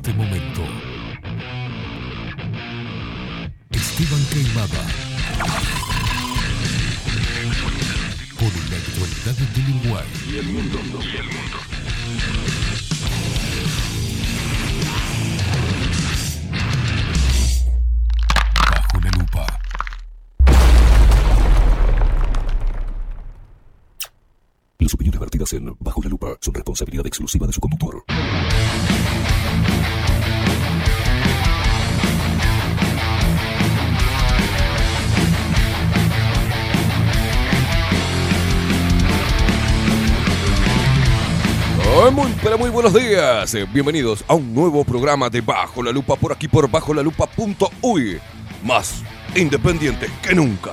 este momento. Esteban Queimada. Con la actualidad del Uruguay. Y el mundo. Y el mundo. Bajo la lupa. Las opiniones vertidas en Bajo la lupa son responsabilidad exclusiva de su conductor. Muy, pero muy buenos días. Eh, Bienvenidos a un nuevo programa de Bajo la Lupa por aquí por bajo la lupa.uy. Más independiente que nunca.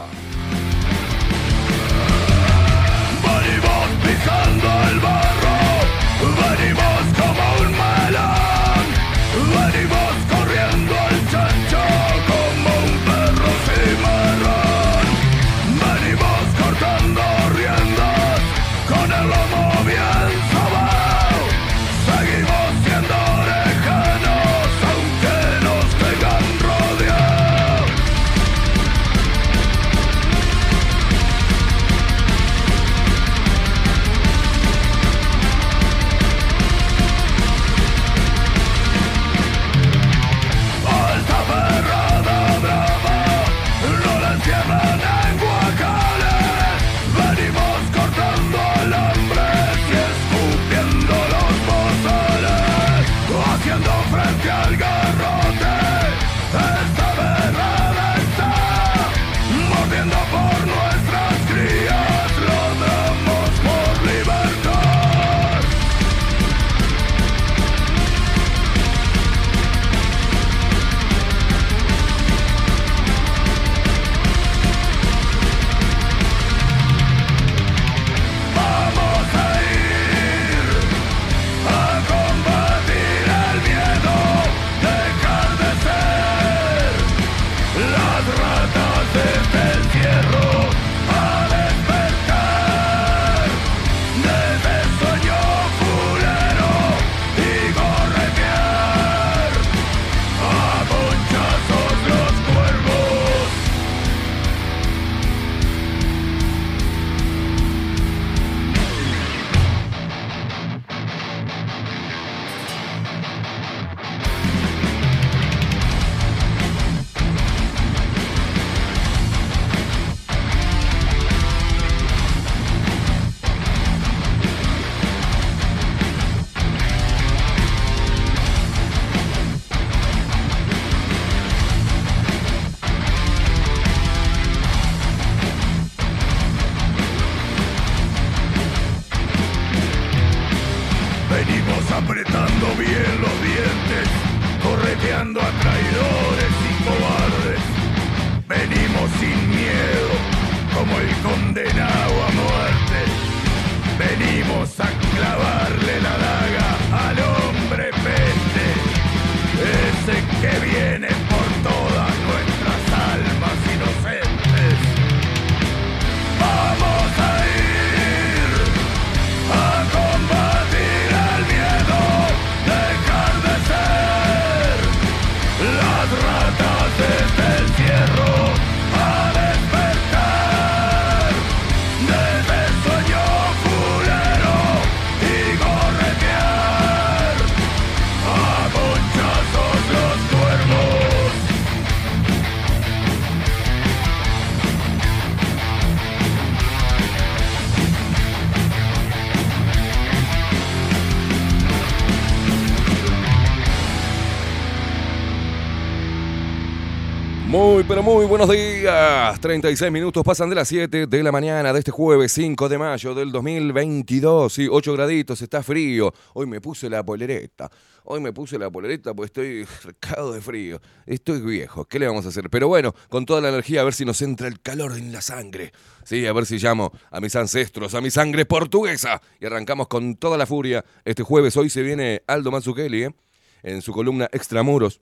Buenos días. 36 minutos pasan de las 7 de la mañana de este jueves 5 de mayo del 2022. Sí, 8 graditos, está frío. Hoy me puse la polereta. Hoy me puse la polereta porque estoy recado de frío. Estoy viejo. ¿Qué le vamos a hacer? Pero bueno, con toda la energía, a ver si nos entra el calor en la sangre. Sí, a ver si llamo a mis ancestros, a mi sangre portuguesa. Y arrancamos con toda la furia. Este jueves, hoy se viene Aldo Mazzucchelli, ¿eh? en su columna Extramuros.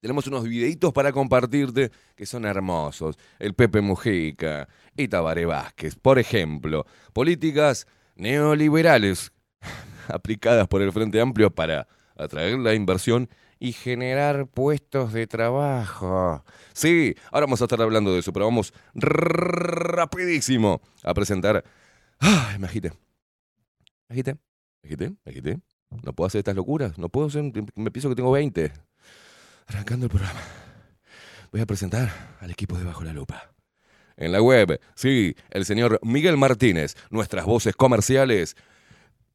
Tenemos unos videitos para compartirte que son hermosos. El Pepe Mujica y Tabaré Vázquez, por ejemplo. Políticas neoliberales aplicadas por el Frente Amplio para atraer la inversión y generar puestos de trabajo. Sí, ahora vamos a estar hablando de eso, pero vamos rapidísimo a presentar. Ay, me agité. Me agité, me agité, me agité. No puedo hacer estas locuras, no puedo hacer, me pienso que tengo 20. Arrancando el programa. Voy a presentar al equipo de Bajo la Lupa. En la web, sí, el señor Miguel Martínez, nuestras voces comerciales,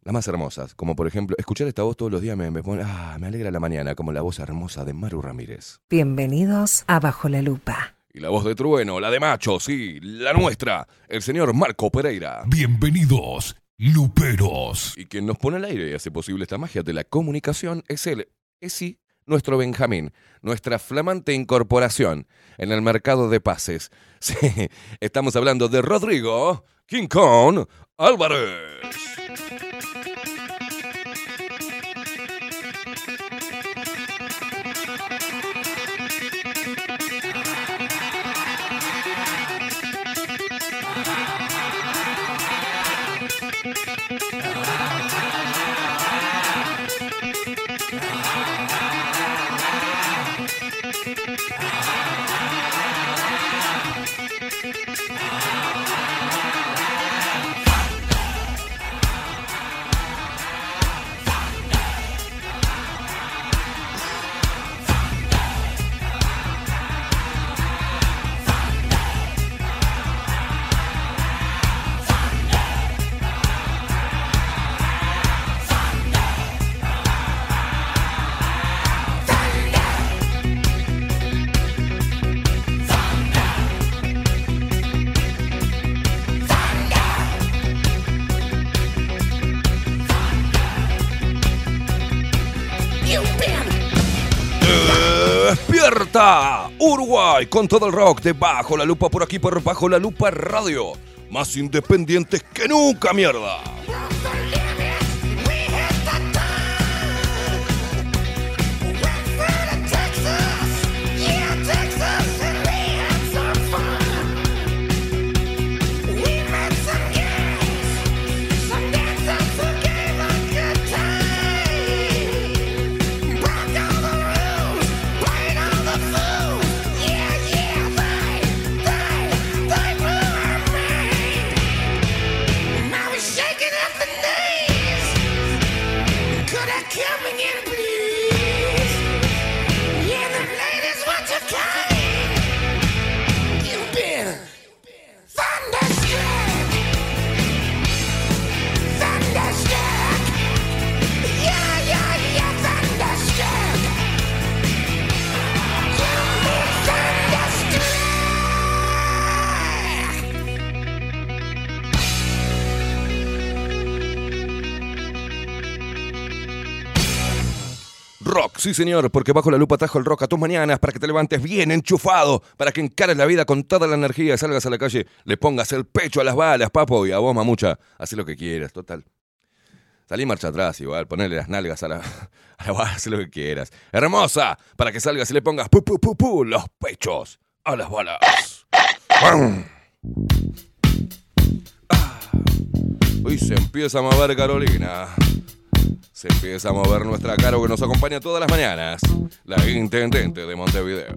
las más hermosas, como por ejemplo, escuchar esta voz todos los días me, me pone, ah, me alegra la mañana, como la voz hermosa de Maru Ramírez. Bienvenidos a Bajo la Lupa. Y la voz de trueno, la de macho, sí, la nuestra, el señor Marco Pereira. Bienvenidos, Luperos. Y quien nos pone al aire y hace posible esta magia de la comunicación es él, es sí, nuestro Benjamín, nuestra flamante incorporación en el mercado de pases. Sí, estamos hablando de Rodrigo King Kong Álvarez. Con todo el rock de Bajo la Lupa por aquí por Bajo la Lupa Radio. Más independientes que nunca, mierda. Sí señor, porque bajo la lupa trajo el rock a tus mañanas para que te levantes bien enchufado, para que encares la vida con toda la energía, salgas a la calle, le pongas el pecho a las balas, papo, y a vos, mamucha, haz lo que quieras, total. Salí marcha atrás igual, ponerle las nalgas a la, a la haz lo que quieras. Hermosa, para que salgas y le pongas pu, pu, pu, pu, los pechos a las balas. Ah. Hoy se empieza a mover Carolina. Se empieza a mover nuestra Caro que nos acompaña todas las mañanas. La intendente de Montevideo.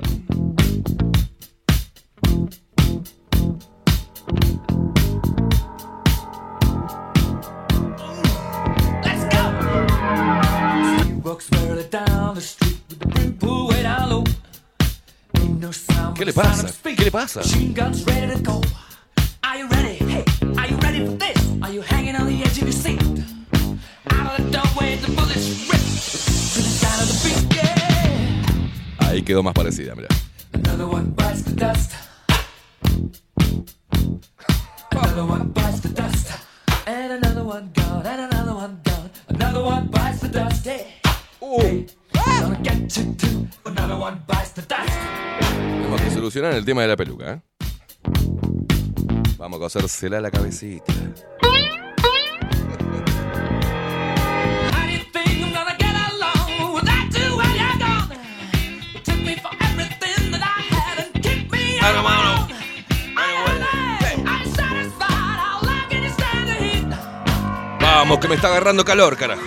¿Qué le pasa? ¿Qué le pasa? Are you ready? Hey, are you ready for this? Are you hanging on the edge of your Ahí quedó más parecida, mira. Another one bites the dust. Another one bites the dust. And another one gone. And another one gone. Another one bites the dust. Hey, hey, gonna get you too. Another one bites the dust. Tenemos que solucionar el tema de la peluca, ¿eh? Vamos a cosérsela a la cabecita. Vamos, que me está agarrando calor, carajo.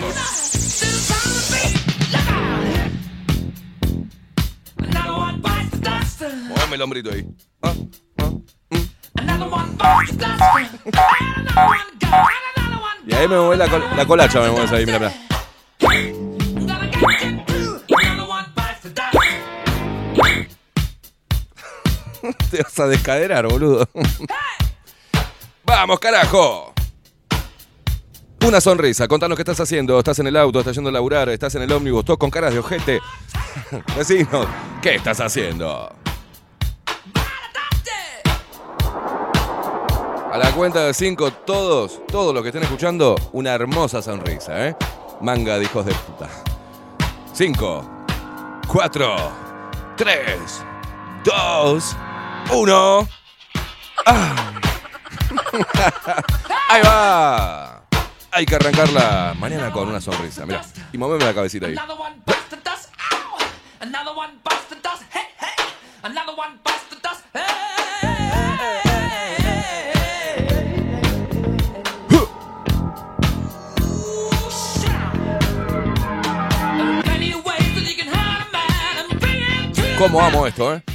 Muévame el hombrito ahí. Ah, ah, mm. Y ahí me mueve la, col la colacha, me mueves ahí, mira, mira. Te vas a descaderar, boludo. ¡Vamos, carajo! Una sonrisa, contanos qué estás haciendo. ¿Estás en el auto? ¿Estás yendo a laburar? ¿Estás en el ómnibus? ¿Todos con caras de ojete? Vecinos, ¿qué estás haciendo? A la cuenta de cinco, todos, todos los que estén escuchando, una hermosa sonrisa, ¿eh? Manga de hijos de puta. Cinco, cuatro, tres, dos, uno. ¡Ah! Ahí va. Hay que arrancarla mañana con una sonrisa. Mira, y moveme la cabecita ahí. ¿Cómo amo esto, eh?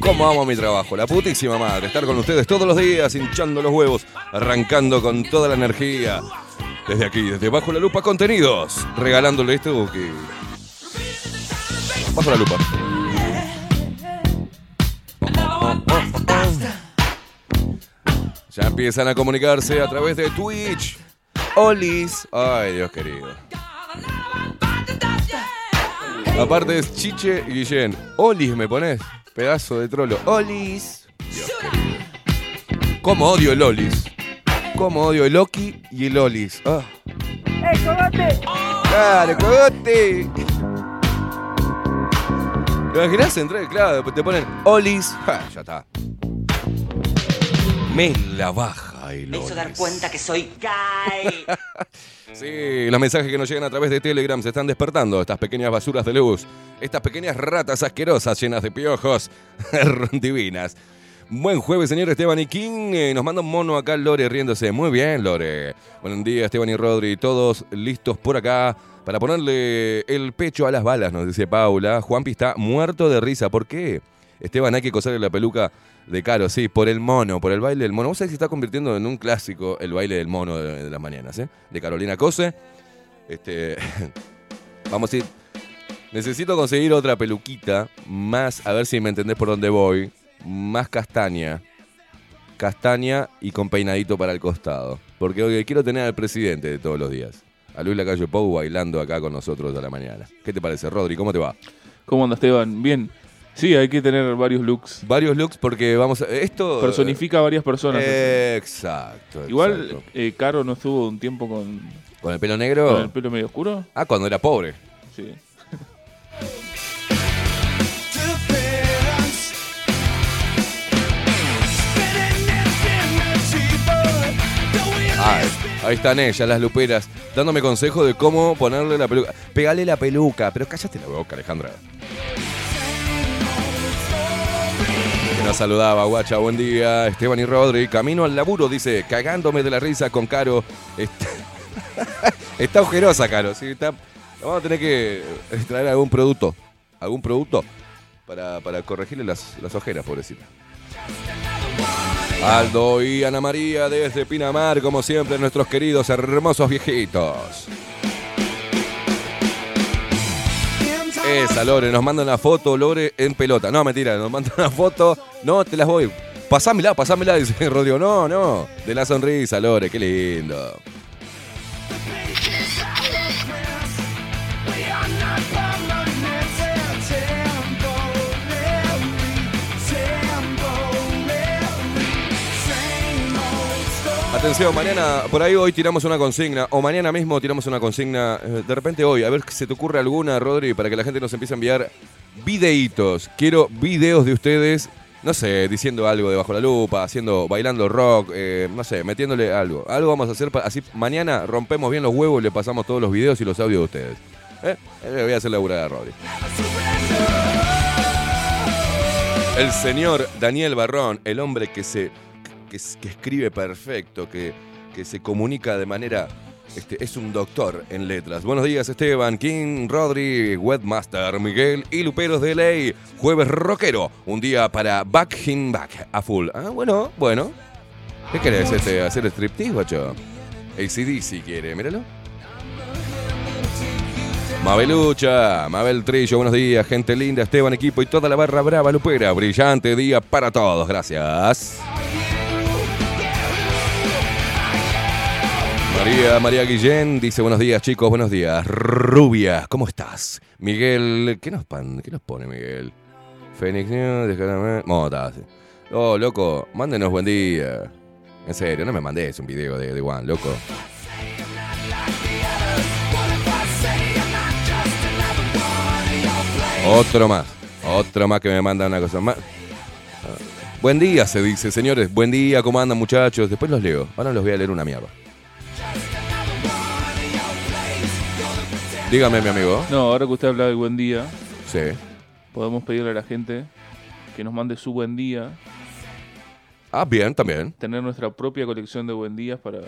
¿Cómo amo mi trabajo? La putísima madre. Estar con ustedes todos los días, hinchando los huevos, arrancando con toda la energía. Desde aquí, desde Bajo la Lupa Contenidos. Regalándole esto que... Bajo la Lupa. Ya empiezan a comunicarse a través de Twitch. Olis. Ay, Dios querido. Aparte es Chiche Guillén. Olis me pones. Pedazo de trolo. Olis. Dios. ¿Cómo odio el Olis? ¿Cómo odio el Oki y el Olis? Ah. ¡Eh, cogote! ¡Claro, cogote! ¿Te imaginas entrar? Claro, te ponen Olis. Ja, ya está. Me la baja Me hizo dar cuenta que soy gay. Sí, los mensajes que nos llegan a través de Telegram se están despertando. Estas pequeñas basuras de luz. Estas pequeñas ratas asquerosas llenas de piojos. Divinas. Buen jueves, señor Esteban y King. Eh, nos manda un mono acá Lore riéndose. Muy bien, Lore. Buen día, Esteban y Rodri. Todos listos por acá para ponerle el pecho a las balas, nos dice Paula. Juanpi está muerto de risa. ¿Por qué? Esteban, hay que coserle la peluca de Caro, sí, por el mono, por el baile del mono. Vos sabés que se está convirtiendo en un clásico el baile del mono de, las mañanas, ¿eh? De Carolina Cose. Este, vamos a ir. Necesito conseguir otra peluquita más, a ver si me entendés por dónde voy. Más castaña. Castaña y con peinadito para el costado. Porque hoy quiero tener al presidente de todos los días. A Luis Lacalle Pou bailando acá con nosotros a la mañana. ¿Qué te parece, Rodri? ¿Cómo te va? ¿Cómo anda Esteban? Bien. Sí, hay que tener varios looks. Varios looks porque vamos a. Esto. Personifica a varias personas. Eh, exacto. Igual, exacto. eh, Caro no estuvo un tiempo con, ¿Con el pelo negro? con el pelo medio oscuro. Ah, cuando era pobre. Sí. Ah, ahí están ellas, las luperas, dándome consejo de cómo ponerle la peluca. Pegale la peluca, pero cállate la boca, Alejandra. Saludaba, guacha, buen día. Esteban y Rodri, camino al laburo, dice, cagándome de la risa con Caro. Está, está ojerosa, Caro. Sí, está... Vamos a tener que traer algún producto, algún producto para, para corregirle las, las ojeras, pobrecita. Aldo y Ana María desde Pinamar, como siempre, nuestros queridos hermosos viejitos. Esa, Lore, nos manda una foto, Lore, en pelota. No, mentira, nos manda una foto. No, te las voy. Pasámela, pasámela, dice Rodrigo. No, no. De la sonrisa, Lore, qué lindo. Atención, mañana, por ahí hoy tiramos una consigna, o mañana mismo tiramos una consigna, eh, de repente hoy, a ver si se te ocurre alguna, Rodri, para que la gente nos empiece a enviar videitos. Quiero videos de ustedes, no sé, diciendo algo de bajo la lupa, haciendo, bailando rock, eh, no sé, metiéndole algo. Algo vamos a hacer, pa- así mañana rompemos bien los huevos y le pasamos todos los videos y los audios de ustedes. ¿Eh? Voy a hacer la a Rodri. El señor Daniel Barrón, el hombre que se que, es- que escribe perfecto, que, que se comunica de manera Este, es un doctor en letras. Buenos días, Esteban, King, Rodri, Webmaster, Miguel y Luperos de Ley. Jueves rockero. Un día para Back Him Back a full. Ah, bueno, bueno. ¿Qué querés, este, hacer striptease, bacho? ACD si quiere, míralo. Mabelucha, Mabel Trillo, buenos días, gente linda, Esteban, equipo y toda la barra brava lupera. Brillante día para todos, gracias. María, María Guillén dice buenos días chicos, buenos días. Rubia, ¿cómo estás? Miguel, ¿qué nos, pan, qué nos pone Miguel? Fénix News, déjame... Mota. sí. Oh, loco, mándenos buen día. En serio, no me mandes un video de, de One, loco. Otro más, otro más que me manda una cosa más. Buen día, se dice, señores. Buen día, ¿cómo andan, muchachos? Después los leo. Ahora los voy a leer una mierda. Dígame, mi amigo. No, ahora que usted habla de buen día, Sí. podemos pedirle a la gente que nos mande su buen día, Ah, bien, también. tener nuestra propia colección de buen días para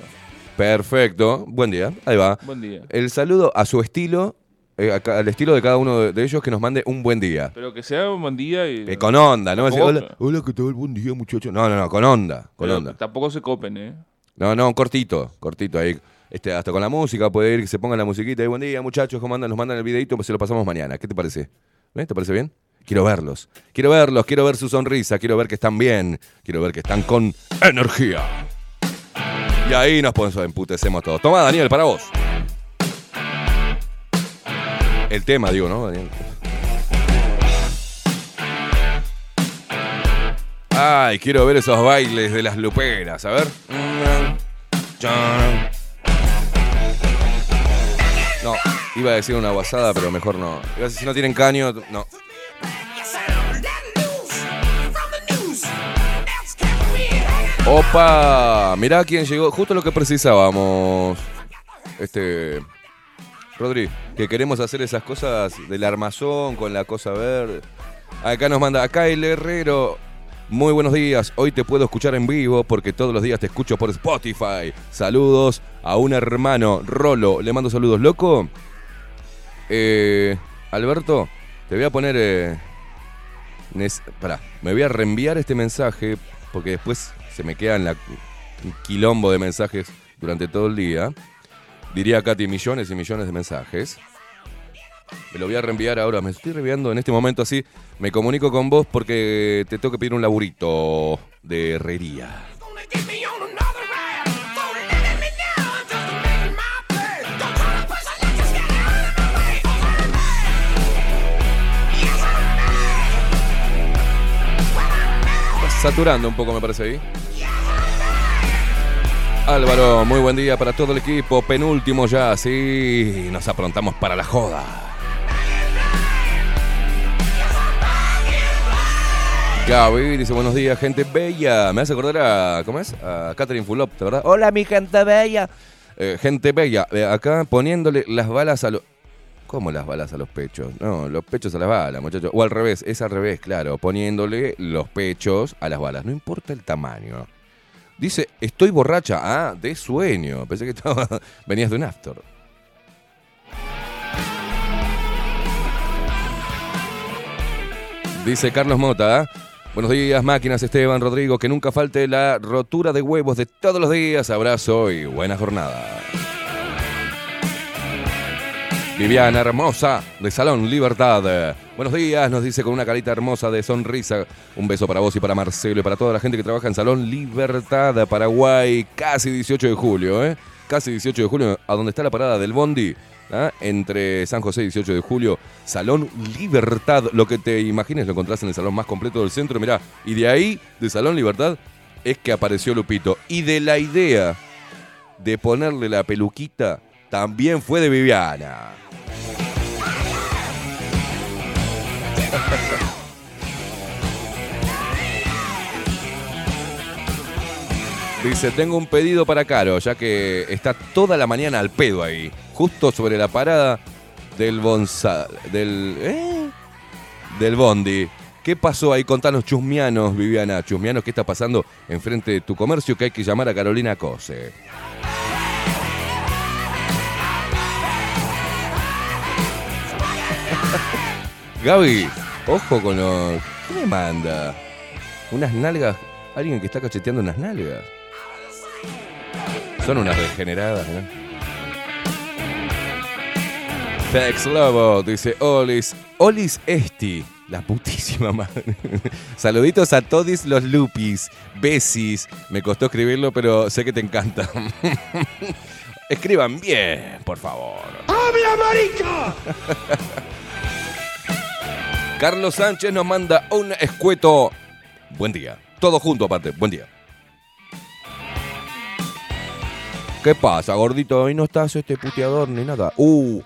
Perfecto. Buen día. Ahí va. buen día. El saludo a su estilo, eh, a ca- al estilo de cada uno de, de ellos que nos mande un buen día. Pero que sea un buen día y Eh, con onda, ¿no? Decir, Tampoco- hola, hola, ¿qué tal? Buen día, muchachos. No, no, no, con onda. Con pero onda. tampoco se copen, ¿eh? No, no, cortito, cortito ahí. Este, hasta con la música puede ir, que se ponga la musiquita y buen día, muchachos, ¿cómo andan? Nos mandan el videito, pues se lo pasamos mañana. ¿Qué te parece? ¿Eh? ¿Te parece bien? Quiero verlos. Quiero verlos, quiero ver su sonrisa, quiero ver que están bien, quiero ver que están con energía. Y ahí nos ponemos, emputecemos todos. Toma, Daniel, para vos. El tema, digo, ¿no, Daniel? Ay, quiero ver esos bailes de las luperas, a ver. Iba a decir una guasada, pero mejor no. Si no tienen caño, no. Opa, mirá quién llegó, justo lo que precisábamos. Este, Rodri, que queremos hacer esas cosas del armazón con la cosa verde. Acá nos manda, acá el Herrero. Muy buenos días, hoy te puedo escuchar en vivo porque todos los días te escucho por Spotify. Saludos a un hermano, Rolo. Le mando saludos, loco. Eh, Alberto, te voy a poner... Eh, pará, me voy a reenviar este mensaje porque después se me quedan la, un quilombo de mensajes durante todo el día. Diría Katy, millones y millones de mensajes. Me lo voy a reenviar ahora, me estoy reenviando en este momento así. Me comunico con vos porque te tengo que pedir un laburito de herrería. Saturando un poco me parece ahí. Álvaro, muy buen día para todo el equipo. Penúltimo ya, sí. Nos aprontamos para la joda. Gaby dice buenos días, gente bella. Me hace acordar a. ¿Cómo es? A Catherine Fulop, ¿verdad? Hola, mi gente bella. Eh, gente bella. Eh, acá poniéndole las balas a los. ¿Cómo las balas a los pechos? No, los pechos a las balas, muchachos. O al revés, es al revés, claro. Poniéndole los pechos a las balas. No importa el tamaño. Dice, estoy borracha. Ah, de sueño. Pensé que estaba, venías de un after. Dice Carlos Mota. ¿ah? Buenos días, máquinas Esteban, Rodrigo. Que nunca falte la rotura de huevos de todos los días. Abrazo y buena jornada. Viviana Hermosa, de Salón Libertad. Buenos días, nos dice con una carita hermosa de sonrisa. Un beso para vos y para Marcelo y para toda la gente que trabaja en Salón Libertad, Paraguay. Casi 18 de julio, ¿eh? Casi 18 de julio, a donde está la parada del Bondi. ¿ah? Entre San José y 18 de julio, Salón Libertad. Lo que te imagines lo encontrás en el salón más completo del centro. Mirá, y de ahí, de Salón Libertad, es que apareció Lupito. Y de la idea de ponerle la peluquita también fue de Viviana. Dice, tengo un pedido para Caro, ya que está toda la mañana al pedo ahí, justo sobre la parada del bonza, del ¿eh? del bondi. ¿Qué pasó ahí? Contanos, chusmianos, Viviana, chusmianos, ¿qué está pasando enfrente de tu comercio que hay que llamar a Carolina Cose? Gaby, ojo con los. ¿Qué me manda? Unas nalgas. Alguien que está cacheteando unas nalgas. Son unas degeneradas, ¿no? Fex Lobo dice Olis. Olis Esti. La putísima madre. Saluditos a todos los lupis. Besis. Me costó escribirlo, pero sé que te encanta. Escriban bien, por favor. Carlos Sánchez nos manda un escueto. Buen día. Todo junto aparte. Buen día. ¿Qué pasa, gordito? Hoy no estás este puteador ni nada. Uh.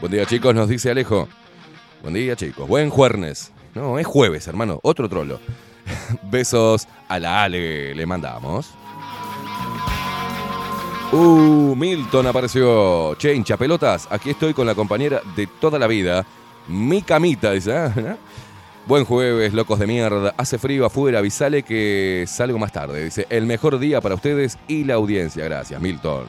Buen día, chicos, nos dice Alejo. Buen día, chicos. Buen jueves. No, es jueves, hermano. Otro trolo. Besos a la Ale, le mandamos. Uh, Milton apareció. Che, hincha pelotas. Aquí estoy con la compañera de toda la vida. Mi camita, dice. ah. Buen jueves, locos de mierda. Hace frío afuera. Avisale que salgo más tarde. Dice, el mejor día para ustedes y la audiencia. Gracias, Milton.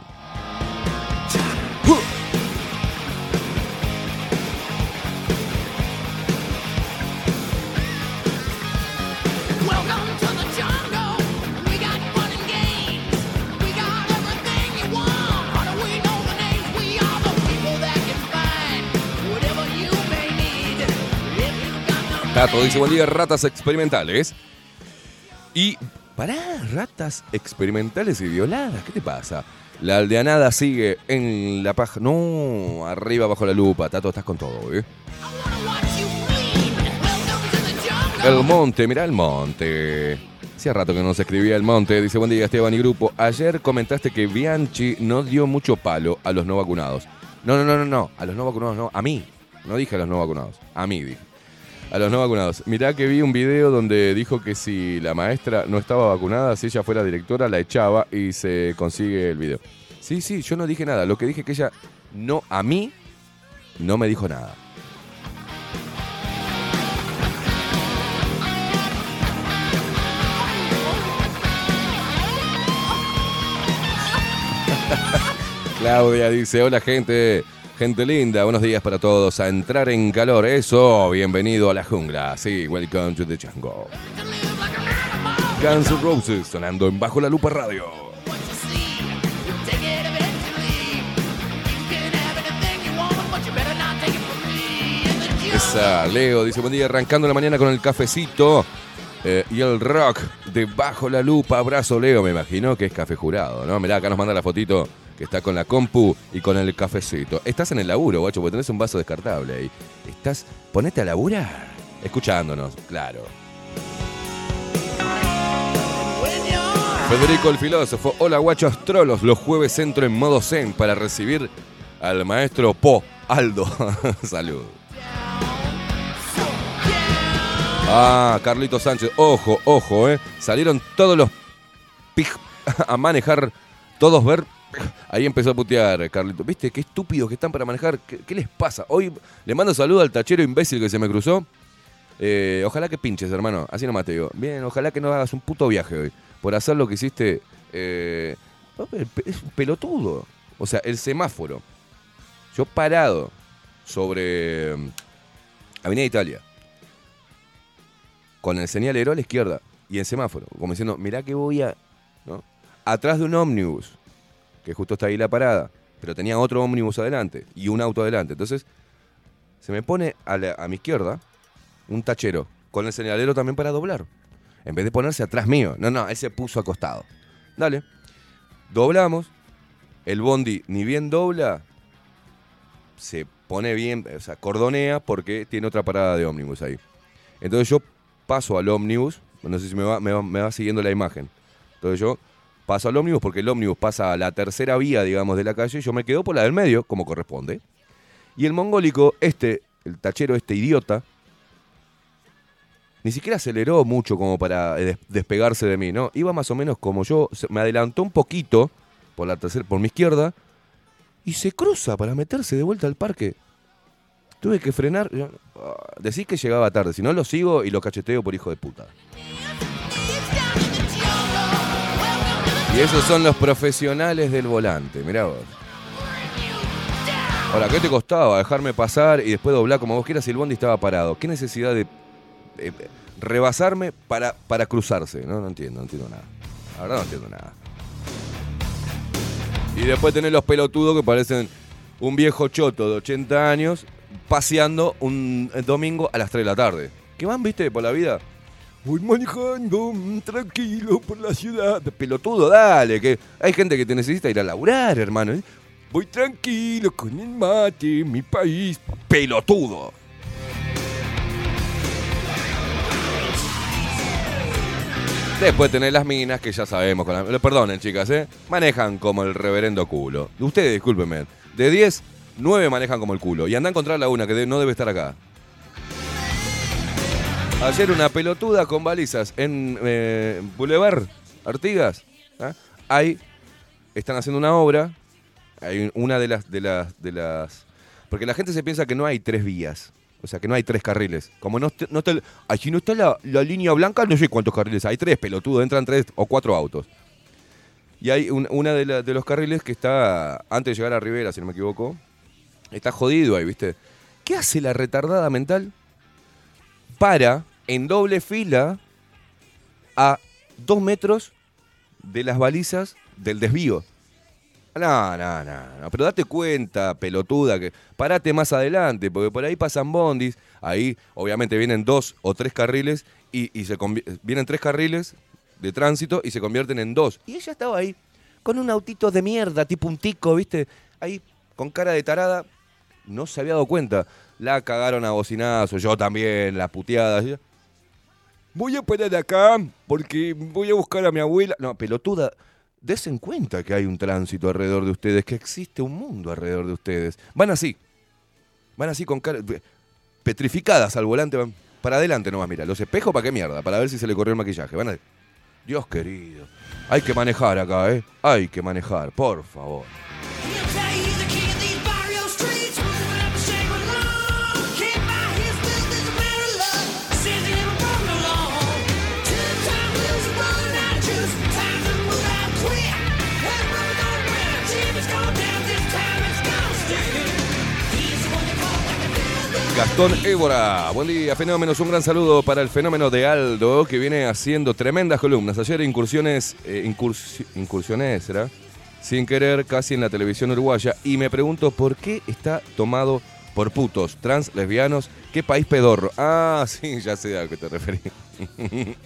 Tato dice, buen día, ratas experimentales. Y, pará, ratas experimentales y violadas, ¿qué te pasa? La aldeanada sigue en la paja. No, arriba bajo la lupa. Tato, estás con todo, ¿eh? El monte, mirá el monte. Hacía rato que no se escribía el monte. Dice, buen día, Esteban y grupo. Ayer comentaste que Bianchi no dio mucho palo a los no vacunados. No, no, no, no, no. A los no vacunados no. A mí. No dije a los no vacunados. A mí dije. A los no vacunados. Mirá que vi un video donde dijo que si la maestra no estaba vacunada, si ella fuera directora, la echaba y se consigue el video. Sí, sí, yo no dije nada. Lo que dije que ella no, a mí, no me dijo nada. Claudia dice, hola gente, gente linda, buenos días para todos, a entrar en calor, eso, bienvenido a la jungla, sí, welcome to the jungle. Guns N' Roses sonando en Bajo la Lupa Radio. Esa, Leo dice, buen día, arrancando la mañana con el cafecito eh, y el rock de Bajo la Lupa, abrazo Leo, me imagino que es café jurado, ¿no? Mirá, acá nos manda la fotito que está con la compu y con el cafecito. Estás en el laburo, guacho, porque tenés un vaso descartable ahí. Estás, ponete a laburar, escuchándonos, claro. Federico el filósofo, hola guachos trolos, los jueves entro en modo zen para recibir al maestro Po, Aldo. Salud. Ah, Carlito Sánchez, ojo, ojo, eh. Salieron todos los pij a manejar, todos ver. Ahí empezó a putear, Carlito. ¿Viste qué estúpidos que están para manejar? ¿Qué, les pasa? Hoy le mando saludo al tachero imbécil que se me cruzó. Eh, ojalá que pinches, hermano. Así nomás te digo. Bien, ojalá que no hagas un puto viaje hoy. Por hacer lo que hiciste. eh, es un pelotudo. O sea, el semáforo. Yo parado sobre mm, Avenida Italia. Con el señalero a la izquierda. Y en semáforo. Como diciendo, mirá que voy a. Atrás de un ómnibus. Que justo está ahí la parada. Pero tenía otro ómnibus adelante. Y un auto adelante. Entonces. Se me pone a, la- a mi izquierda un tachero. Con el señalero también para doblar. En vez de ponerse atrás mío. No, no, él se puso acostado. Dale. Doblamos. El bondi ni bien dobla. Se pone bien, o sea, cordonea porque tiene otra parada de ómnibus ahí. Entonces yo paso al ómnibus. No sé si me va, me va- me va siguiendo la imagen. Entonces yo paso al ómnibus porque el ómnibus pasa a la tercera vía, digamos, de la calle. Y yo me quedo por la del medio, como corresponde. Y el mongólico, este, el tachero, este idiota, ni siquiera aceleró mucho como para eh, des- despegarse de mí, ¿no? Iba más o menos como yo, me adelantó un poquito por la tercera, por mi izquierda, y se cruza para meterse de vuelta al parque. Tuve que frenar. ah, Decís que llegaba tarde, si no lo sigo y lo cacheteo por hijo de puta. Y esos son los profesionales del volante, mirá vos. Ahora, ¿qué te costaba dejarme pasar y después doblar como vos quieras si el bondi estaba parado? ¿Qué necesidad de rebasarme para, para cruzarse? No, no entiendo, no entiendo nada. La verdad no entiendo nada. Y después tenés los pelotudos que parecen un viejo choto de 80 años paseando un eh, domingo a las 3 de la tarde. ¿Qué van, viste, por la vida? Voy manejando mm, tranquilo por la ciudad. Pelotudo, dale, que hay gente que te necesita ir a laburar, hermano. ¿eh? Voy tranquilo con el mate, mi país. Pelotudo. Después tenés las minas que ya sabemos. Con la- perdonen, chicas, ¿eh? Manejan como el reverendo culo. Ustedes, discúlpenme. De 10, 9 manejan como el culo. Y andan a encontrar la una que no debe estar acá. Ayer una pelotuda con balizas en eh, Boulevard Artigas. ¿ah? Ahí están haciendo una obra. Hay una de las, de las, de las. Porque la gente se piensa que no hay tres vías. O sea, que no hay tres carriles. Como no, no está. si no está la, la línea blanca, no sé cuántos carriles. Hay tres, pelotudo. Entran tres o cuatro autos. Y hay un- una de, la- de los carriles que está. Antes de llegar a Rivera, si no me equivoco. Está jodido ahí, ¿viste? ¿Qué hace la retardada mental? para en doble fila a dos metros de las balizas del desvío. No, no, no, no, pero date cuenta, pelotuda, que parate más adelante, porque por ahí pasan bondis, ahí obviamente vienen dos o tres carriles y, y se vienen tres carriles de tránsito y se convierten en dos. Y ella estaba ahí con un autito de mierda, tipo un tico, ¿viste? Ahí con cara de tarada, no se había dado cuenta. La cagaron a bocinazo, yo también, las puteadas. Voy a parar acá porque voy a buscar a mi abuela. No, pelotuda, desen cuenta que hay un tránsito alrededor de ustedes, que existe un mundo alrededor de ustedes. Van así, van así con cara petrificadas al volante, van para adelante nomás, mira, los espejos para qué mierda, para ver si se le corrió el maquillaje. Van. Dios querido, hay que manejar acá, ¿eh? Hay que manejar, por favor. Gastón Évora, buen día, fenómenos. Un gran saludo para el fenómeno de Aldo, que viene haciendo tremendas columnas. Ayer incursiones, eh, incursi- incursiones, ¿será? Sin querer, casi en la televisión uruguaya. Y me pregunto por qué está tomado por putos, trans, lesbianos. ¿Qué país pedorro? Ah, sí, ya sé a qué te Bill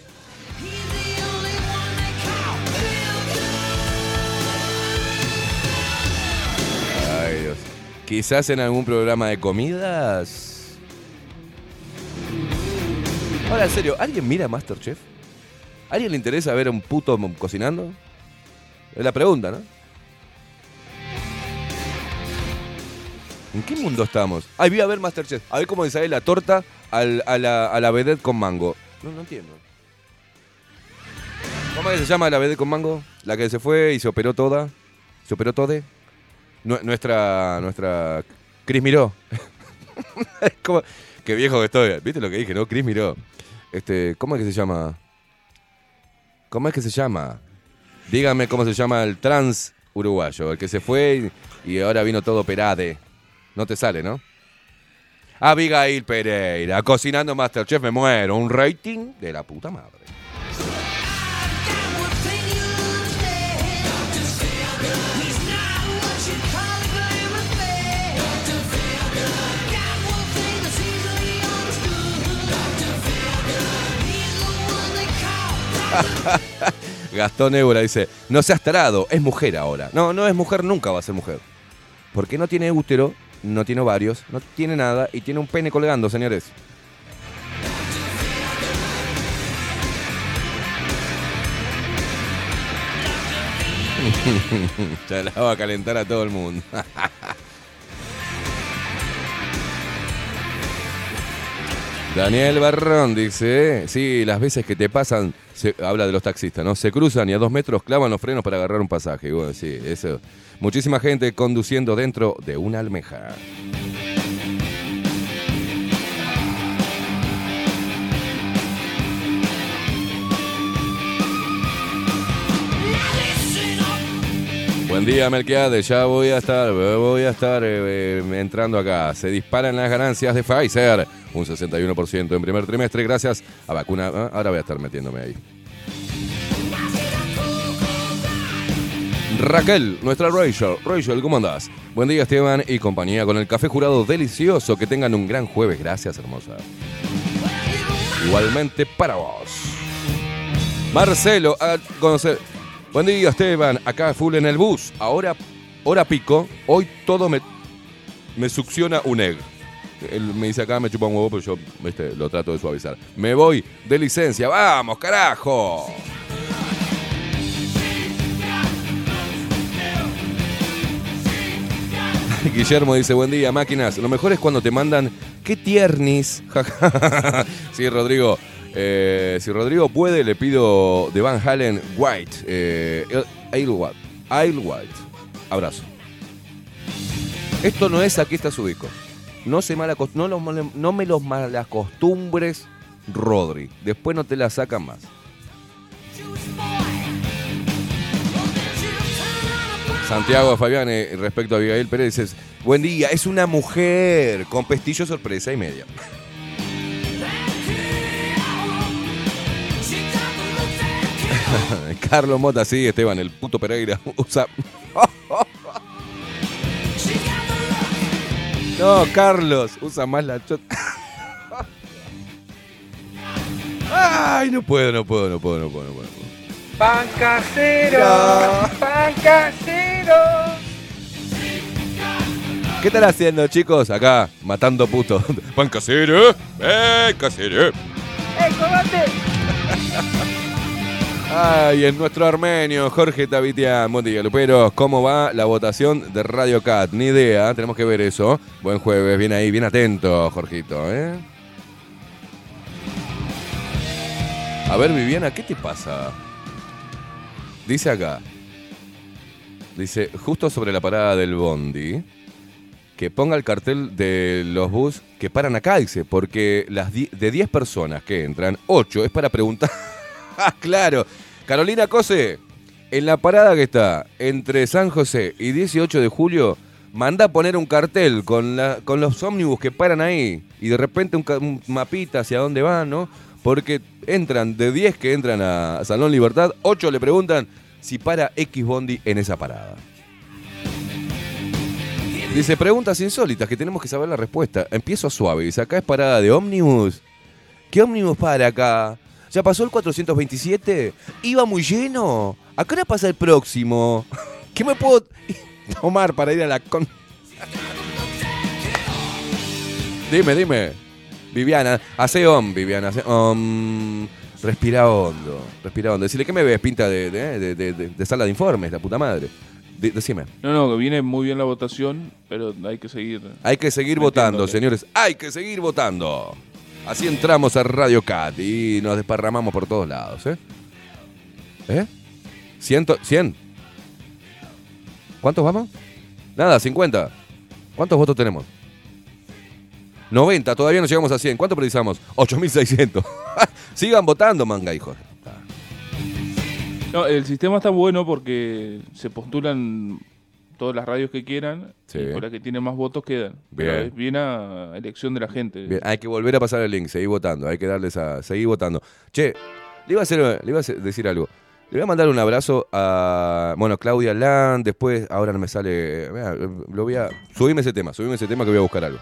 Ay, Dios. Quizás en algún programa de comidas. Ahora, en serio, ¿alguien mira Masterchef? ¿Alguien le interesa ver a un puto cocinando? Es la pregunta, ¿no? ¿En qué mundo estamos? Ay, voy a ver Masterchef. A ver cómo le sale la torta a, la, a la vedette con mango. No, no entiendo. ¿Cómo se llama la vedette con mango? La que se fue y se operó toda. ¿Se operó toda? Nu- nuestra, nuestra Cris Miró. ¿Cómo? Qué viejo que estoy. ¿Viste lo que dije, no? Cris Miró. Este, ¿cómo es que se llama? ¿Cómo es que se llama? Dígame cómo se llama el trans uruguayo, el que se fue y, ahora vino todo operade. No te sale, ¿no? Abigail Pereira, cocinando Masterchef, me muero. Un rating de la puta madre. Gastón Évora dice, no seas tarado, es mujer ahora. No, no es mujer, nunca va a ser mujer. Porque no tiene útero, no tiene ovarios, no tiene nada y tiene un pene colgando, señores. Se la va a calentar a todo el mundo. Daniel Barrón dice, sí, las veces que te pasan, se- habla de los taxistas, ¿no? Se cruzan y a dos metros clavan los frenos para agarrar un pasaje. Bueno, sí, eso. Muchísima gente conduciendo dentro de una almeja. Buen día, Melquiades. Ya voy a estar, voy a estar eh, eh, entrando acá. Se disparan las ganancias de Pfizer. Un 61% en primer trimestre gracias a vacuna. ah, Ahora voy a estar metiéndome ahí. Raquel, nuestra Rachel. Rachel, ¿cómo andás? Buen día, Esteban y compañía con el café jurado delicioso. Que tengan un gran jueves. Gracias, hermosa. Igualmente para vos. Marcelo, a conocer. Buen día, Esteban. Acá full en el bus. Ahora, hora pico. Hoy todo me, me succiona un egg. Él me dice acá, me chupa un huevo, pero yo viste, lo trato de suavizar. Me voy de licencia. ¡Vamos, carajo! Guillermo dice, buen día, máquinas. Lo mejor es cuando te mandan, qué tiernis. sí, Rodrigo. Eh, si Rodrigo puede, le pido de Van Halen White. Eh, White. White. Abrazo. Esto no es aquí está su disco. No, se mala, no, mal- no me los malacostumbres, Rodri. Después no te la sacan más. Santiago Fabiane, respecto a Abigail Pérez, dices, buen día, es una mujer con pestillo sorpresa y media. Carlos Mota, sí, Esteban, el puto Pereira usa... No, Carlos, usa más la chota. Ay, no puedo, no puedo, no puedo, no puedo, no puedo. Pan casero, pan casero. ¿Qué están haciendo, chicos? Acá, matando putos. Pan casero, eh, casero. ¡Eh, combate! Ay, en nuestro armenio, Jorge Tavitian. Buen día. ¿Cómo va la votación de Radio Cat? Ni idea, tenemos que ver eso. Buen jueves, bien ahí, bien atento, Jorgito, ¿eh? A ver, Viviana, ¿qué te pasa? Dice acá. Dice, justo sobre la parada del Bondi, que ponga el cartel de los bus que paran acá, dice, porque las de 10 personas que entran, 8 es para preguntar. Claro. Carolina Cose, en la parada que está entre San José y 18 de julio, manda a poner un cartel con, la, con los ómnibus que paran ahí y de repente un, un mapita hacia dónde van, ¿no? Porque entran, de 10 que entran a Salón Libertad, 8 le preguntan si para X Bondi en esa parada. Dice, preguntas insólitas que tenemos que saber la respuesta. Empiezo suave. Dice, acá es parada de ómnibus. ¿Qué ómnibus para acá? ¿Ya pasó el 427? ¿Iba muy lleno? ¿A qué hora pasa el próximo? ¿Qué me puedo tomar para ir a la con... dime, dime. Viviana, hace om, Viviana, hace. Respira hondo, respira hondo. Decirle, ¿qué me ves? Pinta de, de, de- de- de- de sala de informes, la puta madre. De- decime. No, no, que viene muy bien la votación, pero hay que seguir. Hay que seguir Metiéndole. votando, señores. Hay que seguir votando. Así entramos a Radio Cat y nos desparramamos por todos lados, ¿eh? ¿Eh? ¿Ciento? ¿Cien? ¿Cuántos vamos? Nada, 50. ¿Cuántos votos tenemos? 90, todavía no llegamos a 100. ¿Cuánto precisamos? 8600. Sigan votando, manga, hijos. No, el sistema está bueno porque se postulan todas las radios que quieran Sí. y por las que tienen más votos quedan. Pero Bien. es bien a elección de la gente. Bien, hay que volver a pasar el link, seguir votando, hay que darles a seguir votando. Che, le iba a, hacer, le iba a hacer- decir algo. Le voy a mandar un abrazo a, bueno, Claudia Land, después, ahora no me sale, mirá, lo voy a, subime ese tema, subime ese tema que voy a buscar algo.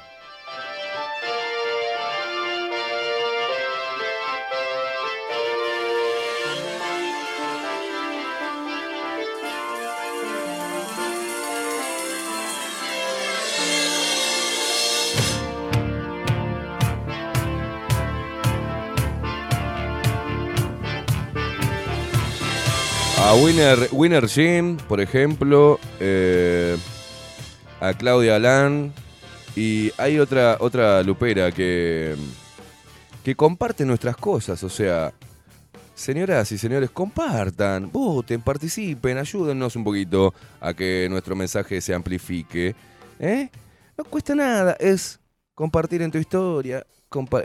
A Winner, Winner Jim, por ejemplo, eh, a Claudia Land y hay otra, otra lupera que, que comparte nuestras cosas, o sea, señoras y señores, compartan, voten, participen, ayúdennos un poquito a que nuestro mensaje se amplifique. ¿eh? No cuesta nada, es compartir en tu historia,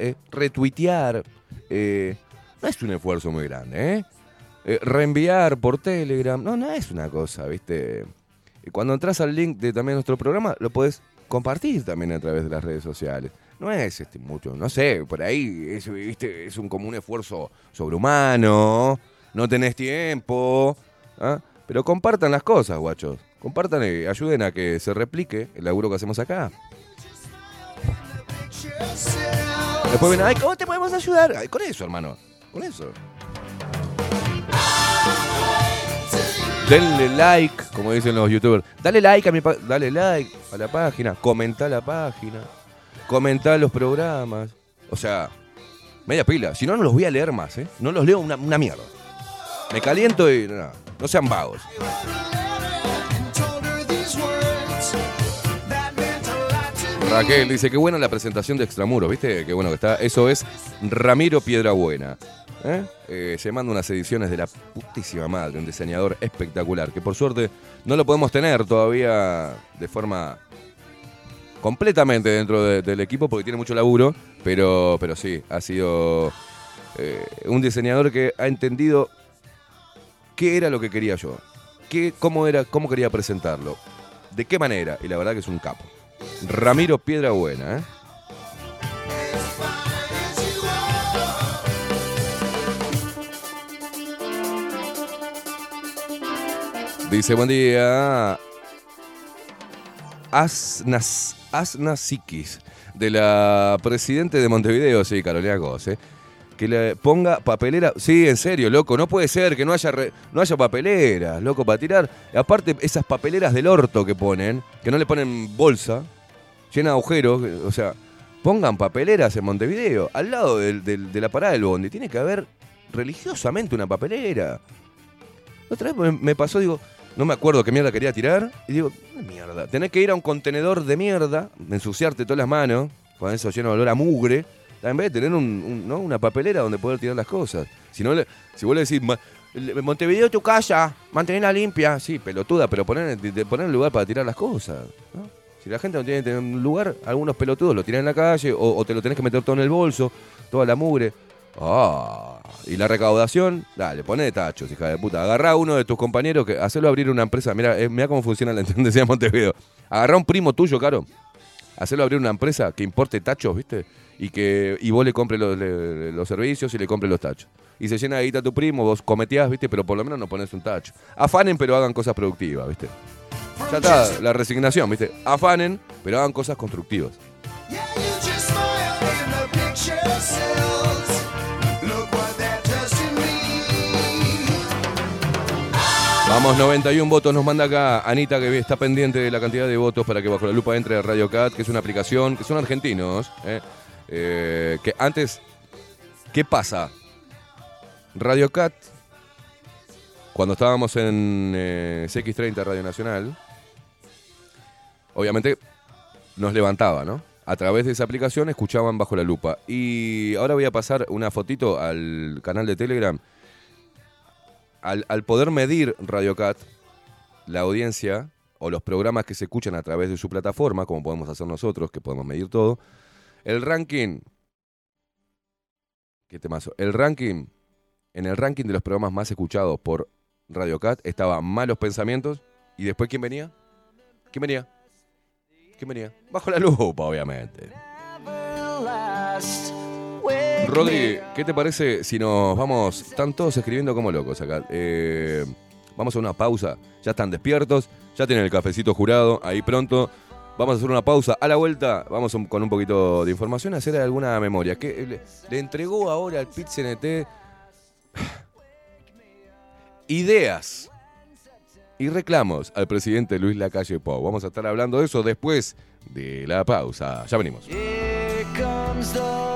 eh, retuitear, eh, no es un esfuerzo muy grande, ¿eh? Eh, reenviar por Telegram. No, no es una cosa, ¿viste? Y cuando entras al link de también nuestro programa, lo puedes compartir también a través de las redes sociales. No es este mucho, no sé, por ahí es, ¿viste? es un como un esfuerzo sobrehumano, no tenés tiempo, ¿ah? pero compartan las cosas, guachos. Compartan y ayuden a que se replique el laburo que hacemos acá. Después ven, ay, ¿cómo te podemos ayudar? Ay, con eso, hermano, con eso. Denle like, como dicen los youtubers. Dale like a mi dale like a la página, comenta la página, comenta los programas. O sea, media pila. Si no, no los voy a leer más, ¿eh? No los leo una, mierda. Me caliento y no, no sean vagos. Raquel dice, qué buena la presentación de Extramuros, ¿viste? Qué bueno que está. Eso es Ramiro Piedrabuena. ¿Eh? Eh, se manda unas ediciones de la putísima madre, un diseñador espectacular, que por suerte no lo podemos tener todavía de forma completamente dentro de- del equipo porque tiene mucho laburo, pero, pero sí, ha sido eh, un diseñador que ha entendido qué era lo que quería yo, qué, cómo, era, cómo quería presentarlo, de qué manera, y la verdad que es un capo. Ramiro Piedrabuena, ¿eh? Dice, buen día. Asnas, Asna Sikis, de la presidente de Montevideo, sí, Carolina Gómez, ¿eh? Que le ponga papelera. Sí, en serio, loco, no puede ser que no haya, no haya papeleras, loco, para tirar. Aparte, esas papeleras del orto que ponen, que no le ponen bolsa, llena de agujeros, o sea, pongan papeleras en Montevideo, al lado de la parada del bondi. Tiene que haber religiosamente una papelera. Otra vez me pasó, digo, no me acuerdo qué mierda quería tirar. Y digo, "¿Qué mierda. Tenés que ir a un contenedor de mierda, ensuciarte todas las manos, con eso lleno de olor a mugre. En vez de tener un- un- ¿no? una papelera donde poder tirar las cosas. Si, no le- si vos le decís, "Ma- el- Montevideo tu casa, mantenerla limpia. Sí, pelotuda, pero poner, poner un lugar para tirar las cosas. Si la gente no tiene un lugar, algunos pelotudos lo tiran en la calle o, o te lo tenés que meter todo en el bolso, toda la mugre. Ah, y la recaudación, dale, poné tachos, hija de puta. Agarrá a uno de tus compañeros, que hacelo abrir una empresa. Mira, eh, cómo funciona la intendencia de Montevideo. Agarrá a un primo tuyo, caro. Hacelo abrir una empresa que importe tachos, ¿viste? Y que y vos le compres los, los servicios y le compres los tachos. Y se llena de guita tu primo, vos cometías, ¿viste? Pero por lo menos no pones un tacho. Afanen, pero hagan cosas productivas, ¿viste? Ya está, la resignación, ¿viste? Afanen, pero hagan cosas constructivas. Vamos, 91 votos nos manda acá Anita, que está pendiente de la cantidad de votos para que Bajo la Lupa entre Radio Cat, que es una aplicación, que son argentinos, ¿eh? Eh, que antes, ¿qué pasa? Radio Cat, cuando estábamos en eh, CX30 Radio Nacional, obviamente nos levantaba, ¿no? A través de esa aplicación escuchaban Bajo la Lupa. Y ahora voy a pasar una fotito al canal de Telegram al, poder medir RadioCat, la audiencia o los programas que se escuchan a través de su plataforma, como podemos hacer nosotros, que podemos medir todo, el ranking. ¿Qué temazo? El ranking. En el ranking de los programas más escuchados por RadioCat estaba Malos Pensamientos. ¿Y después quién venía? ¿Quién venía? ¿Quién venía? Bajo la lupa, obviamente. Rodri, ¿qué te parece si nos vamos? Están todos escribiendo como locos acá. Eh, vamos a una pausa. Ya están despiertos, ya tienen el cafecito jurado ahí pronto. Vamos a hacer una pausa. A la vuelta, vamos un- con un poquito de información, a hacer alguna memoria. ¿Qué le, le entregó ahora al Pit CNT ideas y reclamos al presidente Luis Lacalle Pou. Vamos a estar hablando de eso después de la pausa. Ya venimos. Here comes the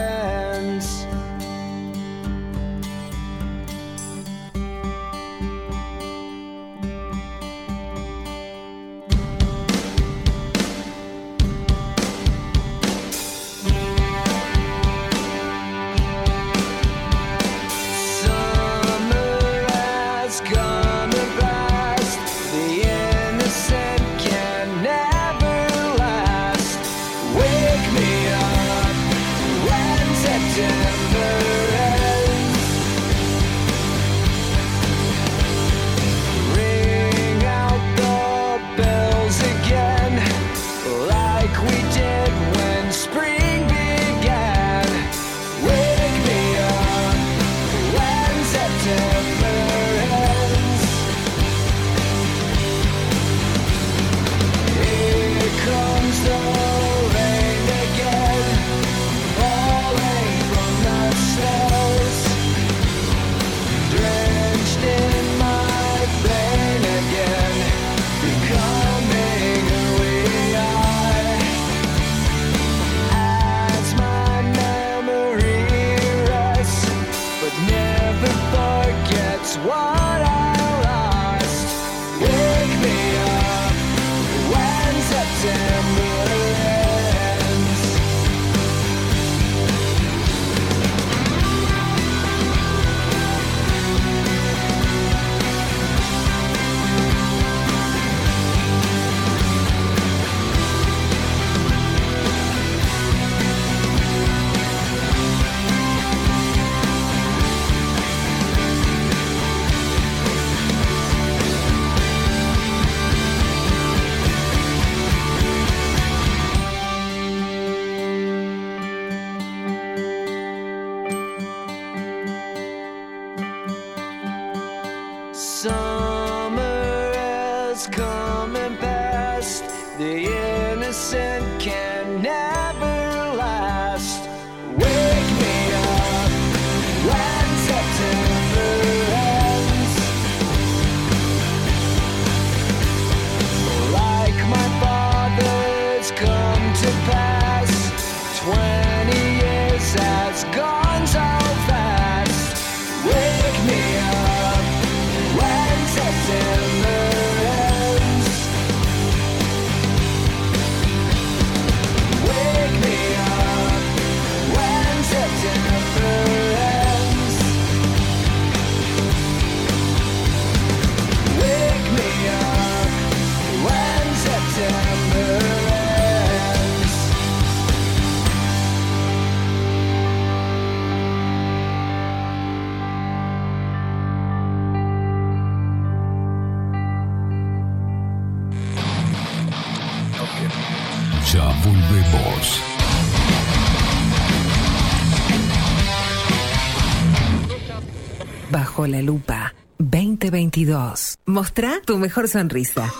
La lupa 2022. Mostrá tu mejor sonrisa.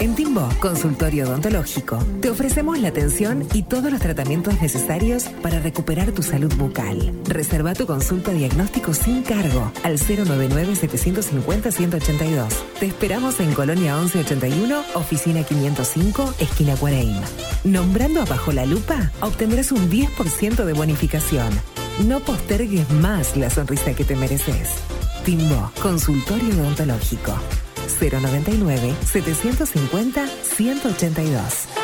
En Timbo, consultorio odontológico, te ofrecemos la atención y todos los tratamientos necesarios para recuperar tu salud bucal. Reserva tu consulta diagnóstico sin cargo al 099-750-182. Te esperamos en Colonia 1181, oficina 505, esquina Cuareim. Nombrando a Bajo la Lupa, obtendrás un 10% de bonificación. No postergues más la sonrisa que te mereces. Timbo, consultorio odontológico. 099-750-182.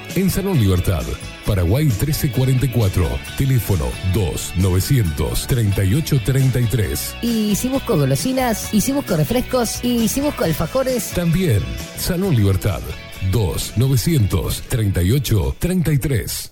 en Salón Libertad. Paraguay 1344. Teléfono 2 900 3833. y si busco golosinas y si busco refrescos y si busco alfajores También Salón Libertad. 2 900 38 33.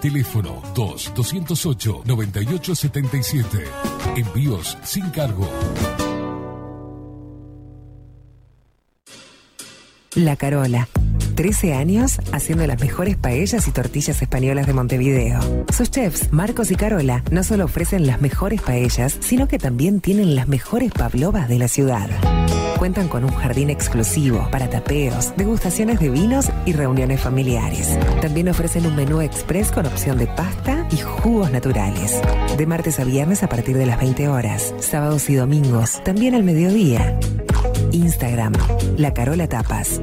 Teléfono 2 208 98 77. Envíos sin cargo. La Carola. 13 años haciendo las mejores paellas y tortillas españolas de Montevideo. Sus chefs, Marcos y Carola, no solo ofrecen las mejores paellas, sino que también tienen las mejores pavlovas de la ciudad. Cuentan con un jardín exclusivo para tapeos, degustaciones de vinos y reuniones familiares. También ofrecen un menú express con opción de pasta y jugos naturales. De martes a viernes a partir de las 20 horas, sábados y domingos, también al mediodía. Instagram, La Carola Tapas.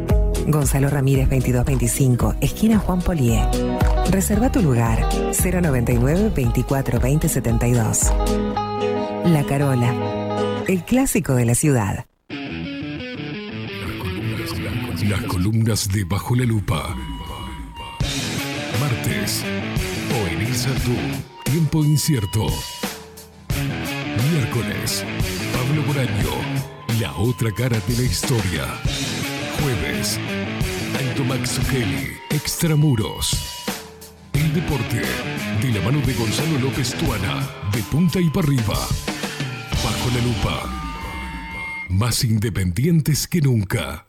Gonzalo Ramírez 2225, esquina Juan Polié. Reserva tu lugar 099 24 20 72. La Carola, el clásico de la ciudad. Las columnas de Bajo la Lupa. Martes. O en. Tiempo incierto. Miércoles. Pablo Boraño. La otra cara de la historia. Jueves. Alto Max Kelly. Extramuros. El deporte. De la mano de Gonzalo López Tuana. De punta y para arriba. Bajo la lupa. Más independientes que nunca.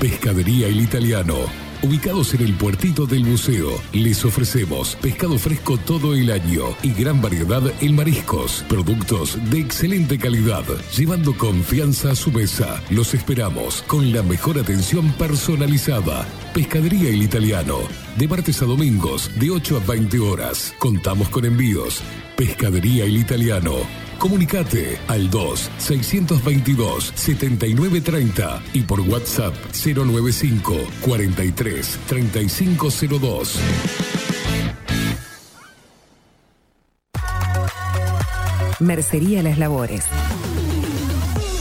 Pescadería El Italiano. Ubicados en el puertito del museo, les ofrecemos pescado fresco todo el año y gran variedad en mariscos, productos de excelente calidad, llevando confianza a su mesa. Los esperamos con la mejor atención personalizada. Pescadería El Italiano, de martes a domingos, de 8 a 20 horas. Contamos con envíos. Pescadería El Italiano. Comunicate al 2-622-7930 y por WhatsApp 095 43 3502. Mercería Las Labores.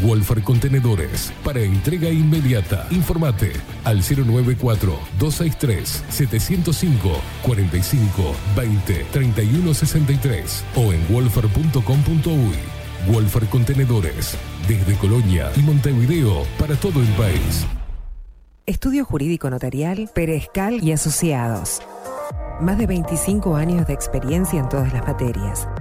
Wolfer Contenedores para entrega inmediata. Informate al 094-263-705 45 20 31 63 o en wolfer.com.uy. Wolfer Contenedores desde Colonia y Montevideo para todo el país. Estudio Jurídico Notarial, Perezcal y Asociados. Más de 25 años de experiencia en todas las materias,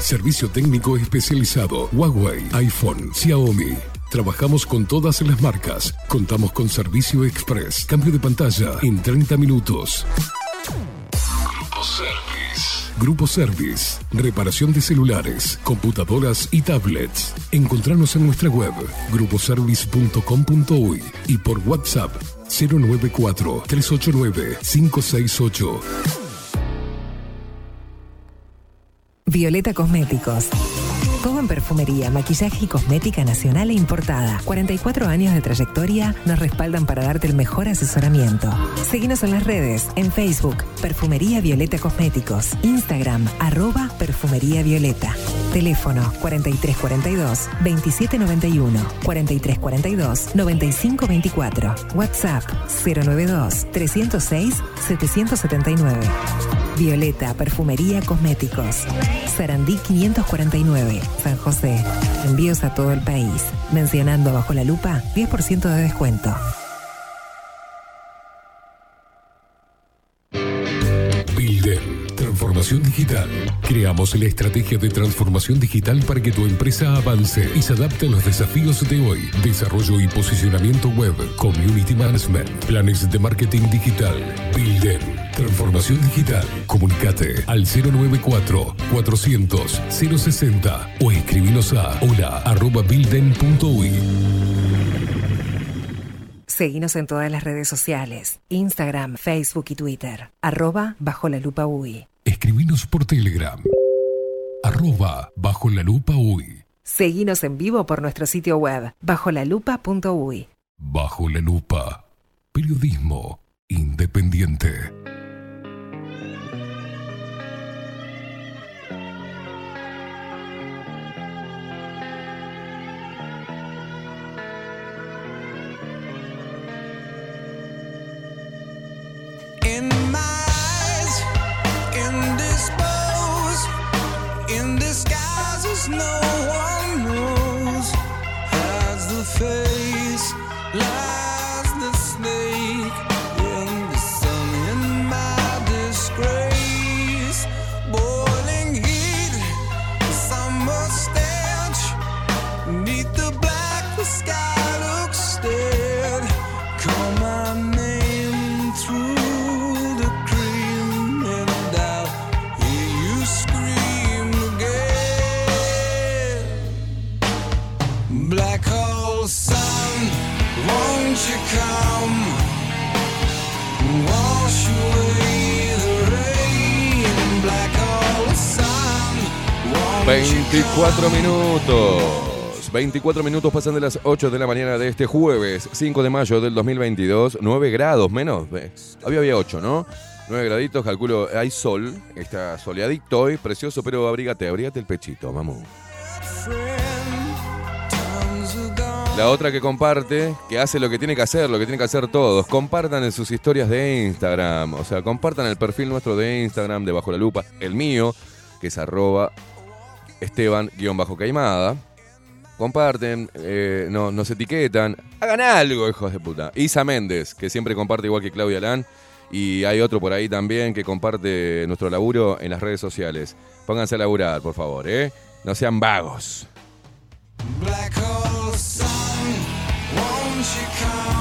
Servicio técnico especializado. Huawei, iPhone, Xiaomi. Trabajamos con todas las marcas. Contamos con servicio express. Cambio de pantalla en 30 minutos. Grupo Service. Grupo Service. Reparación de celulares, computadoras y tablets. Encontranos en nuestra web gruposervice.com.uy y por WhatsApp 094 389 568. Violeta Cosméticos. En perfumería, maquillaje y cosmética nacional e importada. 44 años de trayectoria nos respaldan para darte el mejor asesoramiento. Seguinos en las redes, en Facebook, Perfumería Violeta Cosméticos, Instagram, arroba Perfumería Violeta. Teléfono 4342-2791, 4342-9524, WhatsApp 092-306-779. Violeta Perfumería Cosméticos. Sarandí 549, San José. Envíos a todo el país. Mencionando bajo la lupa 10% de descuento. Digital. Creamos la estrategia de transformación digital para que tu empresa avance y se adapte a los desafíos de hoy. Desarrollo y posicionamiento web, community management, planes de marketing digital. Builden, transformación digital. Comunicate al 094 400 060 o escribinos a hola@builden.uy. Seguinos en todas las redes sociales. Instagram, Facebook y Twitter. Arroba bajo la lupa UI. Escribinos por Telegram. Arroba bajo la lupa uy. Seguinos en vivo por nuestro sitio web bajolalupa.uy. Bajo la lupa. Periodismo independiente. 24 minutos. 24 minutos pasan de las 8 de la mañana de este jueves, 5 de mayo del 2022. 9 grados menos. eh, Había, había 8, ¿no? 9 graditos, calculo. Hay sol. Está soleadito hoy, precioso, pero abrígate, abrígate el pechito, vamos. La otra que comparte, que hace lo que tiene que hacer, lo que tienen que hacer todos, compartan en sus historias de Instagram. O sea, compartan el perfil nuestro de Instagram de Bajo la Lupa, el mío, que es arroba Esteban-Caimada. Comparten, eh, no, nos etiquetan, hagan algo, hijos de puta. Isa Méndez, que siempre comparte igual que Claudia Lan. Y hay otro por ahí también que comparte nuestro laburo en las redes sociales. Pónganse a laburar, por favor, ¿eh? No sean vagos. Black hole sun, won't you come?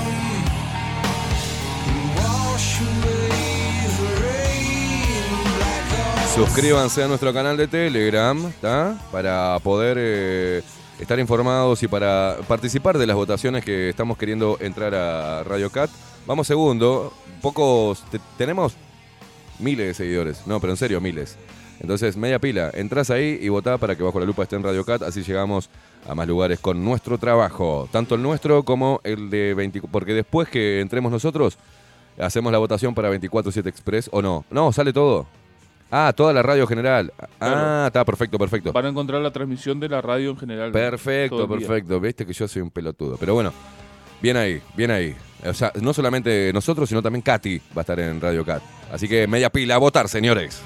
Suscríbanse a nuestro canal de Telegram, ¿está? Para poder eh, estar informados y para participar de las votaciones que estamos queriendo entrar a Radio Cat. Vamos segundo, pocos, te- tenemos miles de seguidores, no, pero en serio, miles. Entonces, media pila, entras ahí y votá para que Bajo la Lupa esté en Radio Cat, así llegamos a más lugares con nuestro trabajo, tanto el nuestro como el de 20, porque después que entremos nosotros, hacemos la votación para 24-7 Express, ¿o no? No, sale todo. Ah, toda la radio general. Ah, está perfecto, perfecto. Van a encontrar la transmisión de la radio en general. Perfecto, perfecto. Viste que yo soy un pelotudo. Pero bueno, bien ahí, bien ahí. O sea, no solamente nosotros, sino también Katy va a estar en Radio Cat. Así que media pila a votar, señores.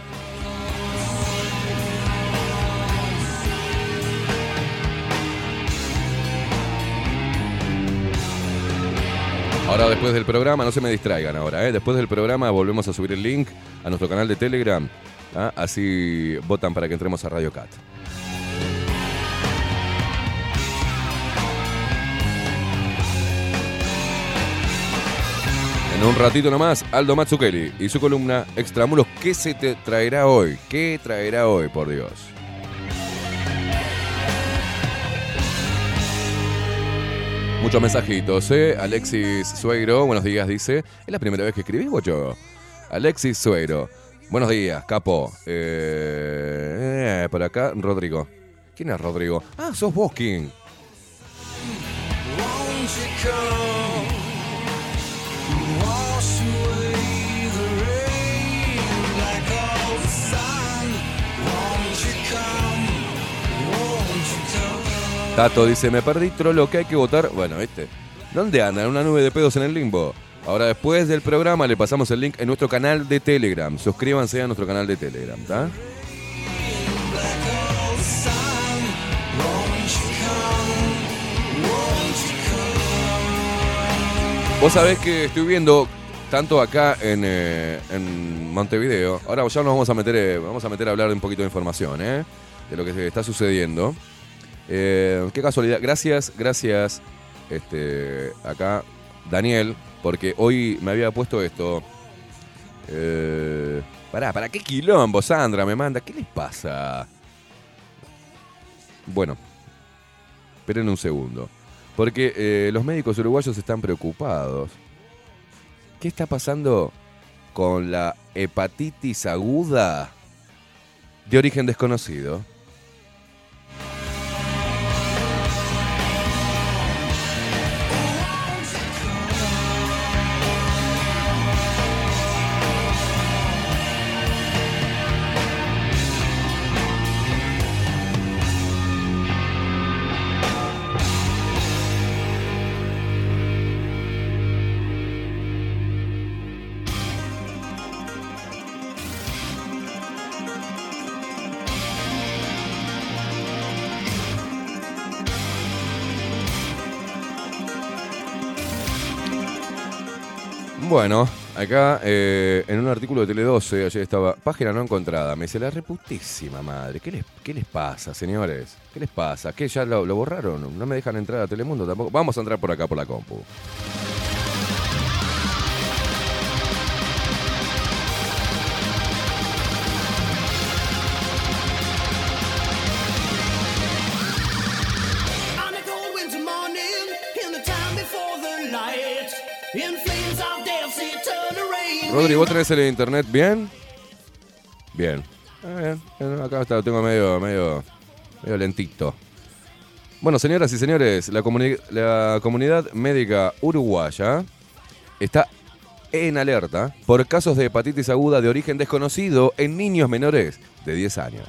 Ahora después del programa, no se me distraigan ahora, ¿eh? después del programa volvemos a subir el link a nuestro canal de Telegram. ¿Ah? Así votan para que entremos a Radio Cat. En un ratito nomás, Aldo Mazzucchelli y su columna Extramuros. ¿Qué se te traerá hoy? ¿Qué traerá hoy, por Dios? Muchos mensajitos, ¿eh? Alexis Suegro, buenos días, dice. ¿Es la primera vez que escribís, Bocho? Alexis Suegro. Buenos días, capo. Eh, eh, por acá, Rodrigo. ¿Quién es Rodrigo? Ah, sos vos? Tato dice, me perdí trolo que hay que votar. Bueno, ¿viste? ¿Dónde andan? Una nube de pedos en el limbo. Ahora, después del programa, le pasamos el link en nuestro canal de Telegram. Suscríbanse a nuestro canal de Telegram, ¿está? Vos sabés que estoy viendo tanto acá en, eh, Montevideo. Ahora ya nos vamos a meter, eh, vamos a meter a hablar de un poquito de información, ¿eh? De lo que está sucediendo. Eh, qué casualidad. Gracias, gracias, este, acá, Daniel, porque hoy me había puesto esto. Eh, pará, ¿para qué quilombo, Sandra? Me manda. ¿Qué les pasa? Bueno, esperen un segundo. Porque eh, los médicos uruguayos están preocupados. ¿Qué está pasando con la hepatitis aguda de origen desconocido? Bueno, acá eh, en un artículo de Tele12, ayer estaba, página no encontrada, me dice la reputísima madre. ¿Qué les, qué les pasa, señores? ¿Qué les pasa? ¿Qué ya lo, lo borraron? ¿No me dejan entrar a Telemundo tampoco? Vamos a entrar por acá por la compu. To rain. Rodri, ¿vos tenés el internet bien? Bien. Acá está, lo tengo medio, medio, medio lentito. Bueno, señoras y señores, la comunidad médica uruguaya está en alerta por casos de hepatitis aguda de origen desconocido en niños menores de 10 años.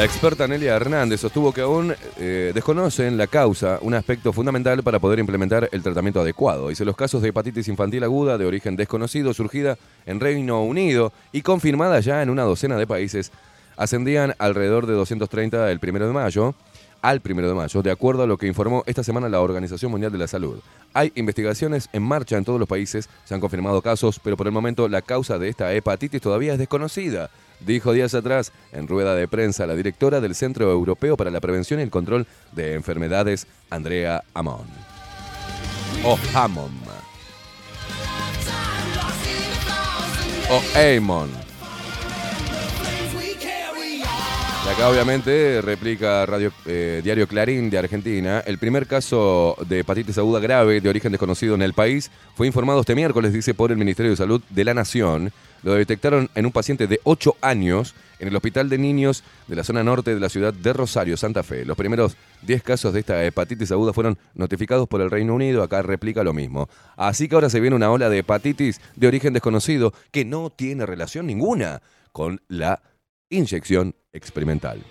La experta Nelia Hernández sostuvo que aún eh, desconocen la causa, un aspecto fundamental para poder implementar el tratamiento adecuado. Dice los casos de hepatitis infantil aguda de origen desconocido, surgida en Reino Unido y confirmada ya en una docena de países, ascendían alrededor de 230 el primero de mayo, al primero de mayo, de acuerdo a lo que informó esta semana la Organización Mundial de la Salud. Hay investigaciones en marcha en todos los países, se han confirmado casos, pero por el momento la causa de esta hepatitis todavía es desconocida, dijo días atrás en rueda de prensa la directora del Centro Europeo para la Prevención y el Control de Enfermedades, Andrea Amon. O Hammond. O Amon. Y acá obviamente replica Radio, eh, Diario Clarín de Argentina. El primer caso de hepatitis aguda grave de origen desconocido en el país fue informado este miércoles, dice, por el Ministerio de Salud de la Nación. Lo detectaron en un paciente de 8 años en el Hospital de Niños de la zona norte de la ciudad de Rosario, Santa Fe. Los primeros 10 casos de esta hepatitis aguda fueron notificados por el Reino Unido. Acá replica lo mismo. Así que ahora se viene una ola de hepatitis de origen desconocido que no tiene relación ninguna con la inyección experimental.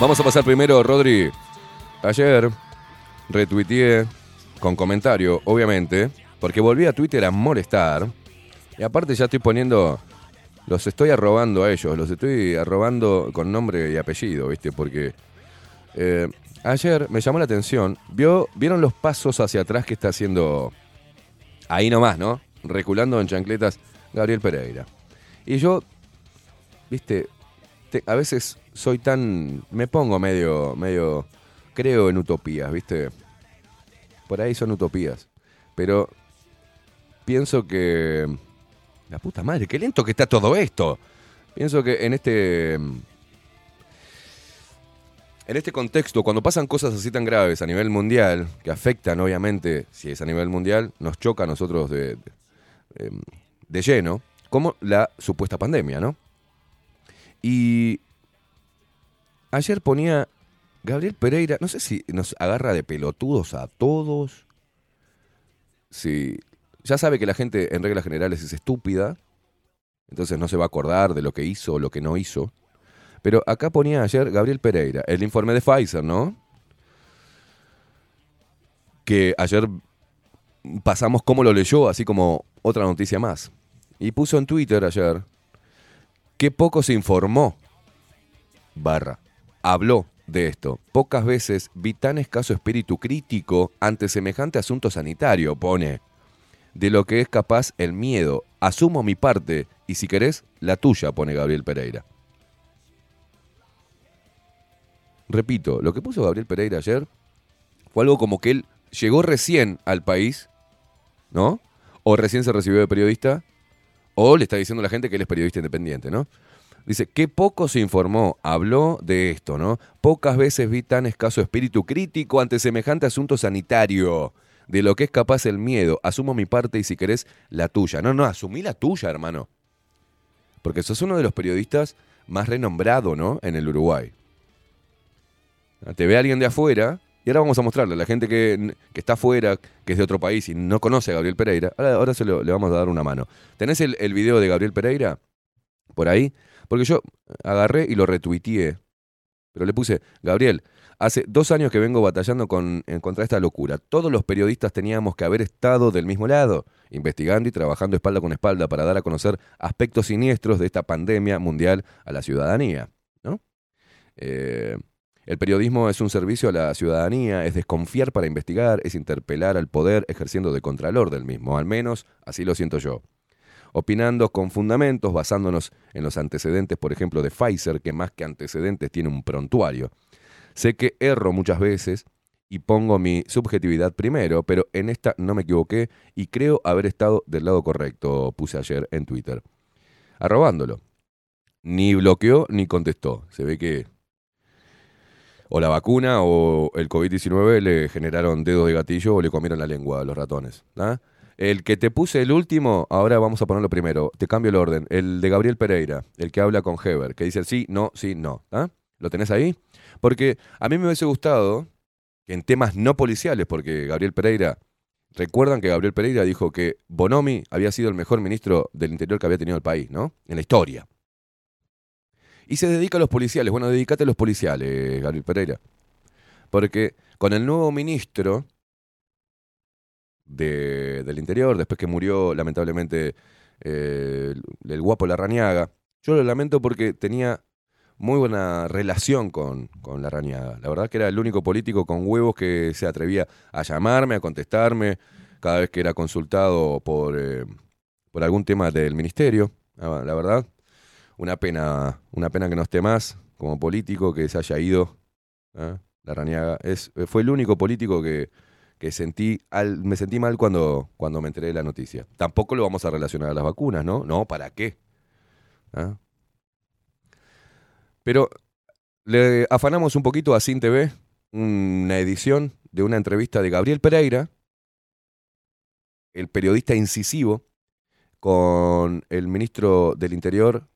Vamos a pasar primero, Rodri. Ayer retuiteé con comentario, obviamente, porque volví a Twitter a molestar. Y aparte ya estoy poniendo, los estoy arrobando a ellos, los estoy arrobando con nombre y apellido, ¿viste? Porque eh, ayer me llamó la atención, vio, vieron los pasos hacia atrás que está haciendo ahí nomás, ¿no? Reculando en chancletas Gabriel Pereira. Y yo, viste, te- a veces soy tan, me pongo medio, medio, creo en utopías, viste. Por ahí son utopías. Pero pienso que, la puta madre, qué lento que está todo esto. Pienso que en este, En este contexto, cuando pasan cosas así tan graves a nivel mundial, que afectan obviamente, si es a nivel mundial, nos choca a nosotros de, de, em, de lleno, como la supuesta pandemia, ¿no? Y ayer ponía Gabriel Pereira, no sé si nos agarra de pelotudos a todos, si ya sabe que la gente en reglas generales es estúpida, entonces no se va a acordar de lo que hizo o lo que no hizo. Pero acá ponía ayer Gabriel Pereira, el informe de Pfizer, ¿no? Que ayer pasamos cómo lo leyó, así como otra noticia más. Y puso en Twitter ayer que poco se informó, barra, habló de esto. Pocas veces vi tan escaso espíritu crítico ante semejante asunto sanitario, pone. De lo que es capaz el miedo. Asumo mi parte y si querés, la tuya, pone Gabriel Pereira. Repito, lo que puso Gabriel Pereira ayer fue algo como que él llegó recién al país, ¿no? O recién se recibió de periodista, o le está diciendo a la gente que él es periodista independiente, ¿no? Dice, qué poco se informó, habló de esto, ¿no? Pocas veces vi tan escaso espíritu crítico ante semejante asunto sanitario. De lo que es capaz el miedo. Asumo mi parte y si querés, la tuya. No, no, asumí la tuya, hermano. Porque sos uno de los periodistas más renombrado, ¿no? En el Uruguay. Te ve alguien de afuera, y ahora vamos a mostrarle a la gente que, que está afuera, que es de otro país y no conoce a Gabriel Pereira. Ahora, ahora se le vamos a dar una mano. ¿Tenés el, el video de Gabriel Pereira? Por ahí. Porque yo agarré y lo retuiteé. Pero le puse, Gabriel, hace dos años que vengo batallando con, en contra esta locura. Todos los periodistas teníamos que haber estado del mismo lado, investigando y trabajando espalda con espalda para dar a conocer aspectos siniestros de esta pandemia mundial a la ciudadanía. ¿no? Eh, el periodismo es un servicio a la ciudadanía, es desconfiar para investigar, es interpelar al poder ejerciendo de contralor del mismo, al menos así lo siento yo. Opinando con fundamentos, basándonos en los antecedentes, por ejemplo, de Pfizer, que más que antecedentes tiene un prontuario. Sé que erro muchas veces y pongo mi subjetividad primero, pero en esta no me equivoqué y creo haber estado del lado correcto, puse ayer en Twitter. Arrobándolo. Ni bloqueó ni contestó. Se ve que o la vacuna o el COVID-19 le generaron dedos de gatillo o le comieron la lengua a los ratones. ¿ah? El que te puse el último, ahora vamos a ponerlo primero. Te cambio el orden. El de Gabriel Pereira, el que habla con Heber, que dice sí, no, sí, no. ¿ah? ¿Lo tenés ahí? Porque a mí me hubiese gustado que en temas no policiales, porque Gabriel Pereira, recuerdan que Gabriel Pereira dijo que Bonomi había sido el mejor ministro del Interior que había tenido el país, ¿no? En la historia. Y se dedica a los policiales. Bueno, dedícate a los policiales, Gabriel Pereira. Porque con el nuevo ministro de- del Interior, después que murió lamentablemente eh, el, el guapo Larrañaga, yo lo lamento porque tenía muy buena relación con, con Larrañaga. La verdad que era el único político con huevos que se atrevía a llamarme, a contestarme, cada vez que era consultado por, eh, por algún tema del ministerio. Ah, La verdad, una pena, una pena que no esté más como político, que se haya ido. ¿ah? Larrañaga es, fue el único político que, que sentí al- me sentí mal cuando, cuando me enteré de la noticia. Tampoco lo vamos a relacionar a las vacunas, ¿no? No, ¿para qué? ¿Ah? Pero le afanamos un poquito a Sin una edición de una entrevista de Gabriel Pereira, el periodista incisivo, con el ministro del Interior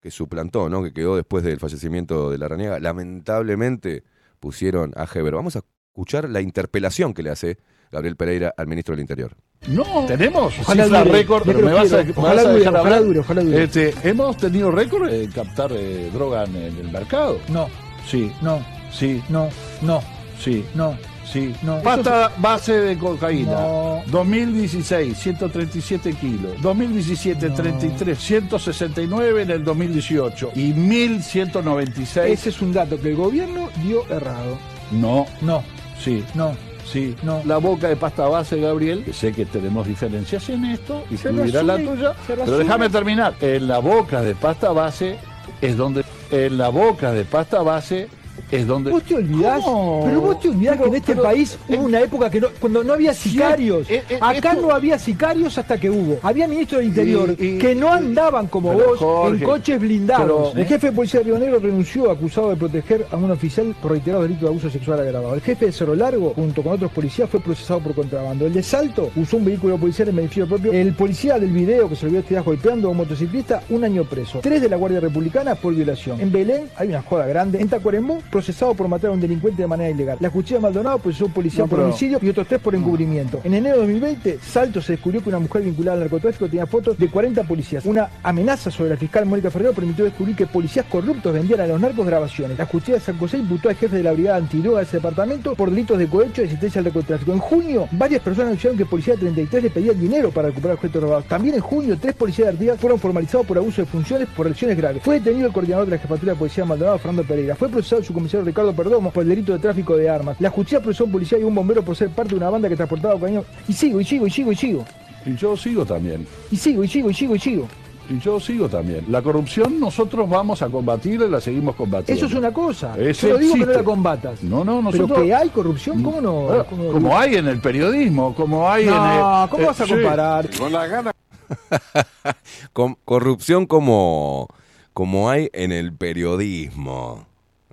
que suplantó, ¿no? Que quedó después del fallecimiento de Larrañaga. Lamentablemente pusieron a Heber. Vamos a escuchar la interpelación que le hace Gabriel Pereira al ministro del Interior. No, tenemos Ojalá cifra dure, récord, pero me vas a, me Ojalá vas a dure, dejar ojalá dure, ojalá dure. Este, hemos tenido récord en captar eh, droga en, el mercado. No, Sí, no, sí, no, no, sí, no. sí. No, Pasta base de cocaína. No. 2016, 137 kilos. 2017, No. 33, 169 en el 2018 y 1196. Ese es un dato que el gobierno dio errado. No, No, sí, no. sí. No. La boca de pasta base, Gabriel, que sé que tenemos diferencias en esto, y Se dirás la tuya, pero déjame terminar. En la boca de pasta base es donde, en la boca de pasta base es donde... Vos te olvidás, pero vos te olvidás que en este país hubo una época que no, cuando no había sicarios. eh, eh, Acá esto- no había sicarios hasta que hubo. Había ministros del interior Y- y- que no andaban como Pero, vos Jorge, en coches blindados. pero- el jefe de policía de Río Negro renunció acusado de proteger a un oficial por reiterados delitos de abuso sexual agravado. El jefe de Cerro Largo, junto con otros policías, fue procesado por contrabando. El de Salto usó un vehículo policial en beneficio propio. El policía del video que se lo vio tirar golpeando a un motociclista, un año preso. Tres de la Guardia Republicana por violación. En Belén hay una joda grande. En Tacuarembó, procesado por matar a un delincuente de manera ilegal. La justicia de Maldonado procesó un policía No, por homicidio y otros tres por encubrimiento. En enero de 2020, Salto se descubrió que una mujer vinculada al narcotráfico tenía fotos de 40 policías. Una amenaza sobre la fiscal Mónica Ferrero permitió descubrir que policías corruptos vendían a los narcos grabaciones. La justicia de San José imputó al jefe de la brigada antidroga de ese departamento por delitos de cohecho y asistencia al narcotráfico. En junio, varias personas anunciaron que policía 33 le pedía dinero para recuperar objetos robados. También en junio, tres policías de Artigas fueron formalizados por abuso de funciones por lesiones graves. Fue detenido el coordinador de la jefatura de policía de Maldonado, Fernando Pereira. Fue procesado su Ricardo Perdomo por el delito de tráfico de armas. La justicia procesó a un policía y un bombero por ser parte de una banda que transportaba cocaína. Y sigo, y sigo, y sigo, y sigo. Y yo sigo también. Y sigo, y sigo, y sigo, y sigo. Y yo sigo también. La corrupción nosotros vamos a combatirla y la seguimos combatiendo. Eso es una cosa. Eso Yo no digo que no la combatas. No, no, Pero nosotros... que hay corrupción, ¿cómo no? Bueno, ¿Cómo no? como hay en el periodismo, como hay en el... ¿cómo eh, vas a sí. comparar? Con la gana. Con corrupción como, como hay en el periodismo,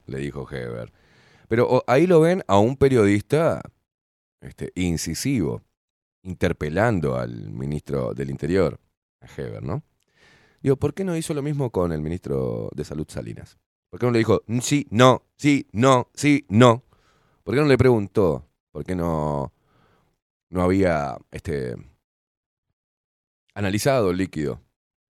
le dijo Heber. Pero ahí lo ven a un periodista este, incisivo, interpelando al ministro del Interior, a Heber, ¿no? Digo, ¿por qué no hizo lo mismo con el ministro de Salud Salinas? ¿Por qué no le dijo "Mm, sí, no, sí, no, sí, no? ¿Por qué no le preguntó? ¿Por qué no, no había este, analizado el líquido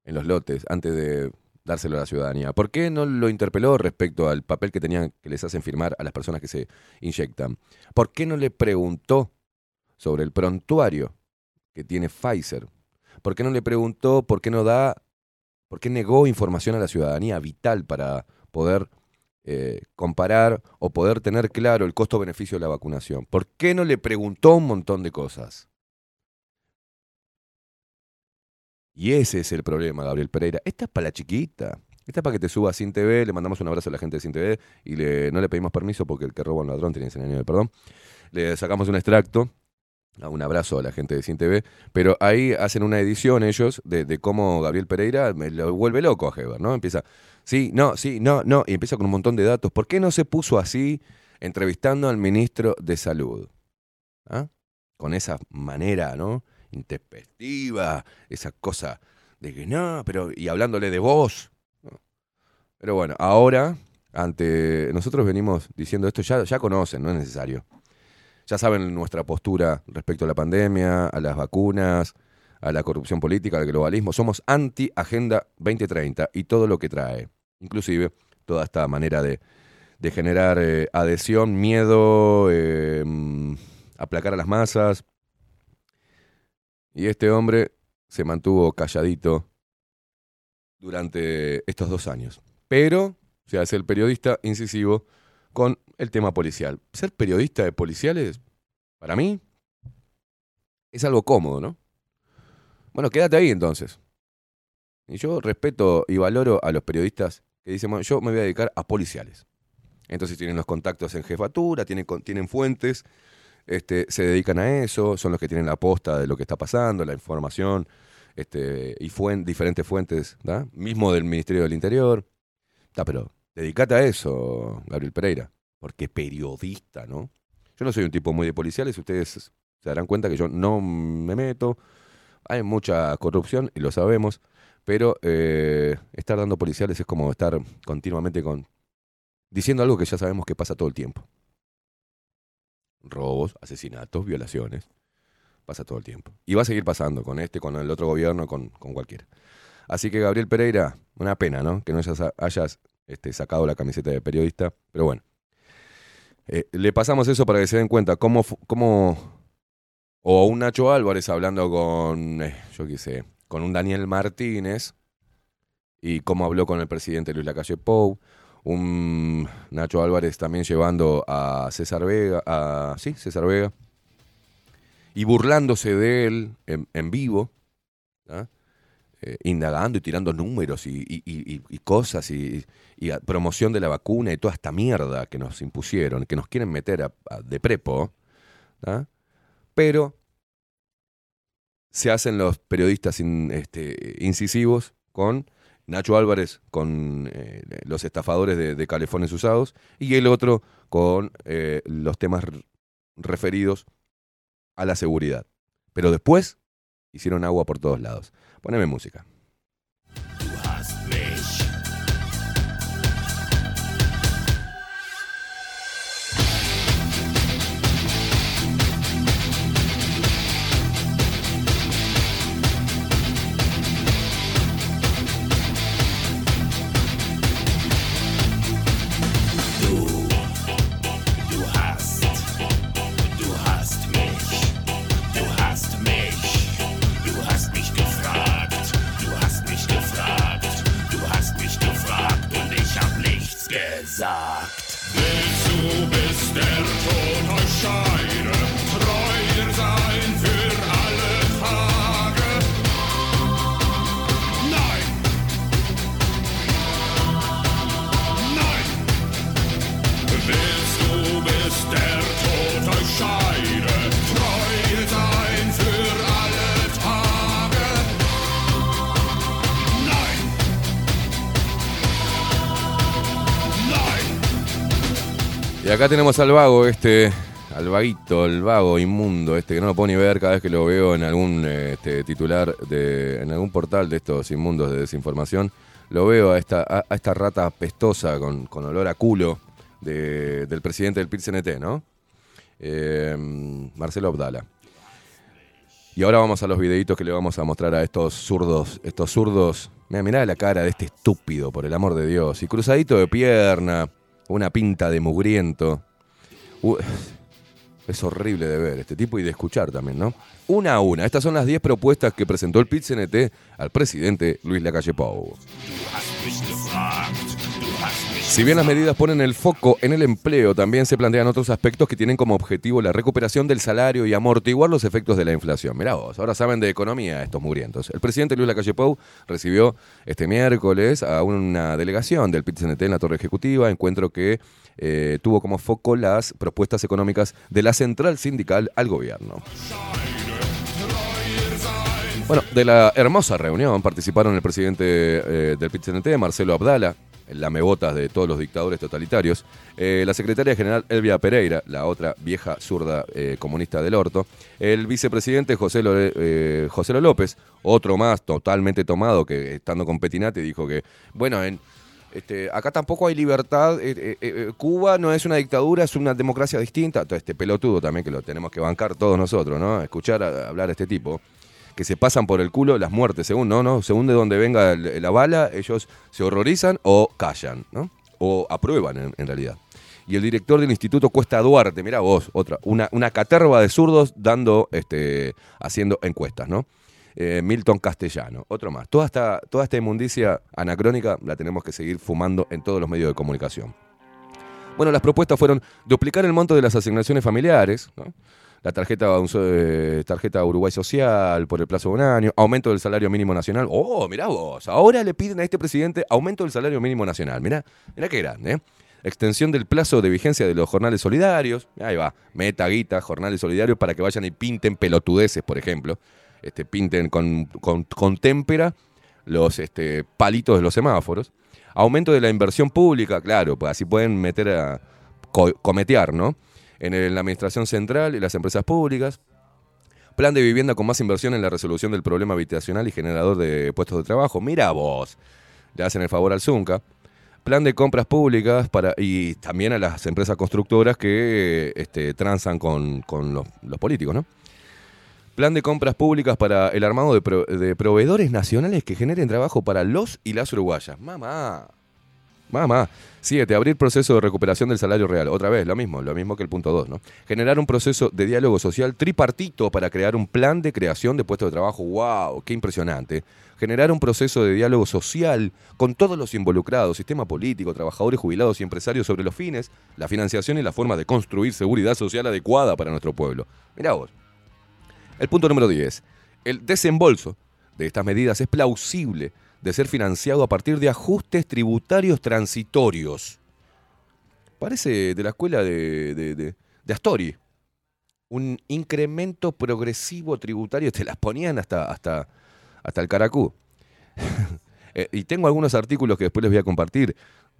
en los lotes antes de dárselo a la ciudadanía? ¿Por qué no lo interpeló respecto al papel que tenían que les hacen firmar a las personas que se inyectan? ¿Por qué no le preguntó sobre el prontuario que tiene Pfizer? ¿Por qué no le preguntó por qué no da, por qué negó información a la ciudadanía vital para poder eh, comparar o poder tener claro el costo-beneficio de la vacunación? ¿Por qué no le preguntó un montón de cosas? Y ese es el problema, Gabriel Pereira. Esta es para la chiquita. Esta es para que te suba a Sin TV. Le mandamos un abrazo a la gente de Sin TV y le, no le pedimos permiso porque el que roba un ladrón tiene 100 años de perdón. Le sacamos un extracto. a Un abrazo a la gente de Sin TV. Pero ahí hacen una edición ellos de, de cómo Gabriel Pereira me lo vuelve loco a Heber, ¿no? Empieza, sí, no, sí, no, no. Y empieza con un montón de datos. ¿Por qué no se puso así entrevistando al ministro de Salud? ¿Ah? Con esa manera, ¿no? Intempestiva, esa cosa de que no, pero. y hablándole de vos. Pero bueno, ahora, ante. Nosotros venimos diciendo esto, ya, ya conocen, no es necesario. Ya saben nuestra postura respecto a la pandemia, a las vacunas, a la corrupción política, al globalismo. Somos anti-Agenda 2030 y todo lo que trae. Inclusive toda esta manera de, de generar eh, adhesión, miedo, eh, mm, aplacar a las masas. Y este hombre se mantuvo calladito durante estos dos años. Pero se hace el periodista incisivo con el tema policial. Ser periodista de policiales, para mí, es algo cómodo, ¿no? Bueno, quédate ahí entonces. Y yo respeto y valoro a los periodistas que dicen, bueno, yo me voy a dedicar a policiales. Entonces tienen los contactos en jefatura, tienen, tienen fuentes, este, se dedican a eso, son los que tienen la posta de lo que está pasando, la información, este, y fuen- diferentes fuentes, ¿da? mismo del Ministerio del Interior. Ta, pero dedícate a eso, Gabriel Pereira, porque periodista, ¿no? Yo no soy un tipo muy de policiales, ustedes se darán cuenta que yo no me meto, hay mucha corrupción y lo sabemos, pero eh, estar dando policiales es como estar continuamente con diciendo algo que ya sabemos que pasa todo el tiempo. Robos, asesinatos, violaciones. Pasa todo el tiempo. Y va a seguir pasando con este, con el otro gobierno, con, con cualquiera. Así que Gabriel Pereira, una pena, ¿no? Que no hayas, hayas este, sacado la camiseta de periodista. Pero bueno. Eh, le pasamos eso para que se den cuenta cómo, cómo o un Nacho Álvarez hablando con, eh, yo qué sé, con un Daniel Martínez y cómo habló con el presidente Luis Lacalle Pou, un Nacho Álvarez también llevando a César Vega, a, sí, César Vega, y burlándose de él en, vivo, ¿ah? eh, indagando y tirando números y, cosas y, promoción de la vacuna y toda esta mierda que nos impusieron, que nos quieren meter de prepo, ¿tá? pero se hacen los periodistas este, incisivos con Nacho Álvarez, con eh, los estafadores de, de calefones usados, y el otro con eh, los temas referidos a la seguridad. Pero después hicieron agua por todos lados. Poneme música. Tenemos al vago, este, al vaguito, el vago inmundo, este que no lo puedo ni ver cada vez que lo veo en algún eh, este, titular, de, en algún portal de estos inmundos de desinformación. Lo veo a esta, a, esta rata pestosa con, con olor a culo de- del presidente del PIT-CNT, ¿no? Eh, Marcelo Abdala. Y ahora vamos a los videitos que le vamos a mostrar a estos zurdos, estos zurdos. Mira, mirá la cara de este estúpido, por el amor de Dios. Y cruzadito de pierna, una pinta de mugriento. Es horrible de ver este tipo y de escuchar también, ¿no? Una a una. Estas son las 10 propuestas que presentó el PIT-CNT al presidente Luis Lacalle Pou. Si bien las medidas ponen el foco en el empleo, también se plantean otros aspectos que tienen como objetivo la recuperación del salario y amortiguar los efectos de la inflación. Mirá vos, ahora saben de economía estos mugrientos. El presidente Luis Lacalle Pou recibió este miércoles a una delegación del PIT-CNT en la Torre Ejecutiva, encuentro que eh, tuvo como foco las propuestas económicas de la central sindical al gobierno. Bueno, de la hermosa reunión participaron el presidente eh, del PIT-CNT, Marcelo Abdala, lamebotas de todos los dictadores totalitarios, eh, la secretaria general Elvia Pereira, la otra vieja zurda eh, comunista del orto, el vicepresidente José, eh, José López, otro más totalmente tomado que estando con Petinati dijo que, bueno, en, este, acá tampoco hay libertad. eh, Cuba no es una dictadura, es una democracia distinta. Todo este pelotudo también que lo tenemos que bancar todos nosotros, ¿no? Escuchar a- hablar a este tipo. Que se pasan por el culo las muertes, según, ¿no? ¿no? Según de donde venga la bala, ellos se horrorizan o callan, ¿no? O aprueban en, realidad. Y el director del Instituto Cuesta Duarte, mira vos, otra, una, una caterva de zurdos dando, este, haciendo encuestas, ¿no? Eh, Milton Castellano, otro más. Toda esta, toda esta inmundicia anacrónica la tenemos que seguir fumando en todos los medios de comunicación. Bueno, las propuestas fueron duplicar el monto de las asignaciones familiares, ¿no? La tarjeta, eh, tarjeta Uruguay Social por el plazo de un año, aumento del salario mínimo nacional. Oh, mirá vos, ahora le piden a este presidente aumento del salario mínimo nacional. Mirá, mirá qué grande, ¿eh? Extensión del plazo de vigencia de los jornales solidarios. Ahí va, meta, guita, jornales solidarios para que vayan y pinten pelotudeces, por ejemplo. Este, pinten con, con, con témpera los este, palitos de los semáforos. Aumento de la inversión pública, claro, pues así pueden meter a co- cometear, ¿no? En, la administración central y las empresas públicas. Plan de vivienda con más inversión en la resolución del problema habitacional y generador de puestos de trabajo. Mira vos, le hacen el favor al Zunca. Plan de compras públicas para y también a las empresas constructoras que este, transan con, con los, los políticos, ¿no? Plan de compras públicas para el armado de, pro- de proveedores nacionales que generen trabajo para los y las uruguayas. Mamá. Mamá. Siete, abrir proceso de recuperación del salario real. Otra vez, lo mismo, lo mismo que el punto 2, ¿no? Generar un proceso de diálogo social tripartito para crear un plan de creación de puestos de trabajo. ¡Wow! ¡Qué impresionante! Generar un proceso de diálogo social con todos los involucrados, sistema político, trabajadores jubilados y empresarios sobre los fines, la financiación y la forma de construir seguridad social adecuada para nuestro pueblo. Mirá vos. El punto número 10. El desembolso de estas medidas es plausible de ser financiado a partir de ajustes tributarios transitorios. Parece de la escuela de, de- de- de Astori. Un incremento progresivo tributario, te las ponían hasta, hasta, hasta el caracú. Eh, y tengo algunos artículos que después les voy a compartir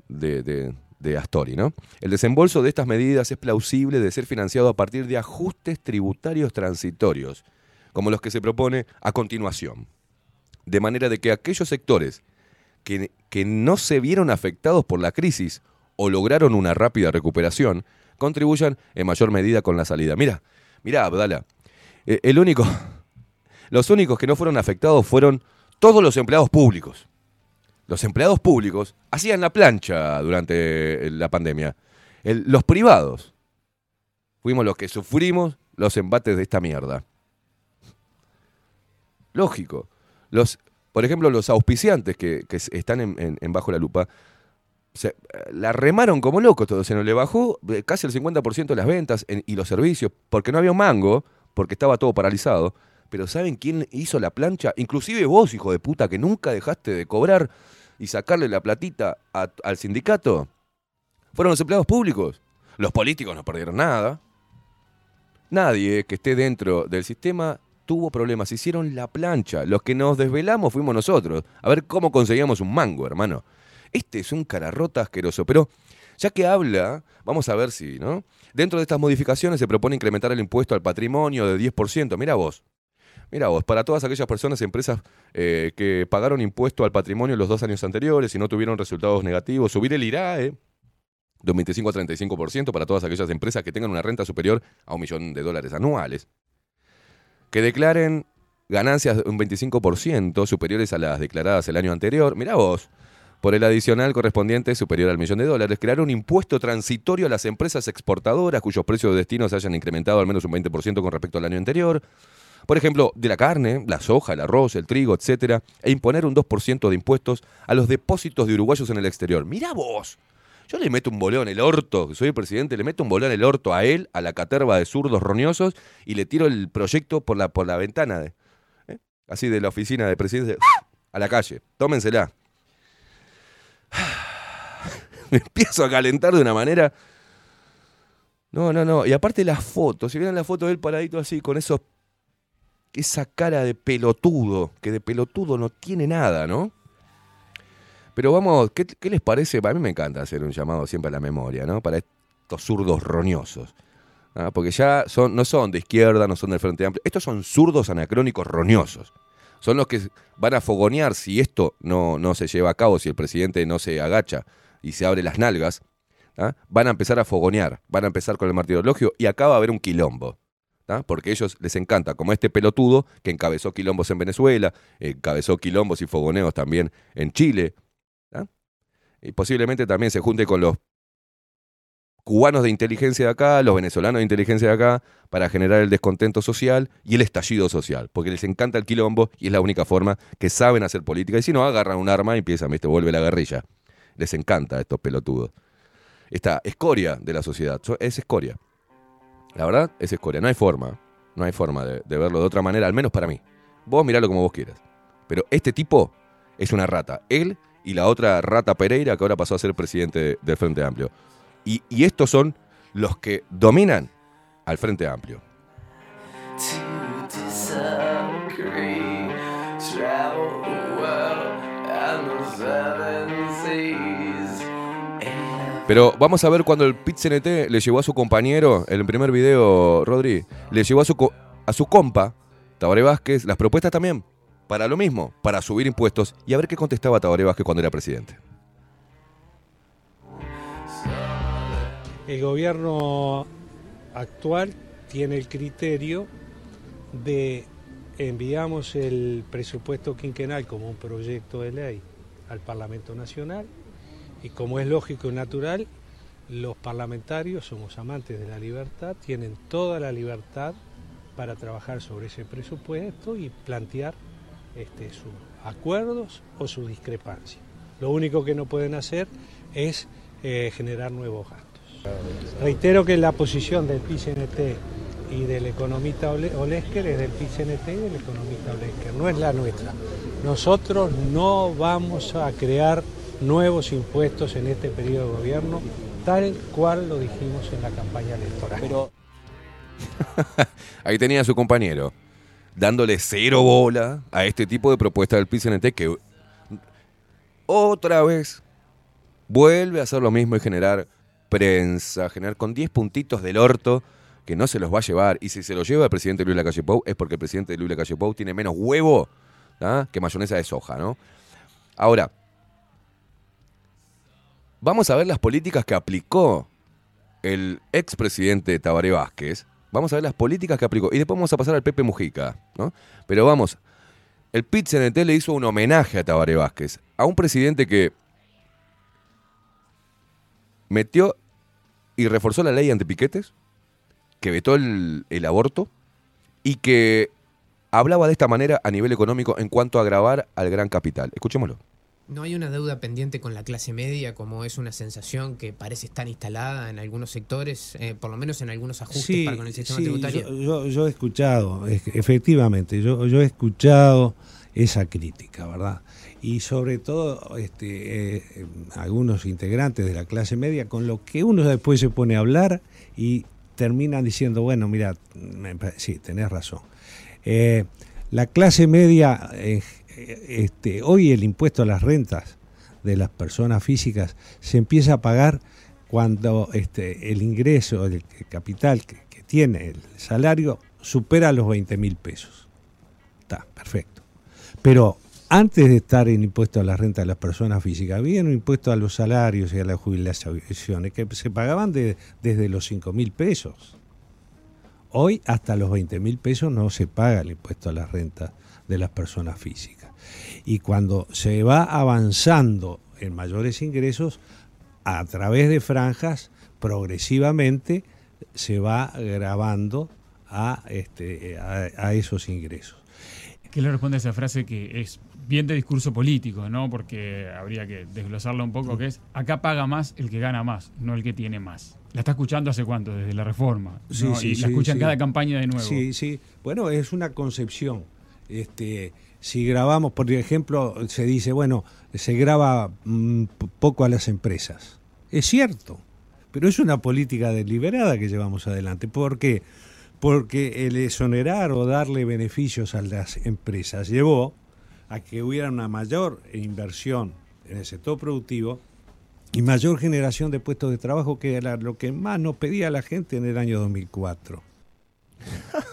de, de- de Astori, ¿no? El desembolso de estas medidas es plausible de ser financiado a partir de ajustes tributarios transitorios, como los que se propone a continuación. De manera de que aquellos sectores que, que no se vieron afectados por la crisis o lograron una rápida recuperación, contribuyan en mayor medida con la salida. Mira, mira, Abdala, eh, el único, los únicos que no fueron afectados fueron todos los empleados públicos. Los empleados públicos hacían la plancha durante la pandemia. Los privados fuimos los que sufrimos los embates de esta mierda. Lógico. Los, por ejemplo, los auspiciantes que, están en, bajo la lupa, se, eh, la remaron como locos todo. Se nos le bajó eh, casi el 50% de las ventas en- y los servicios, porque no había un mango, porque estaba todo paralizado. Pero ¿saben quién hizo la plancha? Inclusive vos, hijo de puta, que nunca dejaste de cobrar y sacarle la platita al sindicato. Fueron los empleados públicos. Los políticos no perdieron nada. Nadie que esté dentro del sistema tuvo problemas. Hicieron la plancha. Los que nos desvelamos fuimos nosotros. A ver cómo conseguíamos un mango, hermano. Este es un cararrota asqueroso. Pero ya que habla, vamos a ver si, ¿no? Dentro de estas modificaciones se propone incrementar el impuesto al patrimonio de 10%. Mira vos. Mira vos, para todas aquellas personas, empresas eh, que pagaron impuesto al patrimonio los dos años anteriores y no tuvieron resultados negativos, subir el IRAE de un 25 a 35% para todas aquellas empresas que tengan una renta superior a un millón de dólares anuales. Que declaren ganancias de un 25% superiores a las declaradas el año anterior. Mirá vos, por el adicional correspondiente superior al millón de dólares, crear un impuesto transitorio a las empresas exportadoras cuyos precios de destino se hayan incrementado al menos un 20% con respecto al año anterior. Por ejemplo, de la carne, la soja, el arroz, el trigo, etcétera, e imponer un 2% de impuestos a los depósitos de uruguayos en el exterior. Mirá vos, yo le meto un boleo en el orto, que soy el presidente, le meto un boleo en el orto a él, a la caterva de zurdos roñosos, y le tiro el proyecto por la, por la ventana, de, ¿eh? así de la oficina de presidencia, a la calle. Tómensela. Me empiezo a calentar de una manera. No, no, no. Y aparte las fotos, si vieron la foto de él paradito así, con esos. Esa cara de pelotudo, que de pelotudo no tiene nada, ¿no? Pero vamos, ¿qué, qué les parece? A mí me encanta hacer un llamado siempre a la memoria, ¿no? Para estos zurdos roñosos. ¿ah? Porque ya son, no son de izquierda, no son del Frente Amplio. Estos son zurdos anacrónicos roñosos. Son los que van a fogonear si esto no, no se lleva a cabo, si el presidente no se agacha y se abre las nalgas. ¿ah? Van a empezar a fogonear, van a empezar con el martirologio y acá va a haber un quilombo. ¿ah? Porque a ellos les encanta, como este pelotudo que encabezó quilombos en Venezuela, encabezó quilombos y fogoneos también en Chile, y posiblemente también se junte con los cubanos de inteligencia de acá, los venezolanos de inteligencia de acá, para generar el descontento social y el estallido social, porque les encanta el quilombo y es la única forma que saben hacer política. Y si no, agarran un arma y empiezan, ¿viste? vuelve la guerrilla. Les encanta a estos pelotudos. Esta escoria de la sociedad, so- es escoria. La verdad, es escoria. No hay forma, no hay forma de, de verlo de otra manera, al menos para mí. Vos miralo como vos quieras. Pero este tipo es una rata. Él y la otra rata Pereira, que ahora pasó a ser presidente de- del Frente Amplio. Y, estos son los que dominan al Frente Amplio. Pero vamos a ver cuando el pit CNT le llevó a su compañero, en el primer video, Rodri, le llevó a su, a su compa, Tabaré Vázquez, las propuestas también, para lo mismo, para subir impuestos, y a ver qué contestaba Tabaré Vázquez cuando era presidente. El gobierno actual tiene el criterio de enviamos el presupuesto quinquenal como un proyecto de ley al Parlamento Nacional y como es lógico y natural, los parlamentarios somos amantes de la libertad, tienen toda la libertad para trabajar sobre ese presupuesto y plantear este, sus acuerdos o sus discrepancias. Lo único que no pueden hacer es eh, generar nuevos gastos. Reitero que la posición del PCNT y del economista Ole- Olesker es del PCNT y del economista Olesker, no es la nuestra. Nosotros no vamos a crear nuevos impuestos en este periodo de gobierno, tal cual lo dijimos en la campaña electoral. Pero Ahí tenía su compañero dándole cero bola a este tipo de propuesta del PCNT que otra vez vuelve a hacer lo mismo y generar prensa, generar con 10 puntitos del orto que no se los va a llevar. Y si se lo lleva el presidente Luis Lacalle Pou es porque el presidente Luis Lacalle Pou tiene menos huevo ¿ah? que mayonesa de soja, ¿no? Ahora, vamos a ver las políticas que aplicó el expresidente Tabaré Vázquez. Vamos a ver las políticas que aplicó. Y después vamos a pasar al Pepe Mujica, ¿no? Pero vamos, el pit CNT le hizo un homenaje a Tabaré Vázquez, a un presidente que metió y reforzó la ley antipiquetes, que vetó el, el aborto y que hablaba de esta manera a nivel económico en cuanto a agravar al gran capital. Escuchémoslo. No hay una deuda pendiente con la clase media, como es una sensación que parece estar instalada en algunos sectores, eh, por lo menos en algunos ajustes para con el sistema sí, tributario. Yo, yo- yo he escuchado, efectivamente, yo, yo he escuchado esa crítica, ¿verdad? Y sobre todo este, eh, eh, algunos integrantes de la clase media, con lo que uno después se pone a hablar y terminan diciendo, bueno, mira, me sí, tenés razón. Eh, la clase media, eh, este, hoy el impuesto a las rentas de las personas físicas se empieza a pagar cuando este, el ingreso, el capital que, tiene, el salario, supera los 20 mil pesos. Está, perfecto. Pero antes de estar en impuesto a la renta de las personas físicas, había un impuesto a los salarios y a las jubilaciones que se pagaban de- desde los 5 mil pesos. Hoy hasta los 20 mil pesos no se paga el impuesto a la renta de las personas físicas. Y cuando se va avanzando en mayores ingresos, a través de franjas, progresivamente se va grabando a, este, a, a esos ingresos. ¿Qué le responde a esa frase que es bien de discurso político, ¿no? Porque habría que desglosarla un poco, que es acá paga más el que gana más, no el que tiene más. La está escuchando hace cuánto, desde la reforma. Sí, ¿no? sí, y la escucha en sí. cada campaña de nuevo. Sí, sí. Bueno, es una concepción. Este, si grabamos, por ejemplo, se dice, bueno, se graba mm, poco a las empresas. Es cierto, pero es una política deliberada que llevamos adelante. ¿Por qué? Porque el exonerar o darle beneficios a las empresas llevó a que hubiera una mayor inversión en el sector productivo y mayor generación de puestos de trabajo, que era lo que más nos pedía la gente en el año 2004.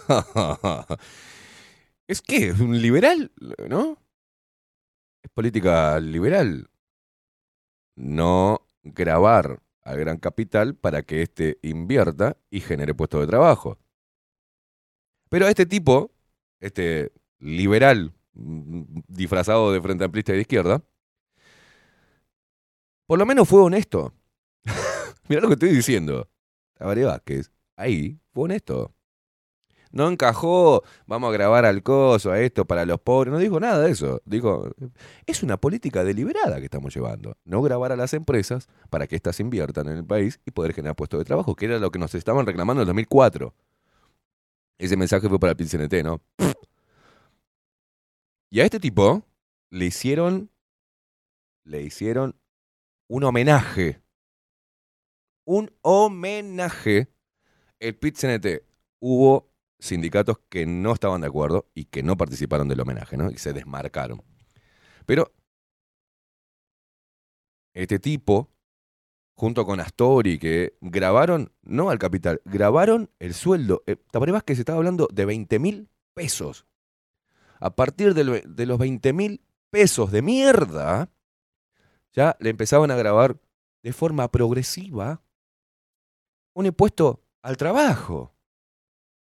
¿Es qué? ¿Es un liberal? ¿No? Es política liberal. No grabar al gran capital para que éste invierta y genere puestos de trabajo. Pero este tipo, este liberal mm, disfrazado de frente amplista y de izquierda, por lo menos fue honesto. Mirá lo que estoy diciendo. Tabaré Vázquez, ahí fue honesto. No encajó, vamos a grabar al coso, a esto para los pobres. No dijo nada de eso. Dijo, es una política deliberada que estamos llevando. No grabar a las empresas para que éstas inviertan en el país y poder generar puestos de trabajo, que era lo que nos estaban reclamando en el 2004. Ese mensaje fue para el PCNT, ¿no? Y a este tipo le hicieron, le hicieron un homenaje. Un homenaje. El PIT-CNT. Hubo sindicatos que no estaban de acuerdo y que no participaron del homenaje, ¿no? Y se desmarcaron. Pero este tipo, junto con Astori, que grabaron, no al capital, grabaron el sueldo. Eh, Tabaré Vázquez estaba hablando de 20 mil pesos. A partir ve- de los 20 mil pesos de mierda, ya le empezaban a grabar de forma progresiva un impuesto al trabajo.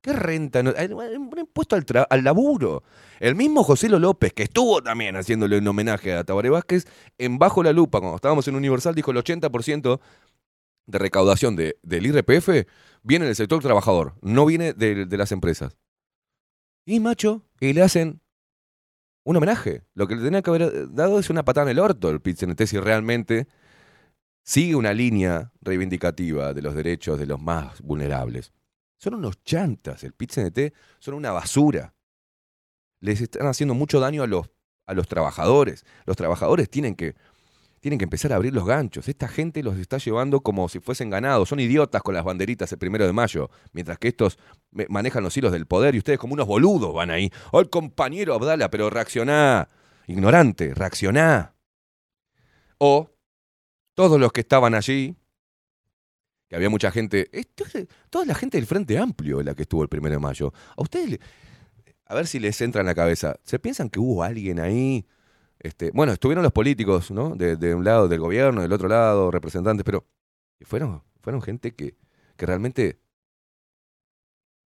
¿Qué renta? Un impuesto al, al laburo. El mismo José Lo López, que estuvo también haciéndole un homenaje a Tabaré Vázquez, en Bajo la Lupa, cuando estábamos en Universal, dijo el 80% de recaudación de- del IRPF viene del sector trabajador, no viene de, de las empresas. Y macho, y le hacen un homenaje. Lo que le tenía que haber dado es una patada en el orto el pit si realmente sigue una línea reivindicativa de los derechos de los más vulnerables. Son unos chantas. El pit CNT son una basura. Les están haciendo mucho daño a los, a los trabajadores. Los trabajadores tienen que, tienen que empezar a abrir los ganchos. Esta gente los está llevando como si fuesen ganados. Son idiotas con las banderitas el primero de mayo. Mientras que estos manejan los hilos del poder y ustedes como unos boludos van ahí. ¡Oh, el compañero Abdala! Pero reaccioná. Ignorante, reaccioná. O todos los que estaban allí, que había mucha gente, toda la gente del Frente Amplio la que estuvo el primero de mayo. A ustedes, a ver si les entra en la cabeza, ¿se piensan que hubo alguien ahí? Este, bueno, estuvieron los políticos, ¿no? De, de un lado del gobierno, del otro lado, representantes, pero fueron, fueron gente que, que realmente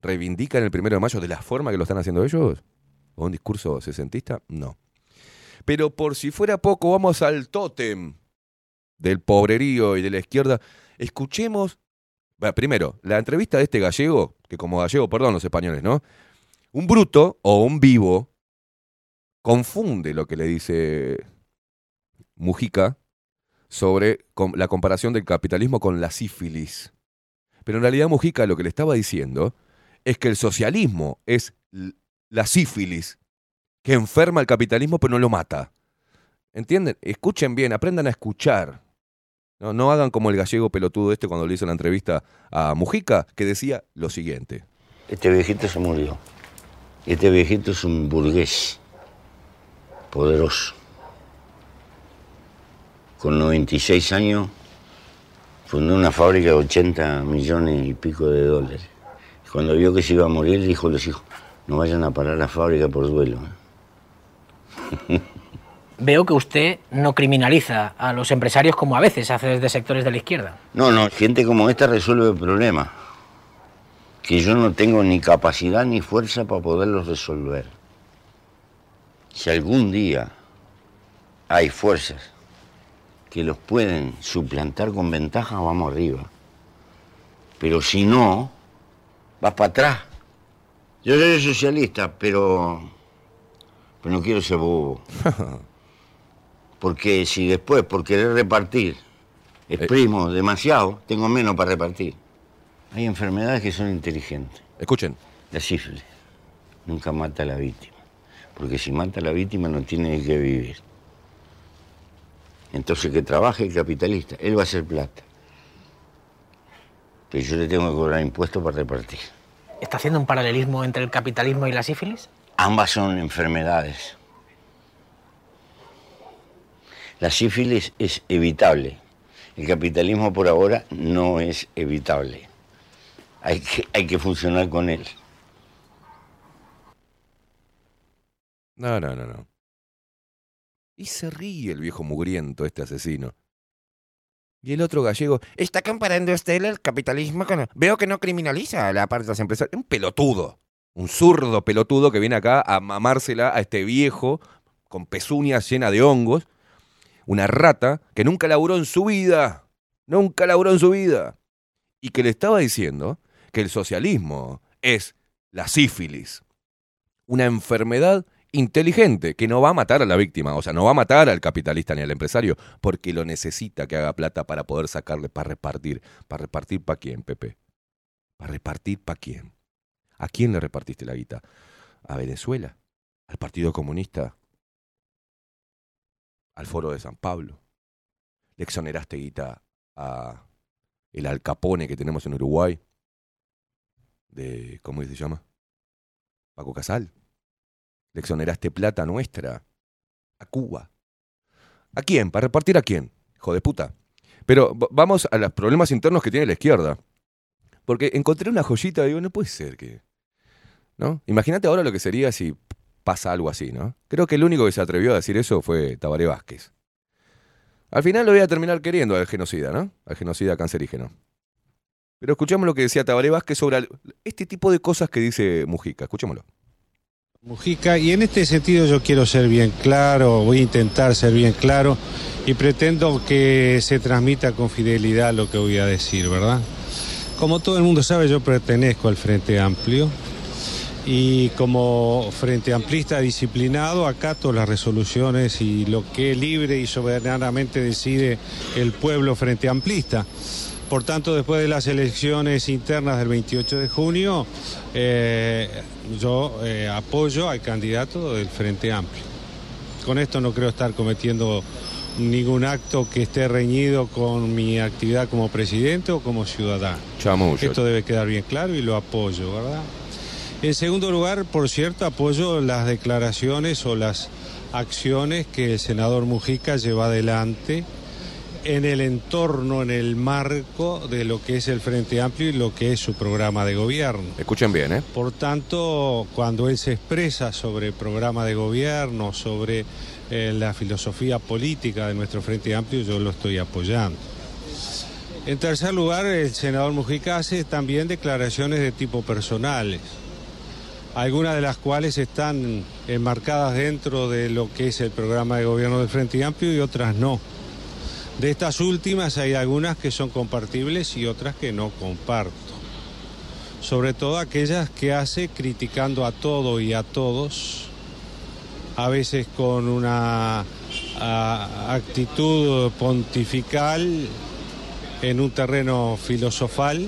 reivindican el primero de mayo de la forma que lo están haciendo ellos. ¿O un discurso sesentista? No. Pero por si fuera poco, vamos al tótem del pobrerío y de la izquierda. Escuchemos, primero, la entrevista de este gallego, que como gallego, perdón los españoles, ¿no? Un bruto o un vivo confunde lo que le dice Mujica sobre la comparación del capitalismo con la sífilis. Pero en realidad Mujica lo que le estaba diciendo es que el socialismo es la sífilis que enferma al capitalismo pero no lo mata. ¿Entienden? Escuchen bien, aprendan a escuchar. No, no hagan como el gallego pelotudo este cuando le hizo la entrevista a Mujica, que decía lo siguiente. Este viejito se murió. Este viejito es un burgués poderoso. Con 96 años fundó una fábrica de 80 millones y pico de dólares. Cuando vio que se iba a morir, dijo a los hijos, no vayan a parar la fábrica por duelo. ¿eh". Veo que usted no criminaliza a los empresarios como a veces hace desde sectores de la izquierda. No, no, gente como esta resuelve problemas que yo no tengo ni capacidad ni fuerza para poderlos resolver. Si algún día hay fuerzas que los pueden suplantar con ventaja, vamos arriba. Pero si no, vas para atrás. Yo soy socialista, pero, pero no quiero ser bobo. Porque si después, por querer repartir, exprimo demasiado, tengo menos para repartir. Hay enfermedades que son inteligentes. Escuchen. La sífilis nunca mata a la víctima. Porque si mata a la víctima no tiene que vivir. Entonces que trabaje el capitalista, él va a hacer plata. Pero yo le tengo que cobrar impuestos para repartir. ¿Está haciendo un paralelismo entre el capitalismo y la sífilis? Ambas son enfermedades. La sífilis es evitable. El capitalismo por ahora no es evitable. Hay que, hay que funcionar con él. No, no, no, no. Y se ríe el viejo mugriento, este asesino. Y el otro gallego, está comparando usted el capitalismo con... Veo que no criminaliza a la parte de las empresas. Un pelotudo. Un zurdo pelotudo que viene acá a mamársela a este viejo con pezuñas llenas de hongos. Una rata que nunca laburó en su vida. Nunca laburó en su vida. Y que le estaba diciendo que el socialismo es la sífilis. Una enfermedad inteligente que no va a matar a la víctima, o sea, no va a matar al capitalista ni al empresario, porque lo necesita que haga plata para poder sacarle para repartir. ¿Para repartir para quién, Pepe? ¿Para repartir para quién? ¿A quién le repartiste la guita? ¿A Venezuela? ¿Al Partido Comunista? ¿Al Foro de San Pablo? ¿Le exoneraste guita a el Al Capone que tenemos en Uruguay? De, ¿cómo se llama? Paco Casal. Le exoneraste plata nuestra a Cuba. ¿A quién? ¿Para repartir a quién? Hijo de puta. Pero vamos a los problemas internos que tiene la izquierda. Porque encontré una joyita y digo, no puede ser que. ¿No? Imagínate ahora lo que sería si pasa algo así, ¿no? Creo que el único que se atrevió a decir eso fue Tabaré Vázquez. Al final lo voy a terminar queriendo al genocida, ¿no? Al genocida cancerígeno. Pero escuchemos lo que decía Tabaré Vázquez sobre este tipo de cosas que dice Mujica. Escuchémoslo. Mujica, y en este sentido yo quiero ser bien claro, voy a intentar ser bien claro y pretendo que se transmita con fidelidad lo que voy a decir, ¿verdad? Como todo el mundo sabe, yo pertenezco al Frente Amplio y como Frente Amplista disciplinado acato las resoluciones y lo que libre y soberanamente decide el pueblo Frente Amplista. Por tanto, después de las elecciones internas del 28 de junio, eh, yo eh, apoyo al candidato del Frente Amplio. Con esto no creo estar cometiendo ningún acto que esté reñido con mi actividad como presidente o como ciudadano. Esto debe quedar bien claro y lo apoyo, ¿verdad? En segundo lugar, por cierto, apoyo las declaraciones o las acciones que el senador Mujica lleva adelante en el entorno, en el marco de lo que es el Frente Amplio y lo que es su programa de gobierno. Escuchen bien, ¿eh? Por tanto, cuando él se expresa sobre el programa de gobierno, sobre eh, la filosofía política de nuestro Frente Amplio, yo lo estoy apoyando. En tercer lugar, el senador Mujica hace también declaraciones de tipo personales, algunas de las cuales están enmarcadas dentro de lo que es el programa de gobierno del Frente Amplio y otras no. De estas últimas hay algunas que son compartibles y otras que no comparto. Sobre todo aquellas que hace criticando a todo y a todos, a veces con una actitud pontifical en un terreno filosofal,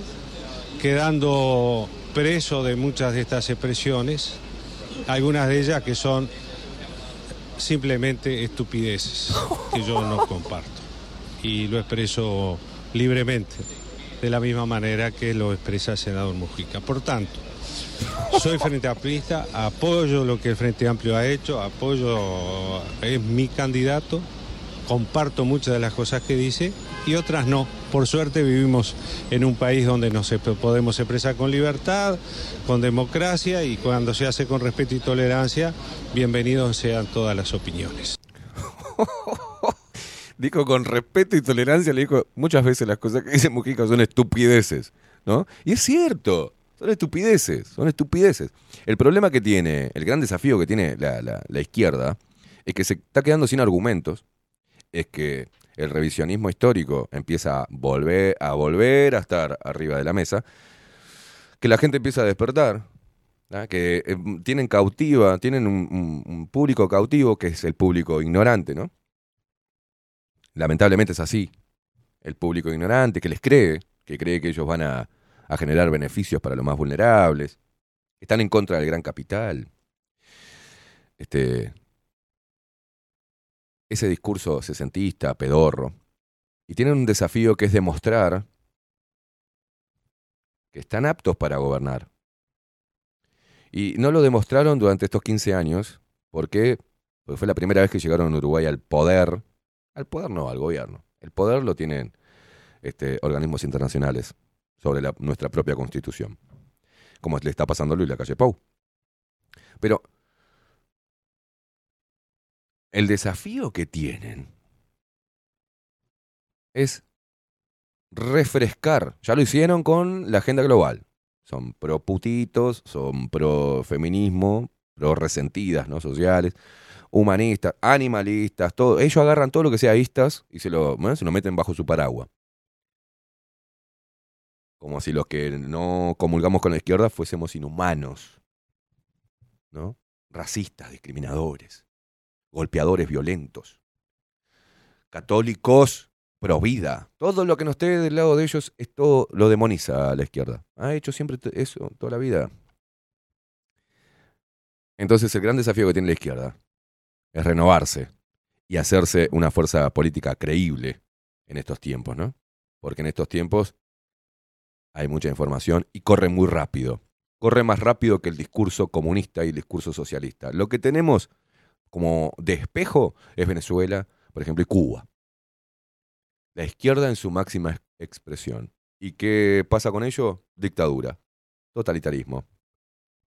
quedando preso de muchas de estas expresiones, algunas de ellas que son simplemente estupideces, que yo no comparto. Y lo expreso libremente, de la misma manera que lo expresa el senador Mujica. Por tanto, soy Frente Amplista, apoyo lo que el Frente Amplio ha hecho, apoyo, es mi candidato, comparto muchas de las cosas que dice y otras no. Por suerte vivimos en un país donde nos podemos expresar con libertad, con democracia y cuando se hace con respeto y tolerancia, bienvenidos sean todas las opiniones. Dijo con respeto y tolerancia, le dijo muchas veces las cosas que dice Mujica son estupideces, ¿no? Y es cierto, son estupideces, son estupideces. El problema que tiene, el gran desafío que tiene la izquierda, es que se está quedando sin argumentos, es que el revisionismo histórico empieza a volver, a volver a estar arriba de la mesa, que la gente empieza a despertar, ¿ah? que eh, tienen cautiva, tienen un, público cautivo que es el público ignorante, ¿no? Lamentablemente es así. El público ignorante que les cree, que cree que ellos van a, a generar beneficios para los más vulnerables, están en contra del gran capital. Este, ese discurso sesentista, pedorro. Y tienen un desafío que es demostrar que están aptos para gobernar. Y no lo demostraron durante estos 15 años, porque fue la primera vez que llegaron en Uruguay al poder. Al poder no, al gobierno. El poder lo tienen este, organismos internacionales sobre nuestra propia constitución. Como le está pasando a Luis la calle Pau. Pero el desafío que tienen es refrescar. Ya lo hicieron con la agenda global. Son pro putitos, son pro feminismo, pro resentidas, ¿no? Sociales, humanistas, animalistas, todo. Ellos agarran todo lo que sea istas y se lo, se lo meten bajo su paraguas. Como si los que no comulgamos con la izquierda fuésemos inhumanos, ¿no? Racistas, discriminadores, golpeadores violentos, católicos pro vida. Todo lo que no esté del lado de ellos, esto lo demoniza a la izquierda. Ha hecho siempre eso toda la vida. Entonces el gran desafío que tiene la izquierda es renovarse y hacerse una fuerza política creíble en estos tiempos, ¿no? Porque en estos tiempos hay mucha información y corre muy rápido. Corre más rápido que el discurso comunista y el discurso socialista. Lo que tenemos como de espejo es Venezuela, por ejemplo, y Cuba. La izquierda en su máxima ex- expresión. ¿Y qué pasa con ello? Dictadura, totalitarismo.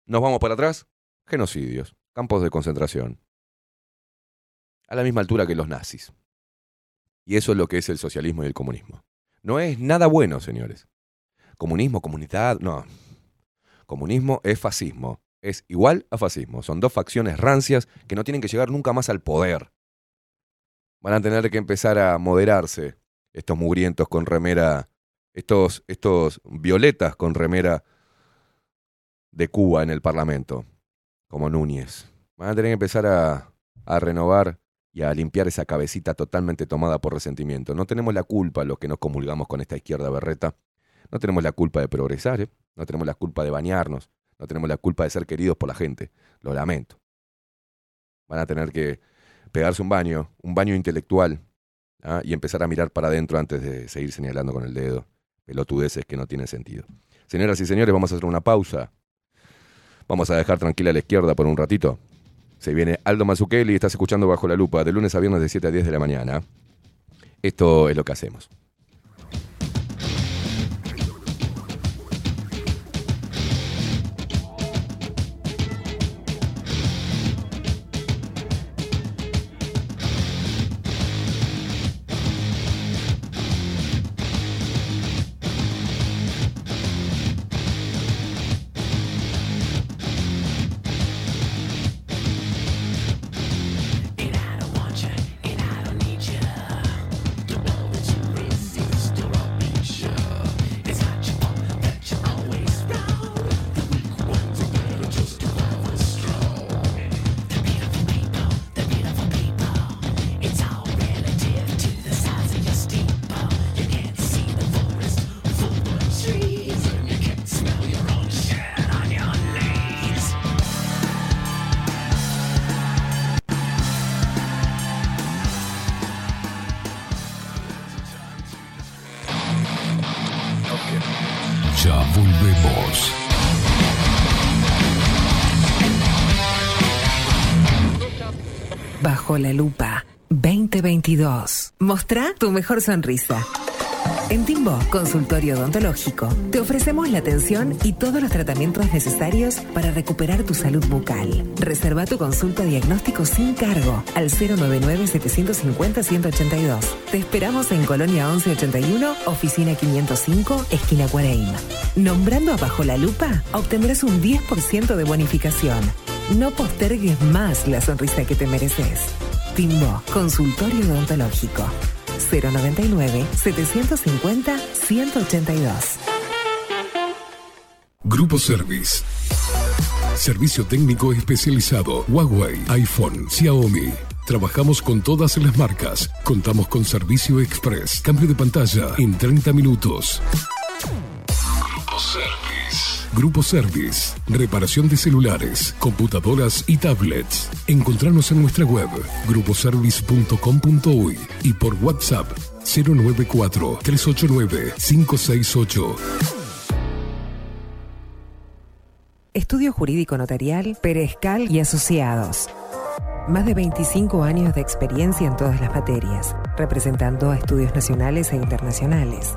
Nos vamos para atrás, genocidios, campos de concentración. A la misma altura que los nazis. Y eso es lo que es el socialismo y el comunismo. No es nada bueno, señores. Comunismo, comunidad, no. Comunismo es fascismo. Es igual a fascismo. Son dos facciones rancias que no tienen que llegar nunca más al poder. Van a tener que empezar a moderarse estos mugrientos con remera, estos, estos violetas con remera de Cuba en el Parlamento, como Núñez. Van a tener que empezar a, a renovar y a limpiar esa cabecita totalmente tomada por resentimiento. No tenemos la culpa los que nos comulgamos con esta izquierda berreta. No tenemos la culpa de progresar, ¿eh? no tenemos la culpa de bañarnos, no tenemos la culpa de ser queridos por la gente. Lo lamento. Van a tener que pegarse un baño, un baño intelectual, ¿ah? y empezar a mirar para adentro antes de seguir señalando con el dedo pelotudeces que no tienen sentido. Señoras y señores, vamos a hacer una pausa. Vamos a dejar tranquila a la izquierda por un ratito. Se viene Aldo Mazzucchelli estás escuchando Bajo la Lupa de lunes a viernes de 7 a 10 de la mañana. Esto es lo que hacemos. 2022. Mostrá tu mejor sonrisa. En Timbo, consultorio odontológico, te ofrecemos la atención y todos los tratamientos necesarios para recuperar tu salud bucal. Reserva tu consulta diagnóstico sin cargo al 099-750-182. Te esperamos en Colonia 1181, oficina 505, esquina Cuareim. Nombrando a Bajo la Lupa, obtendrás un 10% de bonificación. No postergues más la sonrisa que te mereces. Timbo, consultorio odontológico. 099-750-182. Grupo Service. Servicio técnico especializado. Huawei, iPhone, Xiaomi. Trabajamos con todas las marcas. Contamos con servicio express. Cambio de pantalla en 30 minutos. Grupo Service. Grupo Service. Reparación de celulares, computadoras y tablets. Encontrarnos en nuestra web gruposervice.com.uy y por WhatsApp 094 389 568. Estudio Jurídico Notarial, Perezcal y Asociados. Más de 25 años de experiencia en todas las materias, representando a estudios nacionales e internacionales.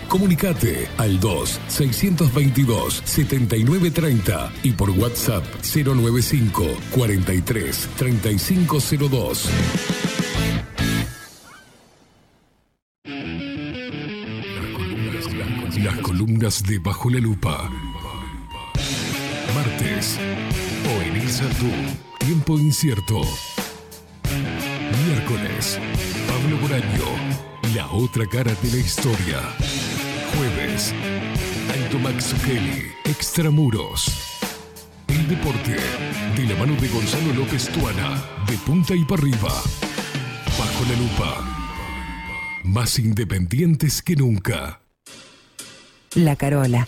Comunicate al 2-622-7930 y por WhatsApp 095 43 3502. Las columnas de Bajo la Lupa. Martes. O en Tú. Tiempo incierto. Miércoles. Pablo Boraño. La otra cara de la historia. Jueves. Alto Max Kelly. Extramuros. El deporte. De la mano de Gonzalo López Tuana. De punta y para arriba. Bajo la lupa. Más independientes que nunca. La Carola.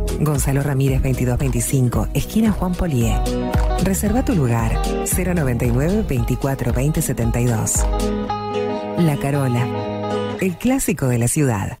Gonzalo Ramírez 2225, esquina Juan Polié. Reserva tu lugar 099 24 20 72. La Carola, el clásico de la ciudad.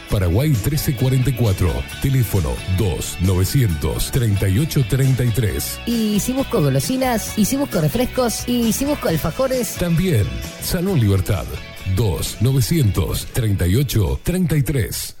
Paraguay 1344. Teléfono 2 900 3833. Y si busco golosinas. Y si busco refrescos. Y si busco alfajores. También Salón Libertad. 2 900 38 33.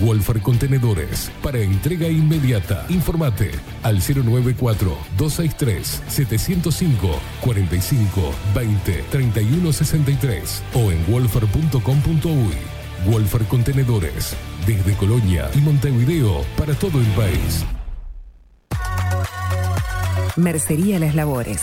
Wolfer Contenedores para entrega inmediata. Informate al 094-263-705 45 20 31 63 o en wolfer.com.uy. Wolfer Contenedores desde Colonia y Montevideo para todo el país. Mercería Las Labores.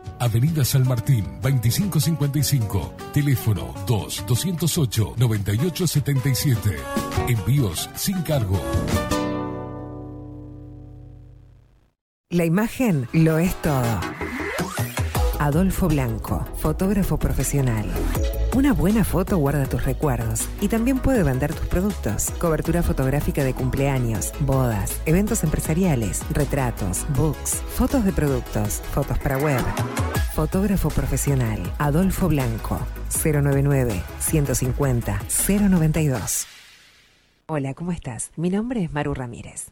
Avenida San Martín, 2555. Teléfono 2-208-9877. Envíos sin cargo. La imagen lo es todo. Adolfo Blanco, fotógrafo profesional. Una buena foto guarda tus recuerdos y también puede vender tus productos. Cobertura fotográfica de cumpleaños, bodas, eventos empresariales, retratos, books, fotos de productos, fotos para web. Fotógrafo profesional, Adolfo Blanco, 099 150 092. Hola, ¿cómo estás? Mi nombre es Maru Ramírez.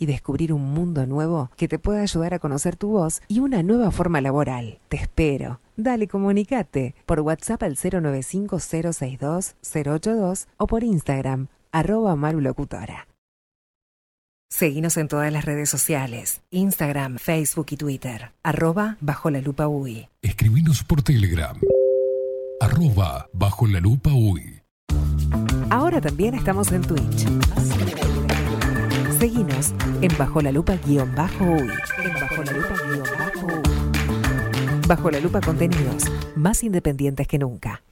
y descubrir un mundo nuevo que te pueda ayudar a conocer tu voz y una nueva forma laboral. Te espero. Dale, comunicate por WhatsApp al 095-062-082 o por Instagram, arroba marulocutora. Seguinos en todas las redes sociales, Instagram, Facebook y Twitter, arroba bajo la lupa UI. Escribinos por Telegram. Arroba bajo la lupa UI. Ahora también estamos en Twitch. Seguinos en Bajo la Lupa guion bajo uy. En Bajo la Lupa guion bajo. Bajo la Lupa contenidos, más independientes que nunca.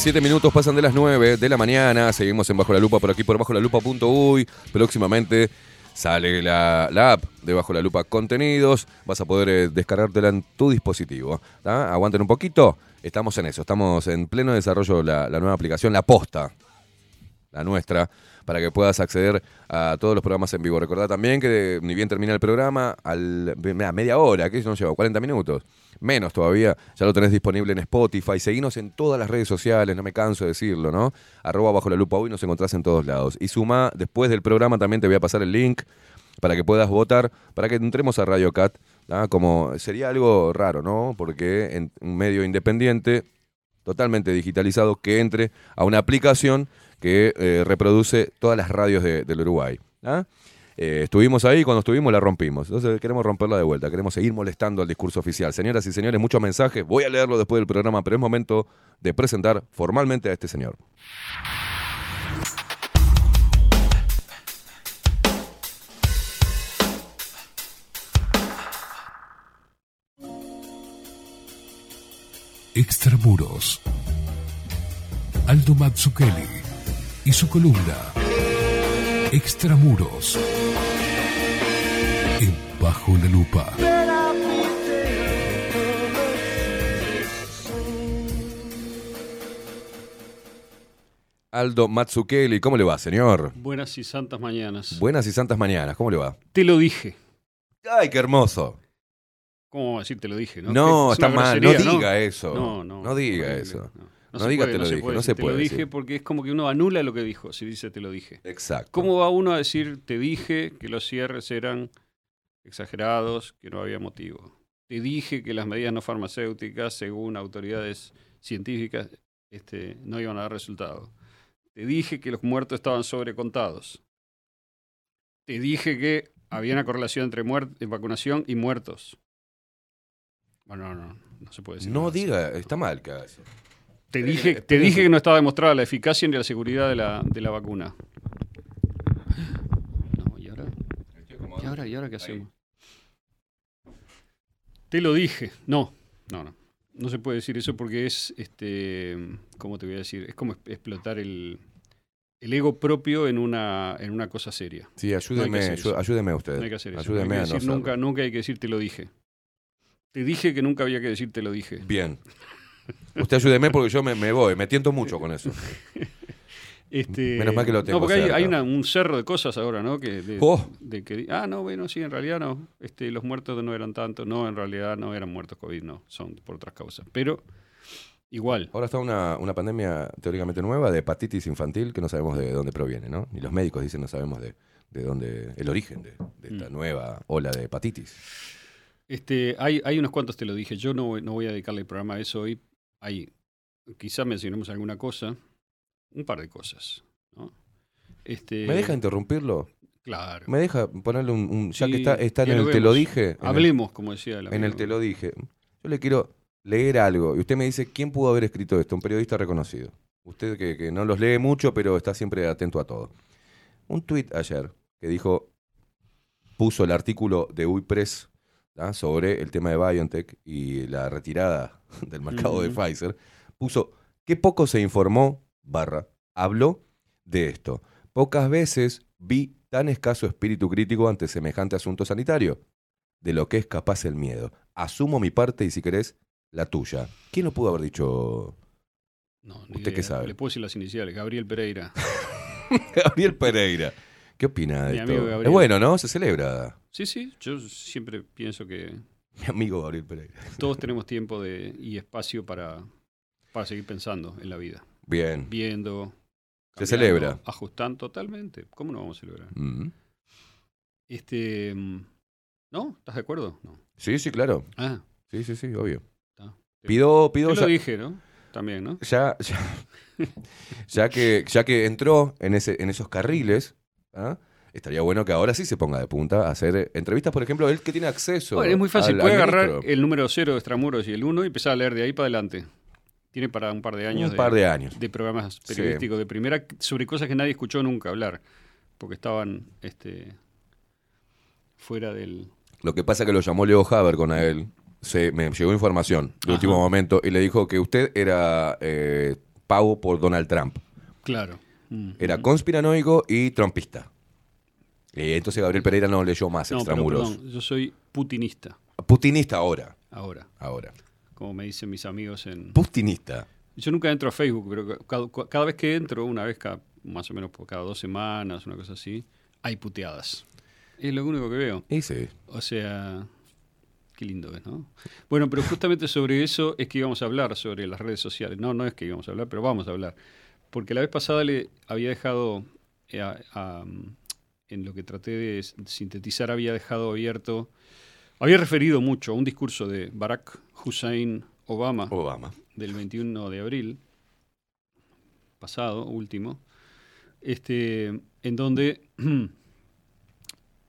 17 minutos pasan de las 9 de la mañana. Seguimos en Bajo la Lupa por aquí por bajo la lupa.uy. Próximamente sale la, la app de Bajo la Lupa Contenidos. Vas a poder eh, descargártela en tu dispositivo. ¿tá? Aguanten un poquito. Estamos en eso. Estamos en pleno desarrollo la, nueva aplicación, la posta. La nuestra. Para que puedas acceder a todos los programas en vivo. Recordá también que ni bien termina el programa, al, a media hora, que eso nos lleva 40 minutos, menos todavía, ya lo tenés disponible en Spotify. Seguinos en todas las redes sociales, no me canso de decirlo, ¿no? Arroba bajo la lupa hoy nos encontrás en todos lados. Y suma, después del programa también te voy a pasar el link para que puedas votar, para que entremos a Radio Cat, ¿tá? como sería algo raro, ¿no? Porque en un medio independiente, totalmente digitalizado, que entre a una aplicación que eh, reproduce todas las radios de- del Uruguay. ¿ah? Eh, estuvimos ahí, cuando estuvimos la rompimos. Entonces queremos romperla de vuelta, queremos seguir molestando al discurso oficial. Señoras y señores, muchos mensajes. Voy a leerlo después del programa, pero es momento de presentar formalmente a este señor. Extramuros. Aldo Mazzucchelli y su columna Extramuros. En Bajo la Lupa. Aldo Mazzucchelli, ¿cómo le va, señor? Buenas y santas mañanas. Buenas y santas mañanas, ¿cómo le va? Te lo dije. ¡Ay, qué hermoso! ¿Cómo vamos a decir te lo dije? No, No, es está mal, no diga eso. No, no. No diga horrible, eso. No diga puede, te lo dije, no se Te puede lo dije decir. porque es como que uno anula lo que dijo si dice te lo dije. Exacto. ¿Cómo va uno a decir te dije que los cierres eran exagerados, que no había motivo? Te dije que las medidas no farmacéuticas, según autoridades científicas, este, no iban a dar resultado. Te dije que los muertos estaban sobrecontados. Te dije que había una correlación entre muert- vacunación y muertos. Bueno, no, no, no se puede decir. No así. diga, está mal eso. Te Eh, dije, te dije que no estaba demostrada la eficacia ni la seguridad de la, de la vacuna. No, ¿y ahora? ¿Y ahora, ¿Y ahora qué hacemos? Te lo dije. No, no, no. No se puede decir eso porque es, este, ¿cómo te voy a decir? Es como explotar el, el ego propio en una, en una cosa seria. Sí, No ayúdeme, ayúdeme usted. No hay que hacer eso. Ayúdeme no hay a que decir nunca, nunca hay que decir te lo dije. Te dije que nunca había que decir te lo dije. Bien. Usted ayúdeme porque yo me, me voy, me tiento mucho con eso. Este, Menos mal que lo tengo No, porque hay, cerca. hay una- un cerro de cosas ahora, ¿no? Que, de, Oh. de que, ah, no, bueno, sí, en realidad no. Este, los muertos no eran tantos. No, en realidad no eran muertos COVID, no. Son por otras causas. Pero igual. Ahora está una, una pandemia teóricamente nueva de hepatitis infantil que no sabemos de dónde proviene, ¿no? Ni los médicos dicen no sabemos de, de dónde, el origen de, de esta Mm. nueva ola de hepatitis. Este, hay, hay unos cuantos, te lo dije. Yo no, no voy a dedicarle el programa a eso hoy. Hay, quizá mencionemos alguna cosa. Un par de cosas. ¿no? Este, ¿Me deja interrumpirlo? Claro. ¿Me deja ponerle un... un- ya Sí, que está, está en el te lo dije? el- Hablemos, como decía el En el te lo dije. Yo le quiero leer algo. Y usted me dice, ¿quién pudo haber escrito esto? Un periodista reconocido. Usted que, que no los lee mucho, pero está siempre atento a todo. Un tuit ayer que dijo, puso el artículo de ¿tá? sobre el tema de BioNTech y la retirada del mercado de. Pfizer. Puso, qué poco se informó, barra, habló de esto. Pocas veces vi tan escaso espíritu crítico ante semejante asunto sanitario. De lo que es capaz el miedo. Asumo mi parte y si querés, la tuya. ¿Quién lo pudo haber dicho? No, ni ¿Usted qué sabe? Le puedo decir las iniciales. Gabriel Pereira. Gabriel Pereira. ¿Qué opina de Mi esto? amigo Gabriel. Es bueno, ¿no? Se celebra. Sí, sí. Yo siempre pienso que Mi amigo Gabriel Pereira. todos tenemos tiempo de, y espacio para, para seguir pensando en la vida. Bien. Viendo. Se celebra. Ajustando totalmente. ¿Cómo no vamos a celebrar? Mm. Este. mm, ¿No? ¿Estás de acuerdo? No. Sí, sí, claro. Ah. Sí, sí, sí, obvio. Está. Pido, pido Yo lo ya- dije, ¿no? También, ¿no? Ya, ya, ya que, ya que entró en, ese, en esos carriles, ¿ah? estaría bueno que ahora sí se ponga de punta a hacer entrevistas, por ejemplo, él que tiene acceso. Bueno, es muy fácil. al- Puede al agarrar el número 0 de Extramuros y el 1 y empezar a leer de ahí para adelante. Tiene para un par de años. Un par de años. De programas Sí. periodísticos de primera sobre cosas que nadie escuchó nunca hablar. Porque estaban este, fuera del. Lo que pasa es que lo llamó Leo Haber con a él. Se, me llegó información de Ajá. último momento y le dijo que usted era eh, pago por Donald Trump. Claro. Mm. Era conspiranoico y trumpista. Eh, entonces Gabriel Pereira no leyó más No, pero extramuros. perdón, yo soy putinista. Putinista ahora. Ahora. Ahora. Como me dicen mis amigos en. Putinista. Yo nunca entro a Facebook, pero cada, cada vez que entro, una vez cada, más o menos por cada dos semanas, una cosa así, hay puteadas. Es lo único que veo. Sí. O sea, qué lindo es, ¿no? Bueno, pero justamente sobre eso es que íbamos a hablar, sobre las redes sociales. No, no es que íbamos a hablar, pero vamos a hablar. Porque la vez pasada le había dejado, eh, a- a, en lo que traté de sintetizar, había dejado abierto, había referido mucho a un discurso de Barack Hussein Obama, Obama. del 21 de abril pasado, último, este, en donde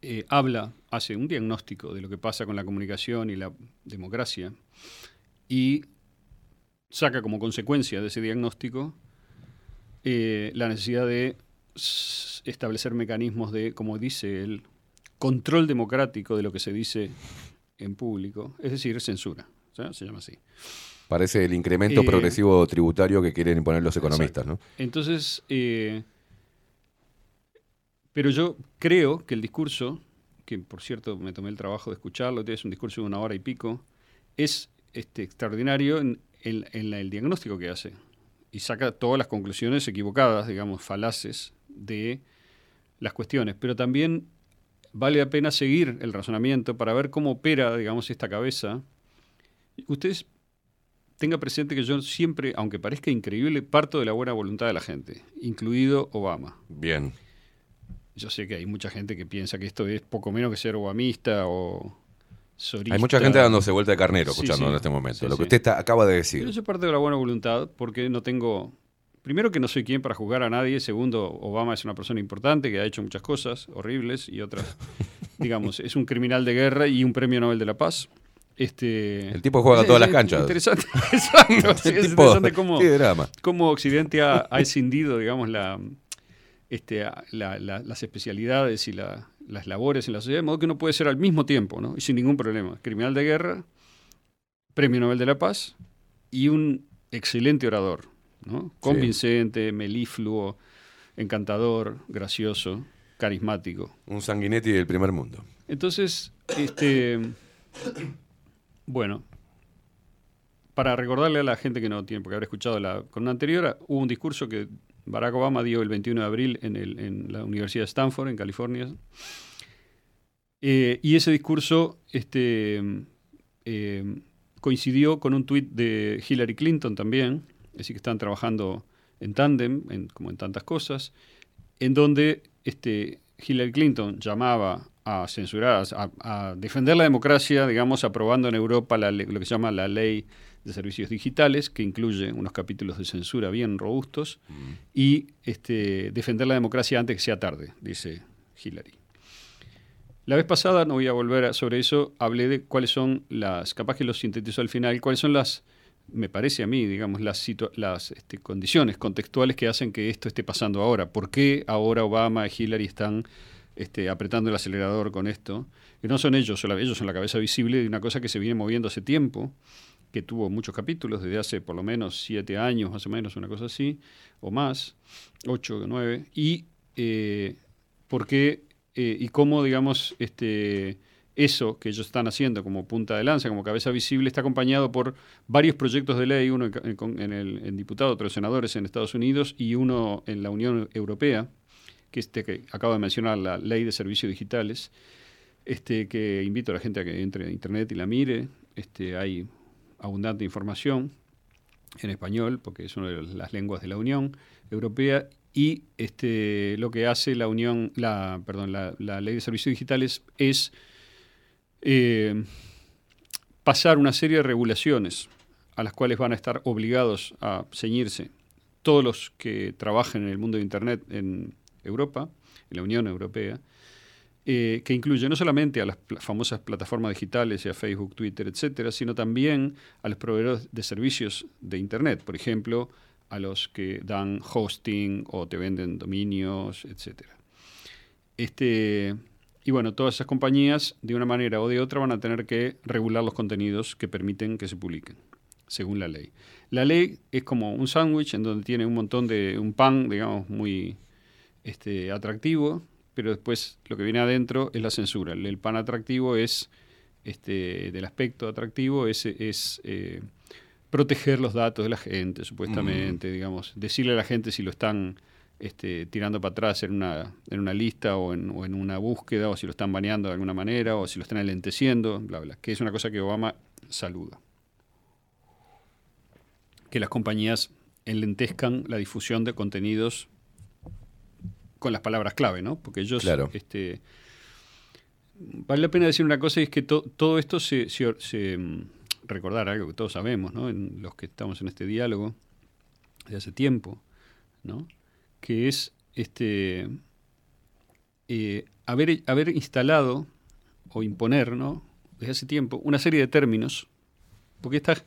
eh, habla, hace un diagnóstico de lo que pasa con la comunicación y la democracia y saca como consecuencia de ese diagnóstico eh, la necesidad de establecer mecanismos de, como dice él, control democrático de lo que se dice en público, es decir, censura. Se llama así. Parece el incremento Eh, progresivo tributario que quieren imponer los economistas, ¿no? Entonces, eh, pero yo creo que el discurso, que por cierto me tomé el trabajo de escucharlo, es un discurso de una hora y pico, es este, extraordinario en, en- en la- el diagnóstico que hace. Y saca todas las conclusiones equivocadas, digamos, falaces de las cuestiones. Pero también vale la pena seguir el razonamiento para ver cómo opera, digamos, esta cabeza. Ustedes tenga presente que yo siempre, aunque parezca increíble, parto de la buena voluntad de la gente, incluido Obama. Bien. Yo sé que hay mucha gente que piensa que esto es poco menos que ser obamista o sorista. Hay mucha gente dándose vuelta de carnero escuchando sí. en este momento. Sí, lo que usted está- acaba de decir. Pero yo parto de la buena voluntad porque no tengo... Primero que no soy quien para juzgar a nadie. Segundo, Obama es una persona importante que ha hecho muchas cosas horribles y otras, digamos, es un criminal de guerra y un premio Nobel de la Paz. Este, El tipo juega es- todas las canchas. Interesante, exacto. sí, es tipo- interesante cómo, Occidente ha, ha escindido, digamos, la, este, a- la- la- las especialidades y la- las labores en la sociedad, de modo que uno puede ser al mismo tiempo, ¿no? Y sin ningún problema. Criminal de guerra, Premio Nobel de la Paz y un excelente orador, ¿no? Convincente, melifluo, encantador, gracioso, carismático. Un sanguinetti del primer mundo. Entonces, este, bueno, para recordarle a la gente que no tiene por qué haber escuchado la columna anterior, hubo un discurso que Barack Obama dio el 21 de abril en, el- en la Universidad de Stanford, en California. Eh, y ese discurso este, eh, coincidió con un tuit de Hillary Clinton también, así que están trabajando en tándem, en- como en tantas cosas, en donde este, Hillary Clinton llamaba a censurar, a, a defender la democracia, digamos, aprobando en Europa la lo que se llama la ley de servicios digitales, que incluye unos capítulos de censura bien robustos, y este, defender la democracia antes que sea tarde, dice Hillary. La vez pasada, no voy a volver a- sobre eso, hablé de cuáles son las, capaz que lo sintetizó al final, cuáles son las, me parece a mí, digamos, las, las este, condiciones contextuales que hacen que esto esté pasando ahora. ¿Por qué ahora Obama y Hillary están este, apretando el acelerador con esto? Que no son ellos, sola- ellos son la cabeza visible de una cosa que se viene moviendo hace tiempo, que tuvo muchos capítulos, desde hace por lo menos siete años, más o menos, una cosa así, o más, ocho nueve, y eh, por qué eh, y cómo, digamos, este, eso que ellos están haciendo como punta de lanza, como cabeza visible, está acompañado por varios proyectos de ley, uno en, en el en diputado, otros senadores en Estados Unidos y uno en la Unión Europea, que este que acabo de mencionar, la Ley de Servicios Digitales, este, que invito a la gente a que entre a internet y la mire. Este, hay abundante información en español, porque es una de las lenguas de la Unión Europea, y este, lo que hace la Unión, la, perdón, la Ley de Servicios Digitales es eh, pasar una serie de regulaciones a las cuales van a estar obligados a ceñirse todos los que trabajen en el mundo de Internet en Europa, en la Unión Europea, eh, que incluye no solamente a las famosas plataformas digitales, a Facebook, Twitter, etcétera, sino también a los proveedores de servicios de Internet, por ejemplo, a los que dan hosting o te venden dominios, etcétera. Este, y bueno, todas esas compañías, de una manera o de otra, van a tener que regular los contenidos que permiten que se publiquen, según la ley. La ley es como un sándwich en donde tiene un montón de, un pan, digamos, muy este, atractivo, pero después lo que viene adentro es la censura. El, el pan atractivo es, este, del aspecto atractivo, es, es eh, proteger los datos de la gente, supuestamente, digamos, decirle a la gente si lo están este, tirando para atrás en una, en una lista o en, o en una búsqueda, o si lo están baneando de alguna manera, o si lo están alenteciendo, bla, bla, que es una cosa que Obama saluda. Que las compañías enlentezcan la difusión de contenidos con las palabras clave, ¿no? Porque ellos, Claro. este, vale la pena decir una cosa y es que to- todo esto se, se- se, mm, recordar algo que todos sabemos, ¿no? En los que estamos en este diálogo de hace tiempo, ¿no? Que es este eh, haber, haber instalado o imponer, ¿no? Desde hace tiempo una serie de términos, porque estas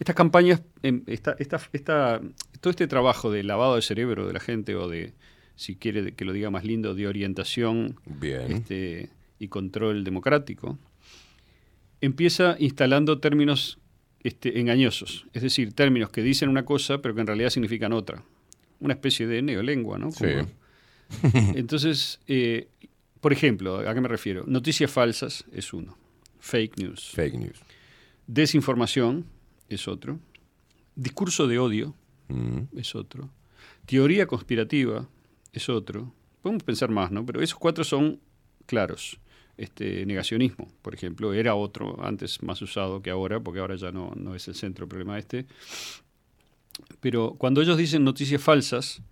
estas campañas, em, esta, esta, esta- todo este trabajo de lavado de cerebro de la gente o de, si quiere que lo diga más lindo, de orientación Bien. este, y control democrático, empieza instalando términos este, engañosos, es decir, términos que dicen una cosa pero que en realidad significan otra. Una especie de neolengua, ¿no? Sí. Entonces, eh, por ejemplo, ¿a qué me refiero? Noticias falsas es uno. Fake news. Fake news. Desinformación es otro. Discurso de odio Mm. es otro. Teoría conspirativa es otro. Podemos pensar más, ¿no? Pero esos cuatro son claros. Este, negacionismo, por ejemplo, era otro, antes más usado que ahora, porque ahora ya no, no es el centro del problema este. Pero cuando ellos dicen noticias falsas,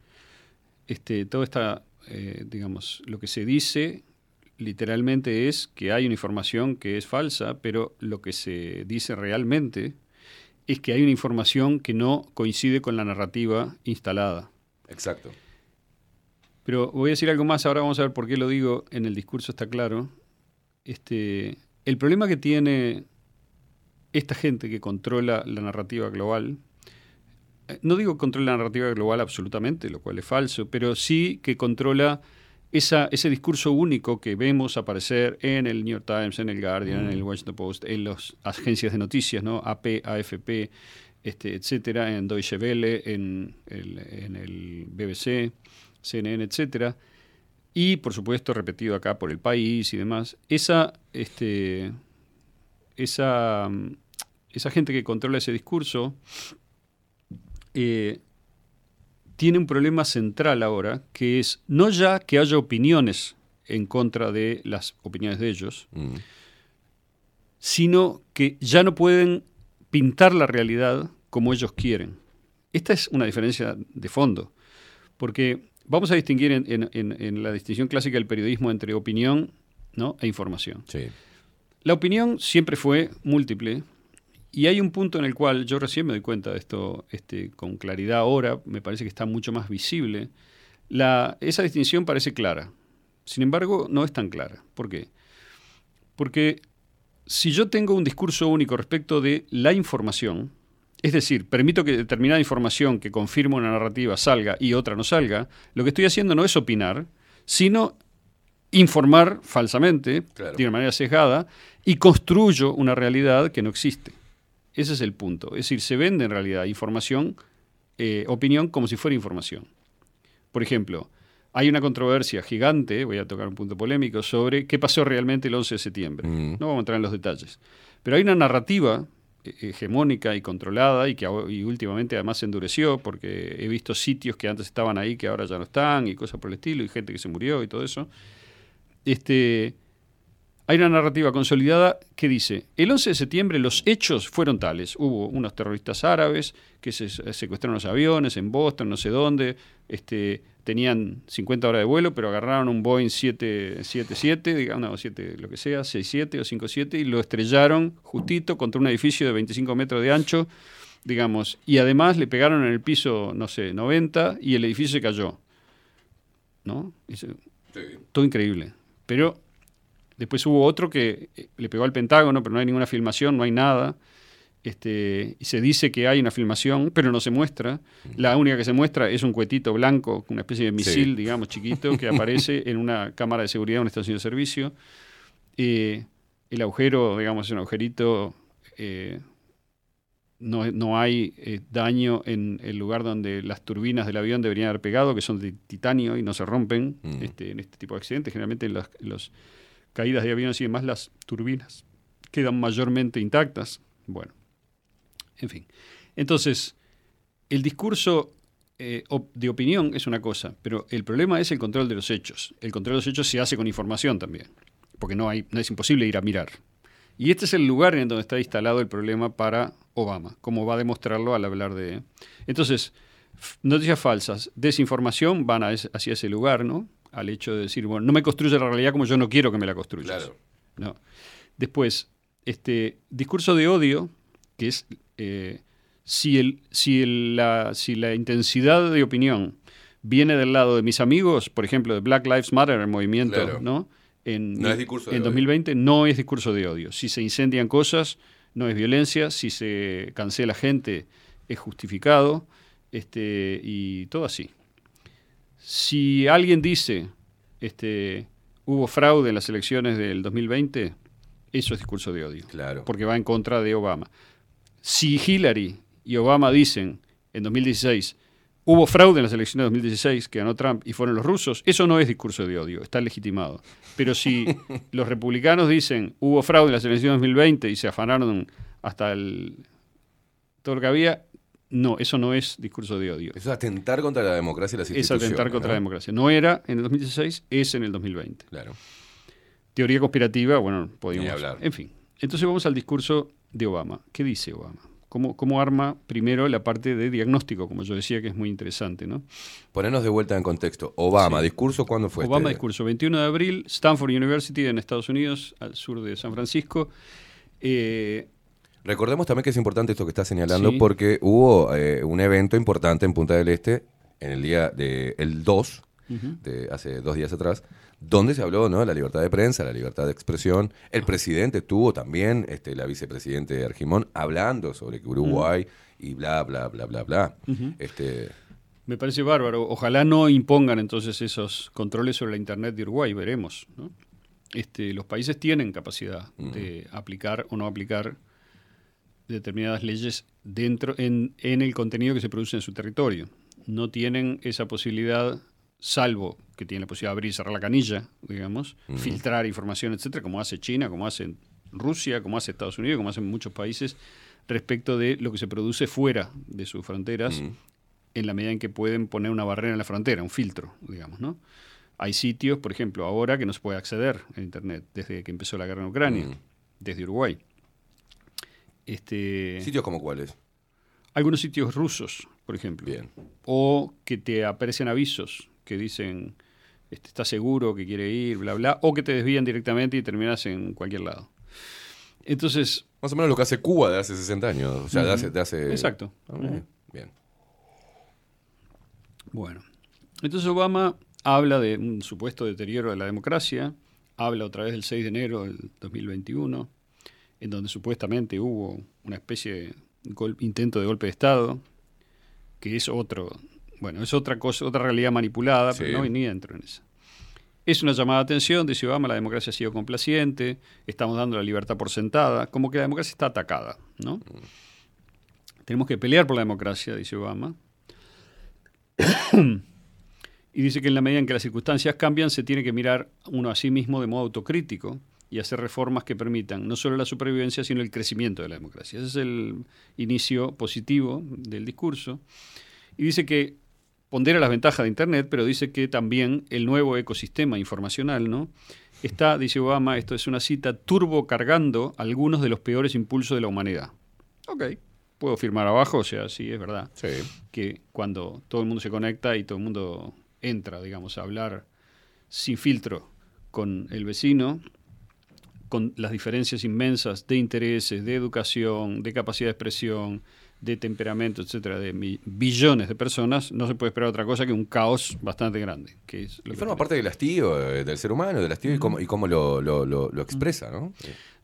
este, todo está, eh, digamos, lo que se dice literalmente es que hay una información que es falsa, pero lo que se dice realmente es que hay una información que no coincide con la narrativa instalada. Exacto. Pero voy a decir algo más, ahora vamos a ver por qué lo digo, en el discurso está claro. Este, el problema que tiene esta gente que controla la narrativa global, no digo que controla la narrativa global absolutamente, lo cual es falso, pero sí que controla esa, ese discurso único que vemos aparecer en el New York Times, en el Guardian, en el Washington Post, en las agencias de noticias, ¿no? AP, AFP, este, etcétera, en Deutsche Welle, en el, en el BBC, CNN, etcétera, y por supuesto repetido acá por el país y demás. Esa, este, esa, mm, esa gente que controla ese discurso eh, tiene un problema central ahora, que es no ya que haya opiniones en contra de las opiniones de ellos, Mm. sino que ya no pueden pintar la realidad como ellos quieren. Esta es una diferencia de fondo, porque vamos a distinguir en, en- en- en la distinción clásica del periodismo entre opinión ¿no? e información. Sí. La opinión siempre fue múltiple y hay un punto en el cual yo recién me doy cuenta de esto este, con claridad ahora, me parece que está mucho más visible. La, esa distinción parece clara, sin embargo no es tan clara. ¿Por qué? Porque si yo tengo un discurso único respecto de la información, es decir, permito que determinada información que confirma una narrativa salga y otra no salga, lo que estoy haciendo no es opinar, sino informar falsamente, Claro. de una manera sesgada, y construyo una realidad que no existe. Ese es el punto. Es decir, se vende en realidad información, eh, opinión, como si fuera información. Por ejemplo, hay una controversia gigante, voy a tocar un punto polémico, sobre qué pasó realmente el 11 de septiembre. Mm. No vamos a entrar en los detalles. Pero hay una narrativa eh, hegemónica y controlada y que y últimamente además se endureció porque he visto sitios que antes estaban ahí que ahora ya no están y cosas por el estilo y gente que se murió y todo eso. Este, hay una narrativa consolidada que dice, el 11 de septiembre los hechos fueron tales. Hubo unos terroristas árabes que se secuestraron los aviones en Boston, no sé dónde, este, tenían 50 horas de vuelo, pero agarraron un Boeing 777, digamos, no, 7, lo que sea, 67 o 57, y lo estrellaron justito contra un edificio de 25 metros de ancho, digamos, y además le pegaron en el piso, no sé, 90, y el edificio se cayó. ¿No? Eso- Todo increíble. Pero Después hubo otro que eh, le pegó al Pentágono, pero no hay ninguna filmación, no hay nada. Este, y se dice que hay una filmación, pero no se muestra. La única que se muestra es un cuetito blanco, una especie de misil, Sí. digamos, chiquito, que aparece en una cámara de seguridad de una estación de servicio. Eh, el agujero, digamos, es un agujerito. eh, no, no hay eh, daño en el lugar donde las turbinas del avión deberían haber pegado, que son de titanio y no se rompen Mm. este, en este tipo de accidentes. Generalmente los caídas de aviones y demás, las turbinas quedan mayormente intactas. Bueno, en fin. Entonces, el discurso eh, de opinión es una cosa, pero el problema es el control de los hechos. El control de los hechos se hace con información también, porque no, hay, no es imposible ir a mirar. Y este es el lugar en donde está instalado el problema para Obama, como va a demostrarlo al hablar de... Entonces, noticias falsas, desinformación van a hacia ese lugar, ¿no? Al hecho de decir, bueno, no me construye la realidad como yo no quiero que me la construyas. ¿no? Después, este discurso de odio, que es eh, si, el, si, el- la, si la intensidad de opinión viene del lado de mis amigos, por ejemplo, de Black Lives Matter, el movimiento, Claro. ¿no? En, No es discurso de en odio. 2020 no es discurso de odio. Si se incendian cosas, no es violencia. Si se cancela gente, es justificado. Este, y todo así. Si alguien dice, este, hubo fraude en las elecciones del 2020, eso es discurso de odio. Claro. Porque va en contra de Obama. Si Hillary y Obama dicen en 2016, hubo fraude en las elecciones de 2016 que ganó Trump y fueron los rusos, eso no es discurso de odio, está legitimado. Pero si los republicanos dicen, hubo fraude en las elecciones de 2020 y se afanaron hasta el, todo lo que había, no, eso no es discurso de odio. Eso es atentar contra la democracia y las Es instituciones. atentar contra ¿no? la democracia. No era en el 2016, es en el 2020. Claro. Teoría conspirativa, bueno, podíamos Ni hablar. En fin. Entonces vamos al discurso de Obama. ¿Qué dice Obama? ¿Cómo, cómo arma primero la parte de diagnóstico, como yo decía, que es muy interesante, ¿no? Ponernos de vuelta en contexto. Obama, discurso, ¿cuándo fue? Obama este? discurso, 21 de abril, Stanford University en Estados Unidos, al sur de San Francisco. Eh, Recordemos también que es importante esto que está señalando Sí. porque hubo eh, un evento importante en Punta del Este en el día del el 2, Ujú. de hace dos días atrás, donde se habló ¿no? de la libertad de prensa, la libertad de expresión. El presidente estuvo también, este, la vicepresidente Argimón, hablando sobre que Uruguay y bla, bla, bla, bla, bla. Este, Me parece bárbaro. Ojalá no impongan entonces esos controles sobre la Internet de Uruguay, veremos. ¿no? Este, los países tienen capacidad de aplicar o no aplicar determinadas leyes dentro en, en el contenido que se produce en su territorio. No tienen esa posibilidad, salvo que tienen la posibilidad de abrir y cerrar la canilla, digamos, filtrar información, etcétera, como hace China, como hace Rusia, como hace Estados Unidos, como hacen muchos países, respecto de lo que se produce fuera de sus fronteras en la medida en que pueden poner una barrera en la frontera, un filtro, digamos, ¿no? Hay sitios, por ejemplo, ahora que no se puede acceder a Internet desde que empezó la guerra en Ucrania, desde Uruguay. Este, ¿Sitios como cuáles? Algunos sitios rusos, por ejemplo. O que te aparecen avisos que dicen, este, está seguro que quiere ir, bla, bla, o que te desvían directamente y terminas en cualquier lado. Entonces... Más o menos lo que hace Cuba de hace 60 años. O sea, de hace... de hace- Exacto. Ah, bien, bien. Bueno, entonces Obama habla de un supuesto deterioro de la democracia, habla otra vez del 6 de enero del 2021, en donde supuestamente hubo una especie de intento de golpe de Estado, que es otro, bueno, es otra cosa, otra realidad manipulada, Sí. pero no ni entro en esa. Es una llamada de atención, dice Obama, la democracia ha sido complaciente, estamos dando la libertad por sentada, como que la democracia está atacada, ¿no? Tenemos que pelear por la democracia, dice Obama. Y dice que en la medida en que las circunstancias cambian, se tiene que mirar uno a sí mismo de modo autocrítico y hacer reformas que permitan no solo la supervivencia, sino el crecimiento de la democracia. Ese es el inicio positivo del discurso. Y dice que pondera las ventajas de Internet, pero dice que también el nuevo ecosistema informacional, ¿no? Está, dice Obama, esto es una cita, turbo cargando algunos de los peores impulsos de la humanidad. Ok, puedo firmar abajo, o sea, sí, es verdad. Que cuando todo el mundo se conecta y todo el mundo entra, digamos, a hablar sin filtro con el vecino, con las diferencias inmensas de intereses, de educación, de capacidad de expresión, de temperamento, etcétera, de billones de personas, no se puede esperar otra cosa que un caos bastante grande. Que es lo Y que forma parte del hastío eh, del ser humano, del hastío y cómo, y cómo lo, lo- lo- lo expresa, ¿no?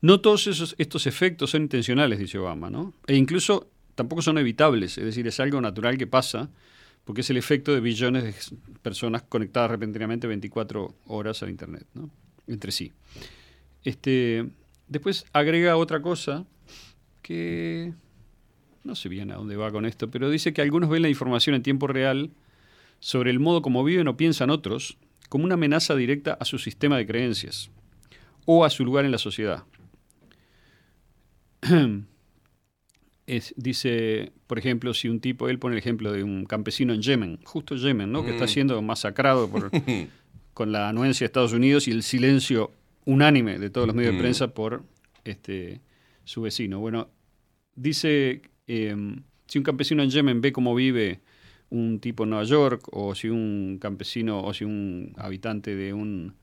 No todos esos, estos efectos son intencionales, dice Obama, ¿no? E incluso tampoco son evitables, es decir, es algo natural que pasa, porque es el efecto de billones de personas conectadas repentinamente 24 horas al Internet, ¿no? Entre sí. Este, después agrega otra cosa que no sé bien a dónde va con esto, pero dice que algunos ven la información en tiempo real sobre el modo como viven o piensan otros como una amenaza directa a su sistema de creencias o a su lugar en la sociedad. Es- dice, por ejemplo, si un tipo, él pone el ejemplo de un campesino en Yemen, justo Yemen, ¿no? que está Mm. siendo masacrado por, con la anuencia de Estados Unidos y el silencio unánime de todos los medios Mm. de prensa por este, su vecino. Bueno, dice, eh, si un campesino en Yemen ve cómo vive un tipo en Nueva York, o si un campesino, o si un habitante de un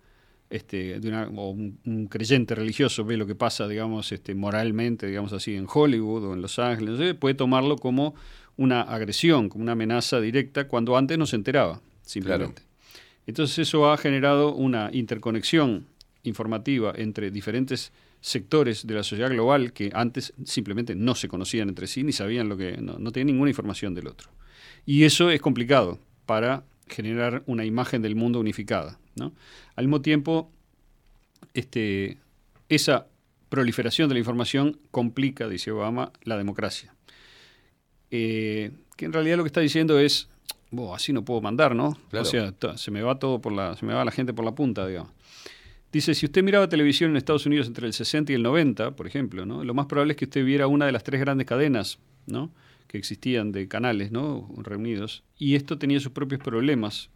este, de una- o un, un creyente religioso ve lo que pasa, digamos, este, moralmente, digamos así, en Hollywood o en Los Ángeles, puede tomarlo como una agresión, como una amenaza directa, cuando antes no se enteraba, simplemente. Entonces eso ha generado una interconexión informativa entre diferentes sectores de la sociedad global que antes simplemente no se conocían entre sí ni sabían lo que, no, no tenían ninguna información del otro. Y eso es complicado para generar una imagen del mundo unificada. ¿no? Al mismo tiempo, este, esa proliferación de la información complica, dice Obama, la democracia. Eh, que en realidad lo que está diciendo es, "Bo, así no puedo mandar, ¿no? Claro. O sea, se me va todo por la, se me va la gente por la punta, digamos. Dice, si usted miraba televisión en Estados Unidos entre el 60 y el 90, por ejemplo, ¿no? lo más probable es que usted viera una de las tres grandes cadenas ¿no? que existían de canales ¿no? reunidos, y esto tenía sus propios problemas.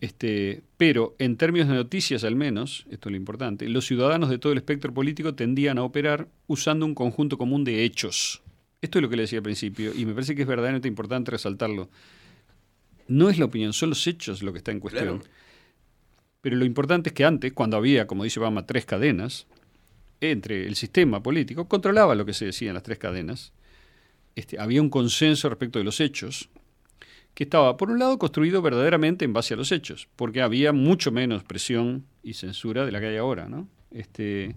Este, pero en términos de noticias al menos, esto es lo importante, los ciudadanos de todo el espectro político tendían a operar usando un conjunto común de hechos. Esto es lo que le decía al principio, y me parece que es verdaderamente importante resaltarlo. No es la opinión, son los hechos lo que está en cuestión. Pero lo importante es que antes, cuando había, como dice Obama, tres cadenas, entre el sistema político, controlaba lo que se decía en las tres cadenas, este, había un consenso respecto de los hechos, que estaba, por un lado, construido verdaderamente en base a los hechos, porque había mucho menos presión y censura de la que hay ahora, ¿no? Este,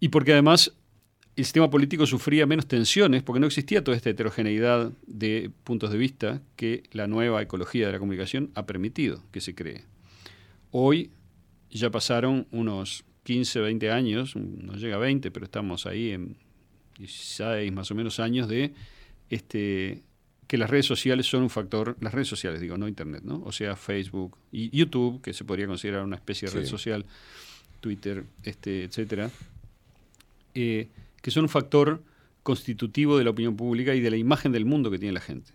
y porque además el sistema político sufría menos tensiones, porque no existía toda esta heterogeneidad de puntos de vista que la nueva ecología de la comunicación ha permitido que se cree. Hoy ya pasaron unos 15, 20 años, no llega a 20, pero estamos ahí en 16 más o menos años de este, que las redes sociales son un factor, las redes sociales digo, no Internet, ¿no? O sea, Facebook y YouTube, que se podría considerar una especie de red social, Twitter, este, etcétera, eh, que son un factor constitutivo de la opinión pública y de la imagen del mundo que tiene la gente.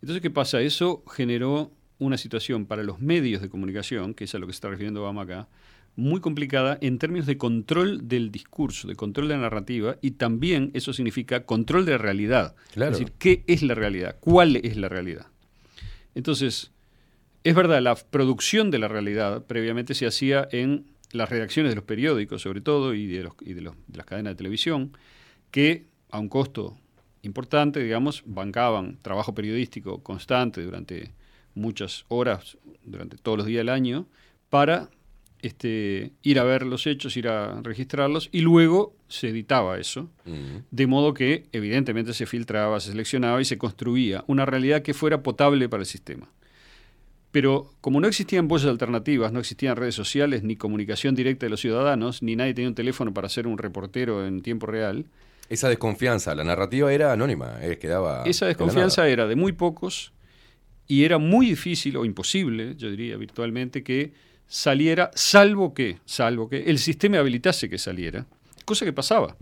Entonces, ¿qué pasa? Eso generó una situación para los medios de comunicación, que es a lo que se está refiriendo Obama acá, muy complicada en términos de control del discurso, de control de la narrativa, y también eso significa control de la realidad. Claro. Es decir, ¿qué es la realidad? ¿Cuál es la realidad? Entonces, es verdad, la producción de la realidad previamente se hacía en las redacciones de los periódicos, sobre todo, y de, los, y de, los- de las cadenas de televisión, que a un costo importante, digamos, bancaban trabajo periodístico constante durante muchas horas, durante todos los días del año, para este, ir a ver los hechos, ir a registrarlos, y luego se editaba eso, de modo que evidentemente se filtraba, se seleccionaba y se construía una realidad que fuera potable para el sistema. Pero como no existían voces alternativas, no existían redes sociales, ni comunicación directa de los ciudadanos, ni nadie tenía un teléfono para ser un reportero en tiempo real, Esa desconfianza, la narrativa era anónima, eh, quedaba. esa desconfianza era de muy pocos y era muy difícil o imposible, yo diría virtualmente, que saliera, salvo que, salvo que el sistema habilitase que saliera, cosa que pasaba.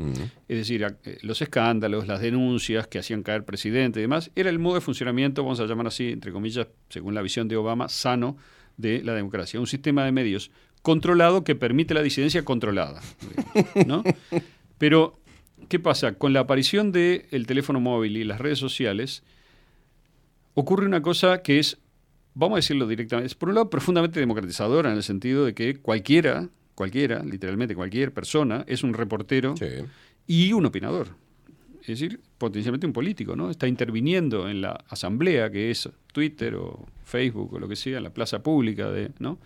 Es decir, eh, los escándalos, las denuncias que hacían caer presidente y demás, era el modo de funcionamiento, vamos a llamar así, entre comillas, según la visión de Obama, sano de la democracia. Un sistema de medios controlado que permite la disidencia controlada. ¿no? Pero, ¿qué pasa? Con la aparición del teléfono móvil y las redes sociales, ocurre una cosa que es, vamos a decirlo directamente, es por un lado profundamente democratizadora en el sentido de que cualquiera, cualquiera, literalmente cualquier persona, es un reportero y un opinador. Es decir, potencialmente un político, ¿no? Está interviniendo en la asamblea, que es Twitter o Facebook o lo que sea, en la plaza pública, de, ¿no?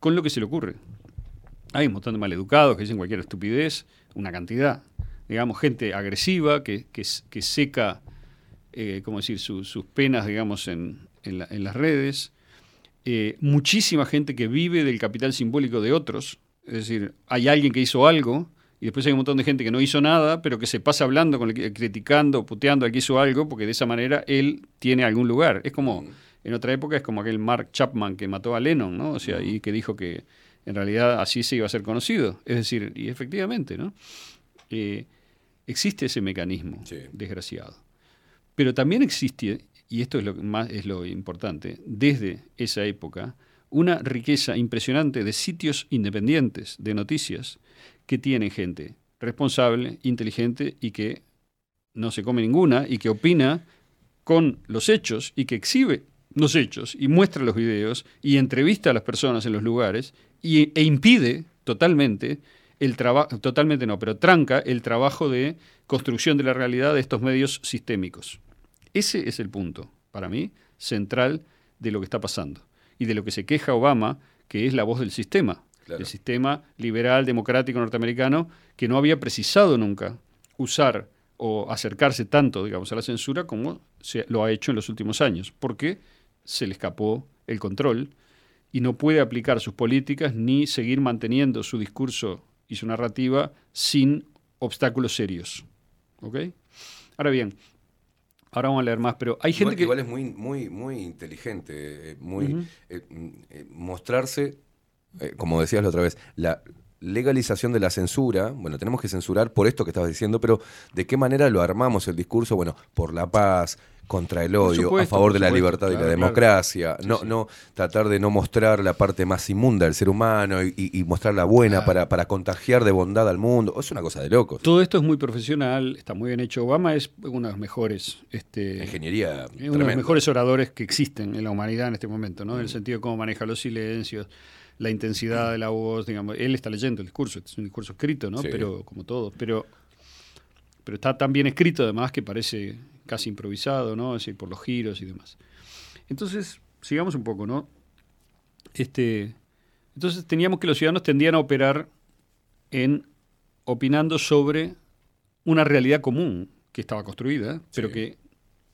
Con lo que se le ocurre. Hay un montón de maleducados que dicen cualquier estupidez, una cantidad. Digamos, gente agresiva que, que, que seca, eh, ¿cómo decir?, su- sus penas, digamos, en, en la- en las redes. Eh, muchísima gente que vive del capital simbólico de otros. Es decir, hay alguien que hizo algo y después hay un montón de gente que no hizo nada, pero que se pasa hablando, con el criticando, puteando al que hizo algo, porque de esa manera él tiene algún lugar. Es como, en otra época es como aquel Mark Chapman que mató a Lennon, ¿no? O sea, y que dijo que en realidad así se iba a ser conocido. Es decir, y efectivamente, ¿no? Eh, existe ese mecanismo, desgraciado. Pero también existe, y esto es lo que más es lo importante, desde esa época, una riqueza impresionante de sitios independientes de noticias que tienen gente responsable, inteligente y que no se come ninguna y que opina con los hechos y que exhibe los hechos y muestra los videos y entrevista a las personas en los lugares y, e impide totalmente el trabajo, totalmente no, pero tranca el trabajo de construcción de la realidad de estos medios sistémicos. Ese es el punto, para mí, central de lo que está pasando y de lo que se queja Obama, que es la voz del sistema, el sistema liberal democrático norteamericano, que no había precisado nunca usar o acercarse tanto, digamos, a la censura como se lo ha hecho en los últimos años, porque se le escapó el control y no puede aplicar sus políticas ni seguir manteniendo su discurso y su narrativa sin obstáculos serios. ¿Ok? Ahora bien, ahora vamos a leer más, pero hay gente igual, que... igual es muy, muy, muy inteligente, eh, muy eh, eh, mostrarse, eh, como decías la otra vez, la legalización de la censura. Bueno, tenemos que censurar por esto que estabas diciendo, pero ¿de qué manera lo armamos el discurso? Bueno, por la paz, contra el odio, a favor de la libertad y la claro. democracia. Sí, no, no tratar de no mostrar la parte más inmunda del ser humano y, y- mostrar la buena para, para contagiar de bondad al mundo. Es una cosa de locos. Todo esto es muy profesional, está muy bien hecho. Obama es uno de los mejores. Este, Ingeniería es uno de los mejores oradores que existen en la humanidad en este momento, ¿no? En el sentido de cómo maneja los silencios, la intensidad de la voz, digamos. Él está leyendo el discurso, es un discurso escrito, ¿no? Sí. Pero, como todo, pero, pero está tan bien escrito además que parece casi improvisado, ¿no? Es decir, por los giros y demás. Entonces, sigamos un poco, ¿no? Este, entonces teníamos que los ciudadanos tendían a operar en opinando sobre una realidad común que estaba construida, pero que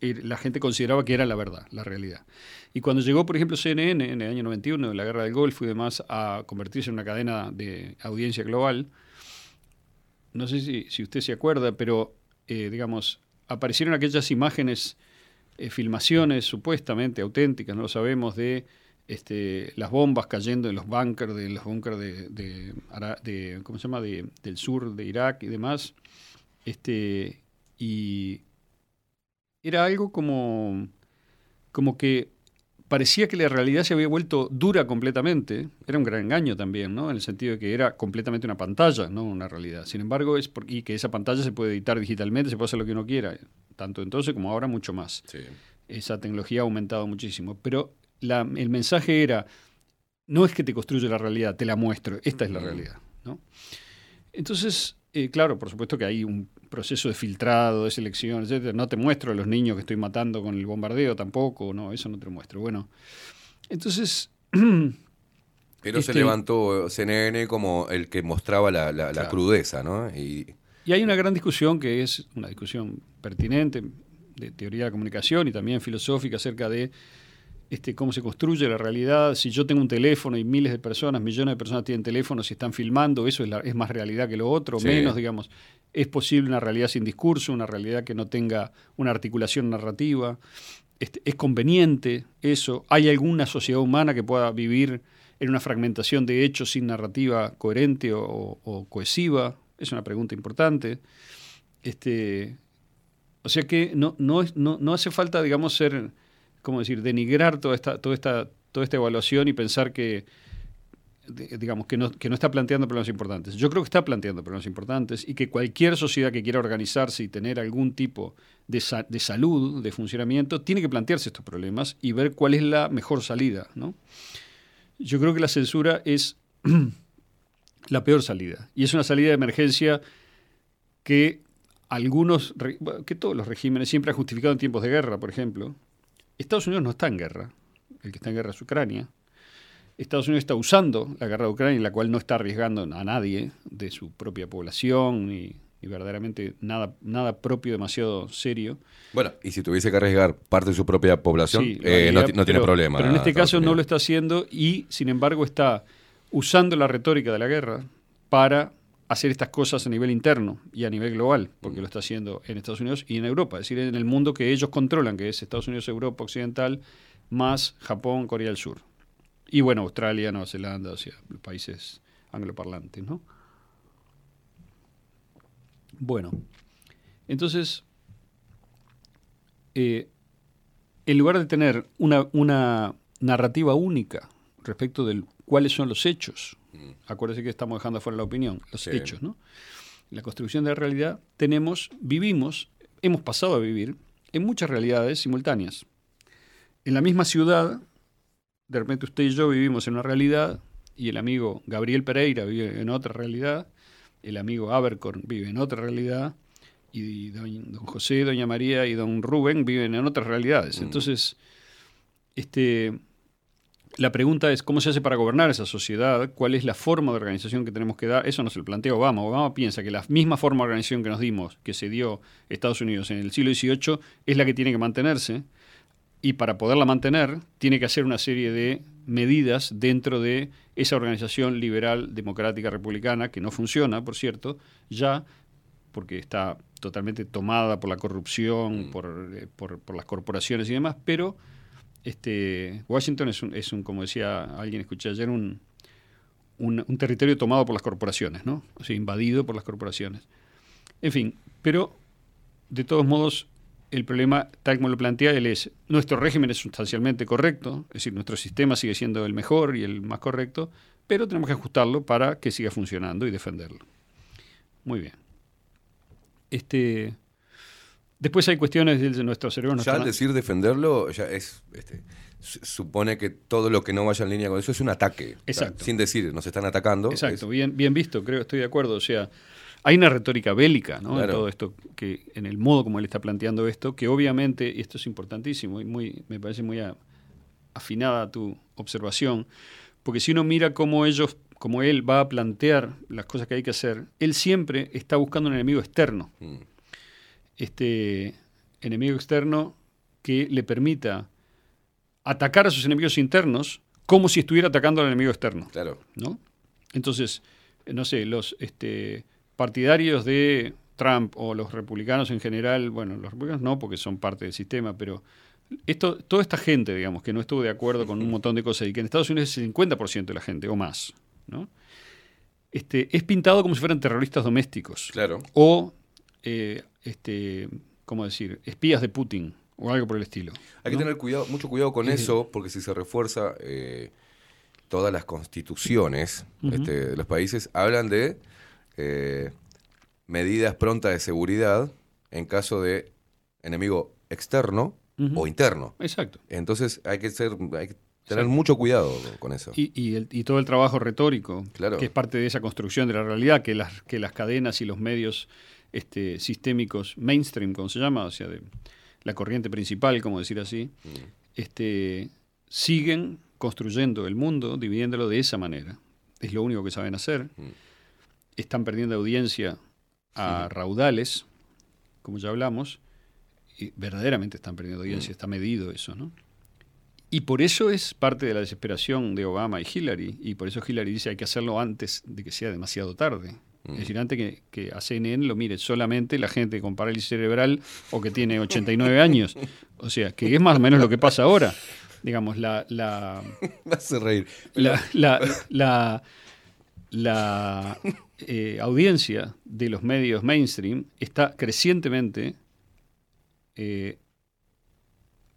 la gente consideraba que era la verdad, la realidad. Y cuando llegó, por ejemplo, CNN en el año 91, la guerra del Golfo y demás, a convertirse en una cadena de audiencia global, no sé si, si usted se acuerda, pero, eh, digamos, aparecieron aquellas imágenes, eh, filmaciones supuestamente auténticas, no lo sabemos, de este, las bombas cayendo en los búnkers de los de- ¿cómo se llama? De- del sur de Irak y demás. Este, y era algo como, como que parecía que la realidad se había vuelto dura completamente. Era un gran engaño también, ¿no? En el sentido de que era completamente una pantalla, no una realidad. Sin embargo, es por- y que esa pantalla se puede editar digitalmente, se puede hacer lo que uno quiera, tanto entonces como ahora mucho más. Esa tecnología ha aumentado muchísimo. Pero la- el mensaje era, no es que te construye la realidad, te la muestro, esta es la realidad, ¿no? Entonces, eh, claro, por supuesto que hay un proceso de filtrado, de selección, etcétera. No te muestro a los niños que estoy matando con el bombardeo tampoco, no, eso no te lo muestro. Bueno, entonces... Pero se este, levantó CNN como el que mostraba la, la- la Claro. crudeza, ¿no? Y Y hay una gran discusión que es una discusión pertinente de teoría de la comunicación y también filosófica acerca de este, cómo se construye la realidad. Si yo tengo un teléfono y miles de personas, millones de personas tienen teléfonos y están filmando, eso es, la- es más realidad que lo otro, Sí. menos, digamos. Es posible una realidad sin discurso, una realidad que no tenga una articulación narrativa. este, es conveniente eso. ¿Hay alguna sociedad humana que pueda vivir en una fragmentación de hechos sin narrativa coherente o, o cohesiva? Es una pregunta importante. Este, o sea que no, no, es- no, no hace falta, digamos, ser, ¿cómo decir?, denigrar toda esta, toda esta, toda esta evaluación y pensar que, digamos, que no, que no está planteando problemas importantes. Yo creo que está planteando problemas importantes y que cualquier sociedad que quiera organizarse y tener algún tipo de, sa- de salud, de funcionamiento, tiene que plantearse estos problemas y ver cuál es la mejor salida, ¿no? Yo creo que la censura es la peor salida. Y es una salida de emergencia que algunos, que todos los regímenes siempre han justificado en tiempos de guerra, por ejemplo. Estados Unidos no está en guerra. El que está en guerra es Ucrania. Estados Unidos está usando la guerra de Ucrania, en la cual no está arriesgando a nadie de su propia población, ni verdaderamente nada, nada propio demasiado serio. Bueno, y si tuviese que arriesgar parte de su propia población, Sí, eh, no, tiene problema. Pero en este caso no lo está haciendo y, sin embargo, está usando la retórica de la guerra para hacer estas cosas a nivel interno y a nivel global, porque lo está haciendo en Estados Unidos y en Europa, es decir, en el mundo que ellos controlan, que es Estados Unidos, Europa Occidental, más Japón, Corea del Sur. Y bueno, Australia, Nueva Zelanda, o sea, países angloparlantes, ¿no? Bueno, entonces, eh, en lugar de tener una, una narrativa única respecto de cuáles son los hechos, acuérdense que estamos dejando afuera la opinión, los Sí. hechos, ¿no? La construcción de la realidad, tenemos, vivimos, hemos pasado a vivir en muchas realidades simultáneas. En la misma ciudad, de repente usted y yo vivimos en una realidad y el amigo Gabriel Pereira vive en otra realidad, el amigo Abercorn vive en otra realidad y don, don José, doña María y don Rubén viven en otras realidades. Entonces, este, la pregunta es cómo se hace para gobernar esa sociedad, cuál es la forma de organización que tenemos que dar. Eso no se lo plantea Obama. Obama piensa que la misma forma de organización que nos dimos, que se dio Estados Unidos en el siglo XVIII, es la que tiene que mantenerse. Y para poderla mantener, tiene que hacer una serie de medidas dentro de esa organización liberal, democrática, republicana, que no funciona, por cierto, ya porque está totalmente tomada por la corrupción, por, eh, por- por las corporaciones y demás, pero este, Washington es un, es un, como decía alguien, escuché ayer, un, un, un territorio tomado por las corporaciones, ¿no? O sea, invadido por las corporaciones. En fin, pero de todos modos, el problema, tal como lo plantea él, es nuestro régimen es sustancialmente correcto, es decir, nuestro sistema sigue siendo el mejor y el más correcto, pero tenemos que ajustarlo para que siga funcionando y defenderlo. Muy bien. Este, después hay cuestiones de nuestro cerebro. no Ya al decir defenderlo, ya es. este, su- supone que todo lo que no vaya en línea con eso es un ataque. O sea, Exacto. sin decir, nos están atacando. Exacto, es- bien, bien visto, creo, estoy de acuerdo. O sea, hay una retórica bélica ¿no? en todo esto, que en el modo como él está planteando esto, que obviamente, y esto es importantísimo y muy, me parece muy a- afinada tu observación, porque si uno mira cómo ellos, como él va a plantear las cosas que hay que hacer, él siempre está buscando un enemigo externo. Mm. Este enemigo externo que le permita atacar a sus enemigos internos como si estuviera atacando al enemigo externo. Claro. ¿no? Entonces, eh, no sé, los este, partidarios de Trump o los republicanos en general, bueno, los republicanos no, porque son parte del sistema, pero esto, toda esta gente, digamos, que no estuvo de acuerdo con un montón de cosas y que en Estados Unidos es el 50% de la gente o más, ¿no? Este, es pintado como si fueran terroristas domésticos. Claro. O, eh, este, ¿cómo decir?, espías de Putin o algo por el estilo. Hay que tener cuidado, mucho cuidado con eso, porque si se refuerza eh, todas las constituciones Ujú. este, de los países, hablan de eh, medidas prontas de seguridad en caso de enemigo externo o interno. Exacto. Entonces hay que ser, hay que tener Exacto. mucho cuidado con eso. Y, y el- y todo el trabajo retórico, Claro. que es parte de esa construcción de la realidad, que las, que las cadenas y los medios este, sistémicos mainstream, como se llama, o sea, de la corriente principal, como decir así, este, siguen construyendo el mundo, dividiéndolo de esa manera. Es lo único que saben hacer. Están perdiendo audiencia a raudales, como ya hablamos, y verdaderamente están perdiendo audiencia, está medido eso, ¿no? Y por eso es parte de la desesperación de Obama y Hillary, y por eso Hillary dice hay que hacerlo antes de que sea demasiado tarde. Es decir, antes que, que a CNN lo mire solamente la gente con parálisis cerebral o que tiene 89 años. O sea, que es más o menos lo que pasa ahora. Digamos, la... la Me hace reír. la, la, la- la, eh, audiencia de los medios mainstream está crecientemente eh,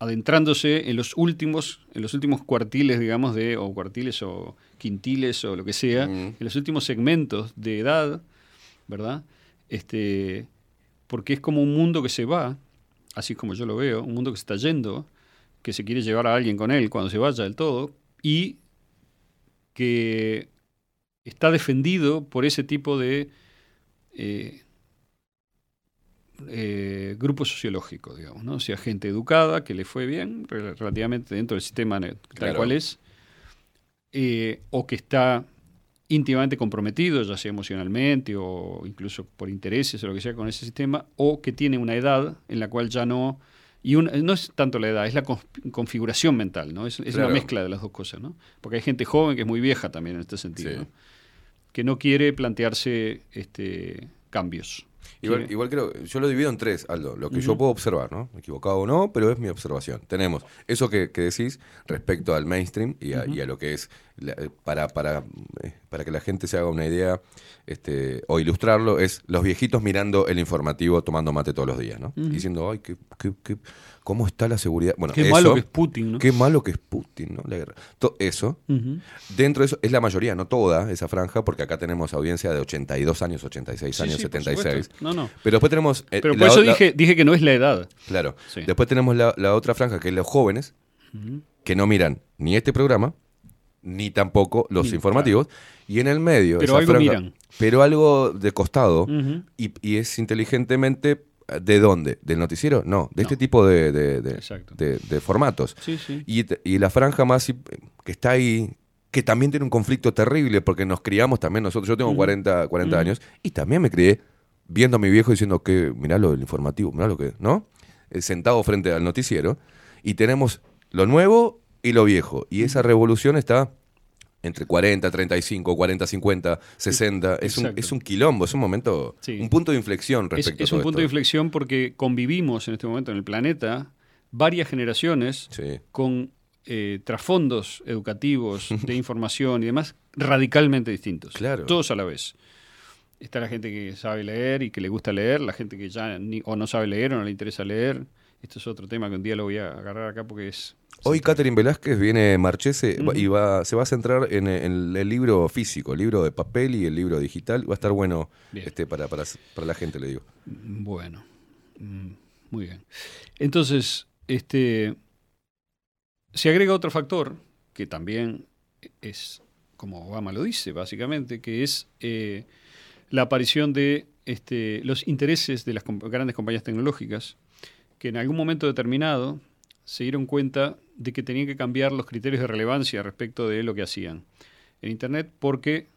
adentrándose en los últimos, en los últimos cuartiles, digamos, de, o cuartiles o quintiles o lo que sea, en los últimos segmentos de edad, ¿verdad? Este, porque es como un mundo que se va, así como yo lo veo, un mundo que se está yendo, que se quiere llevar a alguien con él cuando se vaya del todo, y que está defendido por ese tipo de eh, eh, grupo sociológico, digamos, ¿no? O sea, gente educada, que le fue bien rel- relativamente dentro del sistema tal Claro. cual es, eh, o que está íntimamente comprometido, ya sea emocionalmente o incluso por intereses o lo que sea con ese sistema, o que tiene una edad en la cual ya no... Y una- no es tanto la edad, es la configuración mental, ¿no? Es, es Claro. una mezcla de las dos cosas, ¿no? Porque hay gente joven que es muy vieja también en este sentido, ¿no? que no quiere plantearse este, cambios. Igual, igual creo, yo lo divido en tres, Aldo, lo que yo puedo observar, ¿no? Equivocado o no, pero es mi observación. Tenemos eso que, que decís respecto al mainstream y a, y a lo que es, la- eh, para, para, eh, para que la gente se haga una idea este, o ilustrarlo, es los viejitos mirando el informativo tomando mate todos los días, ¿no? Diciendo, ay, qué, qué- qué- ¿cómo está la seguridad? Bueno, Qué eso, malo que es Putin, ¿no? Qué malo que es Putin, ¿no? La guerra. Eso. Dentro de eso, es la mayoría, no toda esa franja, porque acá tenemos audiencia de 82 años, 86 Sí, años, sí, por 76. supuesto. No, no. Pero después tenemos... eh, Pero la por eso la- dije, dije que no es la edad. Claro. Sí. Después tenemos la, la otra franja, que es los jóvenes, que no miran ni este programa, ni tampoco los Ni- informativos. Y en el medio... Pero esa algo franja- miran. Pero algo de costado. Y es inteligentemente... ¿De dónde? ¿Del noticiero? No, de este tipo de, de- de- de- formatos. Sí, sí. Y, y la franja más que está ahí, que también tiene un conflicto terrible, porque nos criamos también nosotros, yo tengo Ujú. 40, 40 Ujú. años, y también me crié viendo a mi viejo diciendo que, mirá lo del informativo, mirá lo que, ¿no? Eh, Sentado frente al noticiero, y tenemos lo nuevo y lo viejo, y esa revolución está entre 40, 35, 40, 50, 60, es un, es un quilombo, es un momento, Sí. un punto de inflexión Es, respecto es a un punto de inflexión porque convivimos en este momento en el planeta varias generaciones con eh, trasfondos educativos, de información y demás radicalmente distintos. Claro. Todos a la vez. Está la gente que sabe leer y que le gusta leer, la gente que ya ni- o no sabe leer o no le interesa leer. Esto es otro tema que un día lo voy a agarrar acá porque es... Hoy Catherine Velázquez viene Marchese y va, se va a centrar en, en el libro físico, el libro de papel y el libro digital. Va a estar bueno Bien. este para, para, para la gente, le digo. Bueno, mm, muy bien. Entonces, este, se agrega otro factor que también es, como Obama lo dice, básicamente, que es eh, la aparición de este, los intereses de las grandes compañías tecnológicas, que en algún momento determinado se dieron cuenta de que tenían que cambiar los criterios de relevancia respecto de lo que hacían en Internet, porque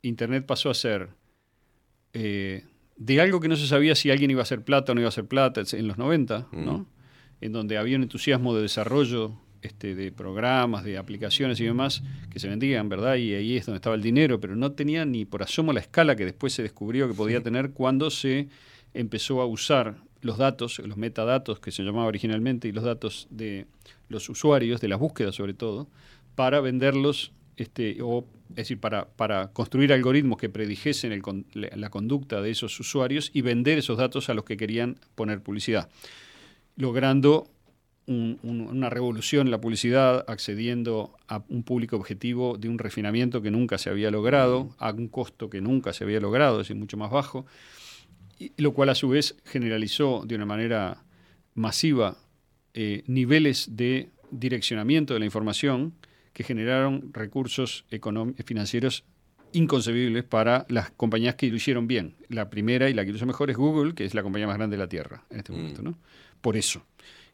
Internet pasó a ser eh, de algo que no se sabía si alguien iba a hacer plata o no iba a hacer plata en los 90, ¿no? En donde había un entusiasmo de desarrollo este, de programas, de aplicaciones y demás que se vendían, ¿verdad? Y ahí es donde estaba el dinero, pero no tenía ni por asomo la escala que después se descubrió que podía tener cuando se empezó a usar los datos, los metadatos que se llamaba originalmente, y los datos de los usuarios, de las búsquedas sobre todo, para venderlos, este, o, es decir, para, para construir algoritmos que predijesen el la conducta de esos usuarios y vender esos datos a los que querían poner publicidad, logrando un- un- una revolución en la publicidad, accediendo a un público objetivo de un refinamiento que nunca se había logrado, a un costo que nunca se había logrado, es decir, mucho más bajo, y lo cual a su vez generalizó de una manera masiva eh, niveles de direccionamiento de la información que generaron recursos financieros inconcebibles para las compañías que lo hicieron bien. La primera y la que lo hizo mejor es Google, que es la compañía más grande de la Tierra en este momento, ¿no? Por eso.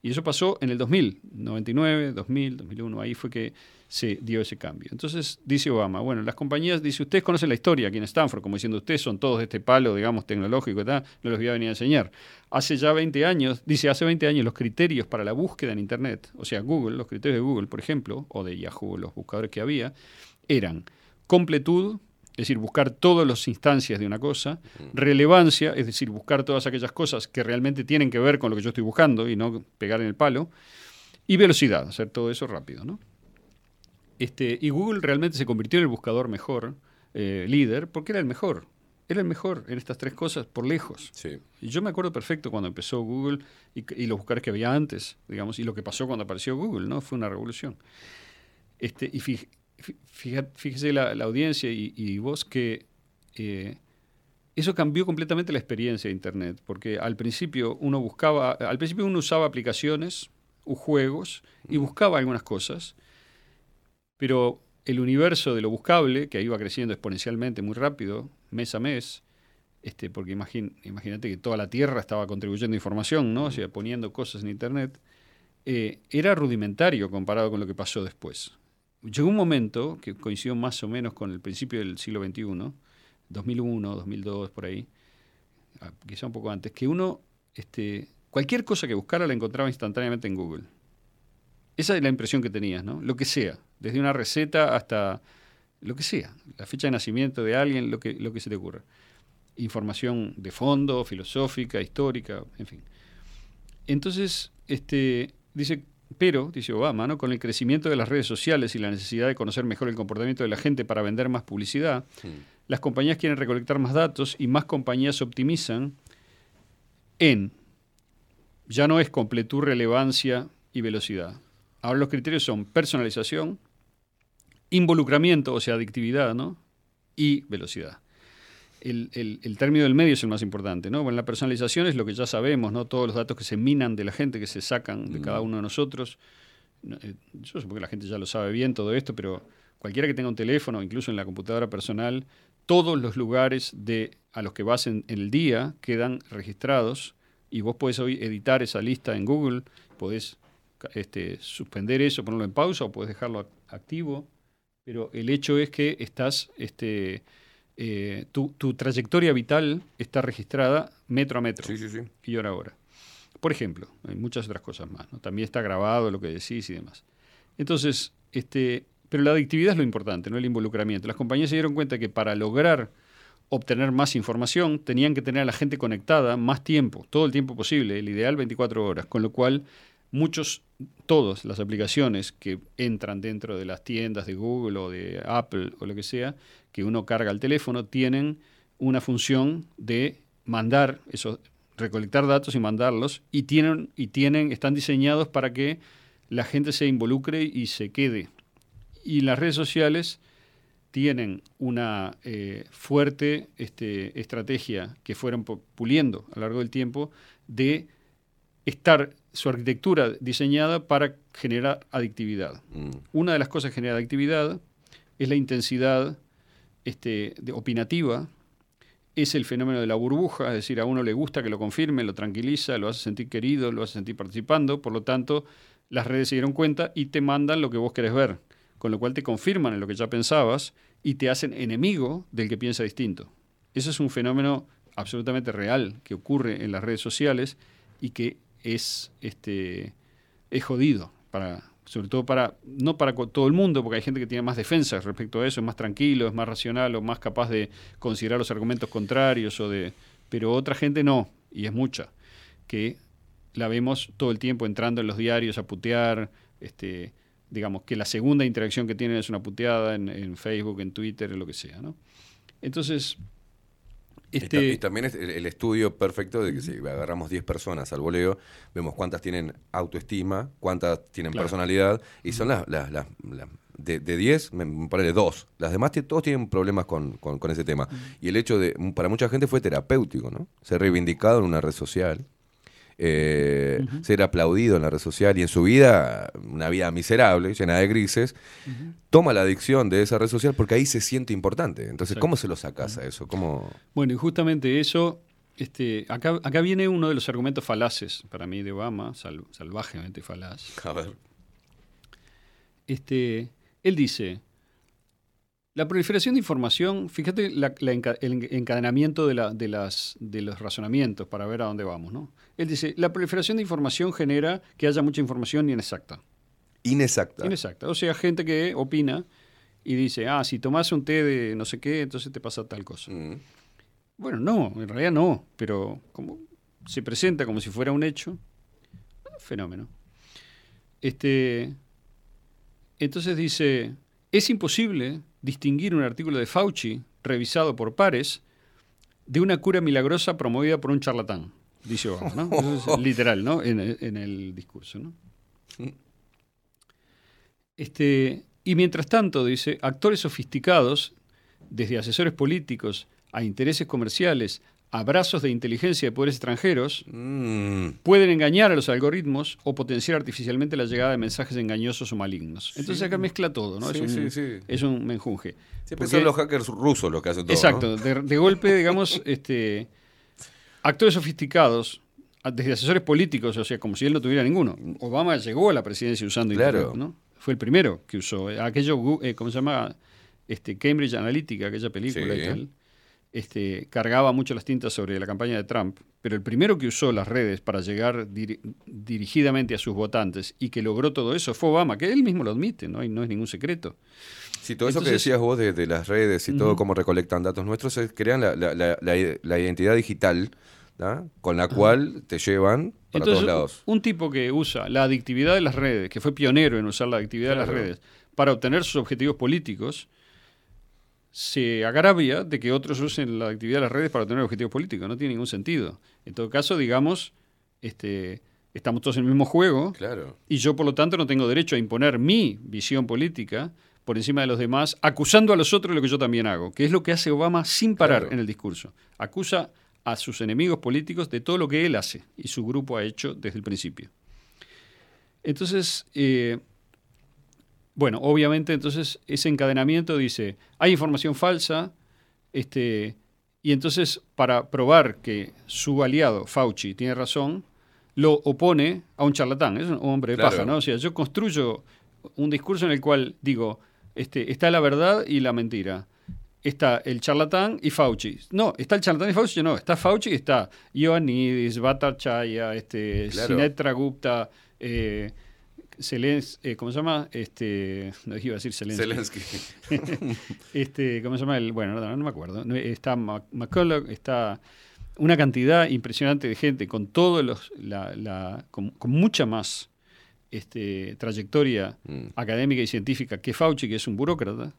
Y eso pasó en el 2000, 99, 2000, 2001, ahí fue que se dio ese cambio. Entonces dice Obama, bueno, las compañías, dice, ustedes conocen la historia aquí en Stanford, como diciendo, ustedes son todos de este palo, digamos, tecnológico tal, no los voy a venir a enseñar. Hace ya 20 años, dice, hace 20 años los criterios para la búsqueda en Internet, o sea, Google, los criterios de Google, por ejemplo, o de Yahoo, los buscadores que había, eran completud, es es decir, buscar todas las instancias de una cosa, relevancia, es decir, buscar todas aquellas cosas que realmente tienen que ver con lo que yo estoy buscando y no pegar en el palo, y velocidad, hacer todo eso rápido. ¿no? Este, y Google realmente se convirtió en el buscador mejor, eh, líder, porque era el mejor. Era el mejor en estas tres cosas por lejos. Y yo me acuerdo perfecto cuando empezó Google y, y los buscadores que había antes, digamos, y lo que pasó cuando apareció Google, ¿no? Fue una revolución. Este, y fíjese la, la audiencia y, y vos que eh, eso cambió completamente la experiencia de Internet, porque al principio uno buscaba, al principio uno usaba aplicaciones o juegos y buscaba algunas cosas, pero el universo de lo buscable, que iba creciendo exponencialmente muy rápido, mes a mes, este, porque imagín- imagínate que toda la Tierra estaba contribuyendo información, ¿no? O sea, poniendo cosas en Internet, eh, era rudimentario comparado con lo que pasó después. Llegó un momento que coincidió más o menos con el principio del siglo XXI, 2001, 2002, por ahí, ah, quizá un poco antes, que uno, este, cualquier cosa que buscara la encontraba instantáneamente en Google. Esa es la impresión que tenías, ¿no? Lo que sea, desde una receta hasta lo que sea, la fecha de nacimiento de alguien, lo que, lo que se te ocurra. Información de fondo, filosófica, histórica, en fin. Entonces, este, dice, pero, dice Obama, ¿no? con el crecimiento de las redes sociales y la necesidad de conocer mejor el comportamiento de la gente para vender más publicidad, las compañías quieren recolectar más datos y más compañías optimizan en, ya no es completud, relevancia y velocidad. Ahora los criterios son personalización, involucramiento, o sea, adictividad, ¿no? Y velocidad. El, el- el término del medio es el más importante, ¿no? Bueno, la personalización es lo que ya sabemos, ¿no? Todos los datos que se minan de la gente, que se sacan de cada uno de nosotros. No, eh, Yo supongo que la gente ya lo sabe bien todo esto, pero cualquiera que tenga un teléfono, incluso en la computadora personal, todos los lugares de, a los que vas en, en el día quedan registrados y vos podés hoy editar esa lista en Google, podés este, suspender eso, ponerlo en pausa o podés dejarlo ac- activo, pero el hecho es que estás, este, eh, tu, tu trayectoria vital está registrada metro a metro y hora a hora. Por ejemplo, hay muchas otras cosas más. ¿no? También está grabado lo que decís y demás. Entonces, este, pero la adictividad es lo importante, no el involucramiento. Las compañías se dieron cuenta que para lograr obtener más información tenían que tener a la gente conectada más tiempo, todo el tiempo posible, el ideal 24 horas, con lo cual muchos, todas las aplicaciones que entran dentro de las tiendas de Google o de Apple o lo que sea, que uno carga al teléfono, tienen una función de mandar esos, recolectar datos y mandarlos, y tienen, y tienen, están diseñados para que la gente se involucre y se quede. Y las redes sociales tienen una eh, fuerte este, estrategia que fueron pu- puliendo a lo largo del tiempo de estar su arquitectura diseñada para generar adictividad. Una de las cosas que genera adictividad es la intensidad este, de- opinativa, es el fenómeno de la burbuja, es decir, a uno le gusta que lo confirme, lo tranquiliza, lo hace sentir querido, lo hace sentir participando, por lo tanto, las redes se dieron cuenta y te mandan lo que vos querés ver, con lo cual te confirman en lo que ya pensabas y te hacen enemigo del que piensa distinto. Ese es un fenómeno absolutamente real que ocurre en las redes sociales y que es, este, es jodido, para, sobre todo para, no para todo el mundo, porque hay gente que tiene más defensas respecto a eso, es más tranquilo, es más racional o más capaz de considerar los argumentos contrarios, o de, pero otra gente no, y es mucha, que la vemos todo el tiempo entrando en los diarios a putear, este, digamos que la segunda interacción que tienen es una puteada en, en Facebook, en Twitter, en lo que sea, ¿no? Entonces, este, Y, también es el, el estudio perfecto de que si agarramos 10 personas al voleo, vemos cuántas tienen autoestima, cuántas tienen Claro. personalidad, y son las, las, las- las- de, de 10, me, parece dos. Las demás todos tienen problemas con, con- con ese tema. Y el hecho de, para mucha gente fue terapéutico, ¿no? Ser reivindicado en una red social. Eh, ser aplaudido en la red social y en su vida, una vida miserable, llena de grises, toma la adicción de esa red social porque ahí se siente importante. Entonces. ¿cómo se lo sacas a eso? ¿Cómo, Bueno, y justamente eso, este, acá, acá viene uno de los argumentos falaces para mí de Obama, sal- salvajemente falaz. A ver. Este, él dice, la proliferación de información, fíjate la- la enca- el encadenamiento de, la- de las, de los razonamientos para ver a dónde vamos. ¿no? Él dice, la proliferación de información genera que haya mucha información inexacta. Inexacta. Inexacta. O sea, gente que opina y dice, ah, si tomás un té de no sé qué, entonces te pasa tal cosa. Bueno, no, en realidad no, pero como se presenta como si fuera un hecho, fenómeno. Este, entonces dice, es imposible distinguir un artículo de Fauci, revisado por pares, de una cura milagrosa promovida por un charlatán, dice Obama, ¿no? Eso es literal, ¿no? En, el- en el discurso, ¿no? Este, y mientras tanto, dice, actores sofisticados, desde asesores políticos a intereses comerciales, a brazos de inteligencia de poderes extranjeros, Mm. pueden engañar a los algoritmos o potenciar artificialmente la llegada de mensajes engañosos o malignos. Entonces Sí. acá mezcla todo, ¿no? Sí, es, un, sí, sí. es un menjunje. Siempre Porque- son los hackers rusos los que hacen todo. Exacto, ¿no? de, de golpe, digamos, este, actores sofisticados, desde asesores políticos, o sea, como si él no tuviera ninguno. Obama llegó a la presidencia usando Claro. Internet, ¿no? Fue el primero que usó. eh, Aquello, eh, ¿cómo se llama? Este, Cambridge Analytica, aquella película Sí. y tal. Este, cargaba mucho las tintas sobre la campaña de Trump, pero el primero que usó las redes para llegar diri- dirigidamente a sus votantes y que logró todo eso fue Obama, que él mismo lo admite, no, hay- no es ningún secreto. Sí, todo eso que decías vos de, de las redes y todo, cómo recolectan datos nuestros, es, crean la, la- la- la- la identidad digital ¿da? con la cual te llevan para Entonces, todos lados. un tipo que usa la adictividad de las redes, que fue pionero en usar la adictividad de las redes para obtener sus objetivos políticos, se agravia de que otros usen la actividad de las redes para obtener objetivos políticos. No tiene ningún sentido. En todo caso, digamos, este, estamos todos en el mismo juego Claro. y yo, por lo tanto, no tengo derecho a imponer mi visión política por encima de los demás, acusando a los otros de lo que yo también hago, que es lo que hace Obama sin parar Claro. en el discurso. Acusa a sus enemigos políticos de todo lo que él hace y su grupo ha hecho desde el principio. Entonces, eh, bueno, obviamente entonces ese encadenamiento dice, hay información falsa, este, y entonces para probar que su aliado, Fauci, tiene razón, lo opone a un charlatán, es un hombre de Claro. paja, ¿no? O sea, yo construyo un discurso en el cual digo, este, está la verdad y la mentira. Está el charlatán y Fauci. No, está el charlatán y Fauci, no, está Fauci y está Ioannidis, Bhattacharya, este, Claro. Sinetra Gupta, eh, Zelens- eh, ¿cómo se llama? Este, no iba a decir Zelensky. Zelensky. este, ¿cómo se llama? El, bueno, no, no me acuerdo. Está McCulloch, está una cantidad impresionante de gente con todos los, la, la- con, con mucha más este, trayectoria Mm. académica y científica que Fauci, que es un burócrata,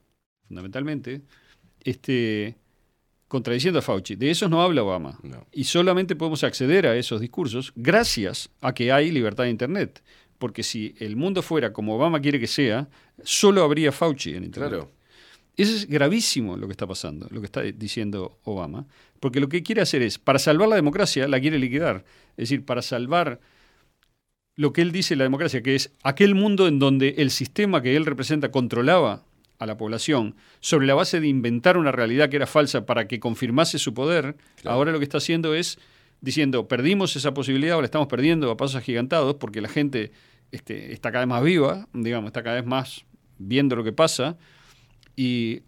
fundamentalmente, este, contradiciendo a Fauci. De esos no habla Obama. Y solamente podemos acceder a esos discursos gracias a que hay libertad de Internet. Porque si el mundo fuera como Obama quiere que sea, solo habría Fauci en Internet. Claro. Eso es gravísimo lo que está pasando, lo que está diciendo Obama, porque lo que quiere hacer es, para salvar la democracia, la quiere liquidar. Es decir, para salvar lo que él dice la democracia, que es aquel mundo en donde el sistema que él representa controlaba a la población sobre la base de inventar una realidad que era falsa para que confirmase su poder, ahora lo que está haciendo es diciendo, perdimos esa posibilidad, ahora estamos perdiendo a pasos agigantados porque la gente este, está cada vez más viva, digamos, está cada vez más viendo lo que pasa y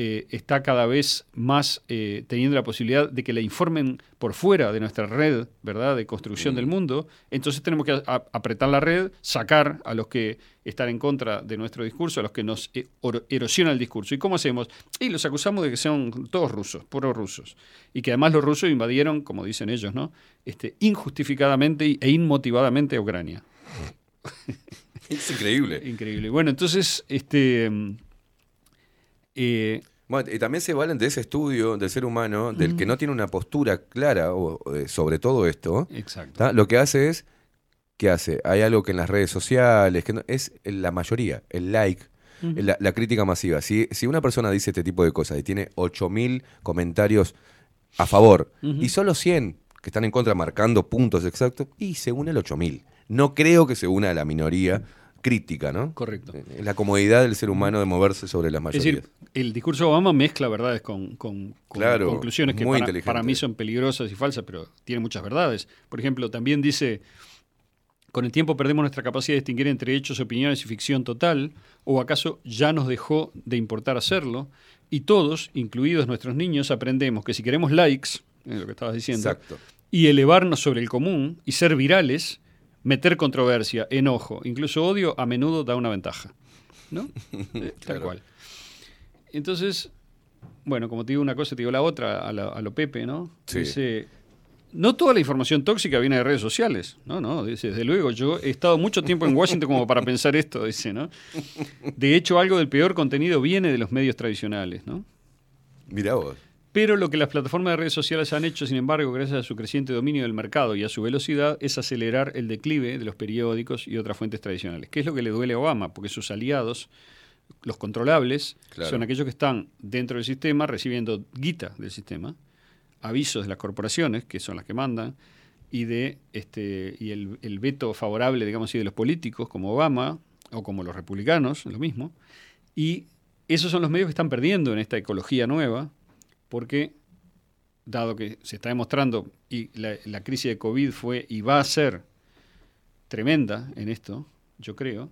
eh, está cada vez más eh, teniendo la posibilidad de que la informen por fuera de nuestra red, ¿verdad?, de construcción del mundo. Entonces tenemos que apretar la red, sacar a los que están en contra de nuestro discurso, a los que nos eh, erosionan el discurso. ¿Y cómo hacemos? Y los acusamos de que son todos rusos, puros rusos. Y que además los rusos invadieron, como dicen ellos, ¿no?, este, injustificadamente e inmotivadamente a Ucrania. Es increíble. Increíble. Bueno, entonces, este... mm, eh, Bueno, y también se valen de ese estudio del ser humano, del que no tiene una postura clara o- de- sobre todo esto. Exacto. ¿tá? Lo que hace es, ¿qué hace? Hay algo que en las redes sociales, que no- es la mayoría, el like, la, la crítica masiva. Si, si una persona dice este tipo de cosas y tiene 8.000 comentarios a favor y solo 100 que están en contra marcando puntos exactos, y se une el 8.000. No creo que se una a la minoría crítica, ¿no? Correcto. Es la comodidad del ser humano de moverse sobre las Es mayorías. decir, el discurso de Obama mezcla verdades con, con- con Claro, conclusiones que para, mí son peligrosas y falsas, pero tiene muchas verdades. Por ejemplo, también dice, con el tiempo perdemos nuestra capacidad de distinguir entre hechos, opiniones y ficción total, o acaso ya nos dejó de importar hacerlo, y todos, incluidos nuestros niños, aprendemos que si queremos likes, es lo que estabas diciendo, Exacto. y elevarnos sobre el común y ser virales, meter controversia, enojo, incluso odio, a menudo da una ventaja. ¿No? Eh, Tal cual. Entonces, bueno, como te digo una cosa, te digo la otra, a, la- a lo Pepe, ¿no? Sí. Dice, no toda la información tóxica viene de redes sociales. No, no, dice, desde luego, yo he estado mucho tiempo en Washington como para pensar esto, dice, ¿no? De hecho, algo del peor contenido viene de los medios tradicionales, ¿no? Mirá vos. Pero lo que las plataformas de redes sociales han hecho, sin embargo, gracias a su creciente dominio del mercado y a su velocidad, es acelerar el declive de los periódicos y otras fuentes tradicionales. ¿Qué es lo que le duele a Obama? Porque sus aliados, los controlables, Claro. son aquellos que están dentro del sistema recibiendo guita del sistema, avisos de las corporaciones, que son las que mandan, y de este y el, el veto favorable, digamos así, de los políticos como Obama o como los republicanos, lo mismo. Y esos son los medios que están perdiendo en esta ecología nueva, porque dado que se está demostrando y la, la crisis de COVID fue y va a ser tremenda en esto, yo creo.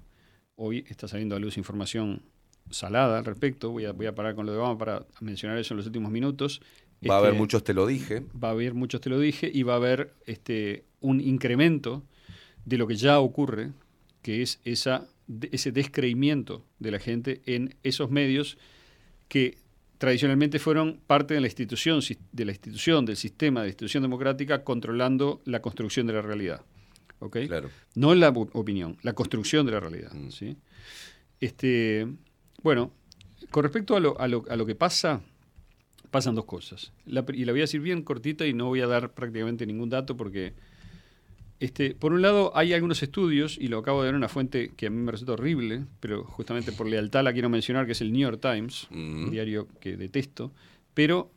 Hoy está saliendo a luz información salada al respecto. Voy a, voy a parar con lo de Obama para mencionar eso en los últimos minutos. Va a haber Este, muchos, te lo dije. Va a haber muchos, te lo dije, y va a haber este, un incremento de lo que ya ocurre, que es esa, ese descreimiento de la gente en esos medios que tradicionalmente fueron parte de la institución, de la institución, del sistema de institución democrática, controlando la construcción de la realidad. ¿ok? No la op- opinión, la construcción de la realidad. ¿sí? Este, bueno, con respecto a lo, a lo- a lo que pasa, pasan dos cosas. La y la voy a decir bien cortita y no voy a dar prácticamente ningún dato porque, este, por un lado, hay algunos estudios, y lo acabo de ver en una fuente que a mí me resulta horrible, pero justamente por lealtad la quiero mencionar, que es el New York Times, un diario que detesto, pero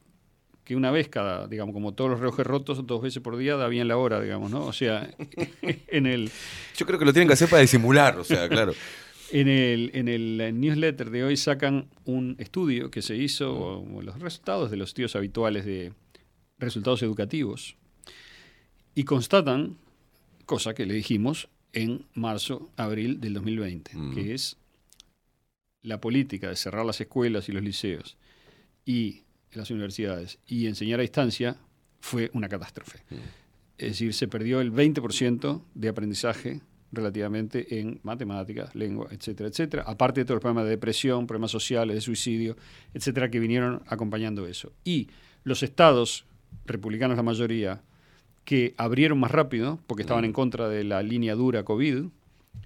que una vez cada, digamos, como todos los relojes rotos, dos veces por día da bien la hora, digamos, ¿no? O sea, en el... Yo creo que lo tienen que hacer para disimular, o sea, claro. En el, en el newsletter de hoy sacan un estudio que se hizo, o, o los resultados de los estudios habituales de resultados educativos, y constatan, cosa que le dijimos en marzo, abril del 2020, que es la política de cerrar las escuelas y los liceos y las universidades y enseñar a distancia fue una catástrofe. Es decir, se perdió el 20% de aprendizaje relativamente en matemáticas, lengua, etcétera, etcétera. Aparte de todos los problemas de depresión, problemas sociales, de suicidio, etcétera, que vinieron acompañando eso. Y los estados, republicanos la mayoría, que abrieron más rápido, porque estaban en contra de la línea dura COVID,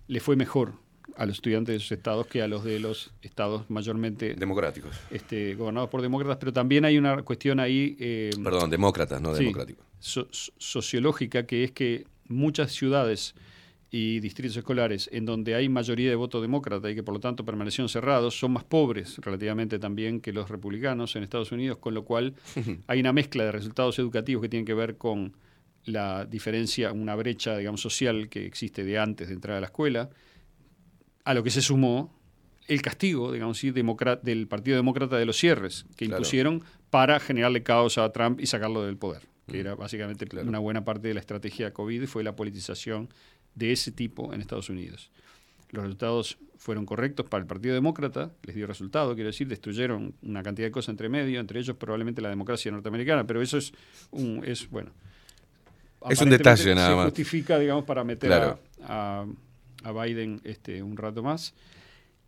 le fue mejor a los estudiantes de esos estados que a los de los estados mayormente democráticos, este, gobernados por demócratas. Pero también hay una cuestión ahí. eh, Perdón, demócratas, no Sí, democráticos. so- so- sociológica, que es que muchas ciudades y distritos escolares en donde hay mayoría de voto demócrata y que por lo tanto permanecieron cerrados, son más pobres relativamente también que los republicanos en Estados Unidos, con lo cual hay una mezcla de resultados educativos que tienen que ver con la diferencia, una brecha, digamos, social que existe de antes de entrar a la escuela, a lo que se sumó el castigo, digamos, del Partido Demócrata de los cierres que Claro. impusieron para generarle caos a Trump y sacarlo del poder, que Mm. era básicamente una buena parte de la estrategia COVID fue la politización de ese tipo en Estados Unidos. Los resultados fueron correctos para el Partido Demócrata, les dio resultado, quiero decir, destruyeron una cantidad de cosas entre medio, entre ellos probablemente la democracia norteamericana, pero eso es un, es bueno. Es un detalle nada se más. justifica, digamos, para meter Claro. a, a- a Biden este, un rato más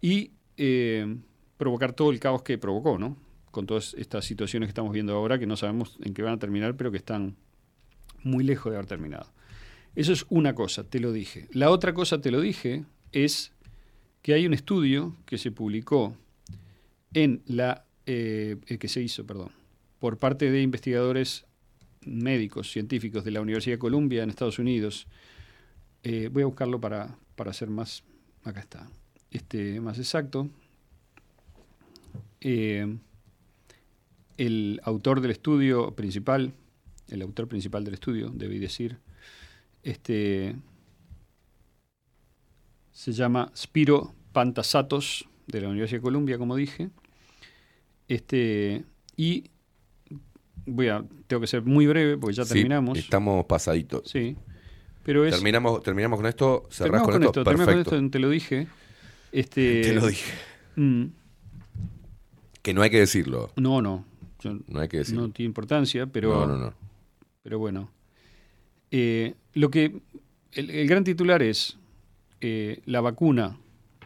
y eh, provocar todo el caos que provocó, ¿no? Con todas estas situaciones que estamos viendo ahora, que no sabemos en qué van a terminar, pero que están muy lejos de haber terminado. Eso es una cosa, te lo dije. La otra cosa, te lo dije, es que hay un estudio que se publicó en la eh, eh, que se hizo, perdón, por parte de investigadores médicos, científicos de la Universidad de Columbia en Estados Unidos. Eh, voy a buscarlo para, para ser más, acá está, este, más exacto. Eh, el autor del estudio principal, el autor principal del estudio, debí decir, este, se llama Spiro Pantasatos, de la Universidad de Columbia, como dije. Este, y voy a, tengo que ser muy breve porque ya Sí, terminamos. estamos pasaditos. Sí. Pero es, terminamos, terminamos con esto, cerrás con, con esto. esto, terminamos con Perfecto. esto, te lo dije. Este, Te lo dije. mm, Que no hay que decirlo. no, no. yo- No hay que decirlo. no tiene importancia, pero. No, no, no. Pero bueno. Eh, lo que. El, el gran titular es. eh, la vacuna.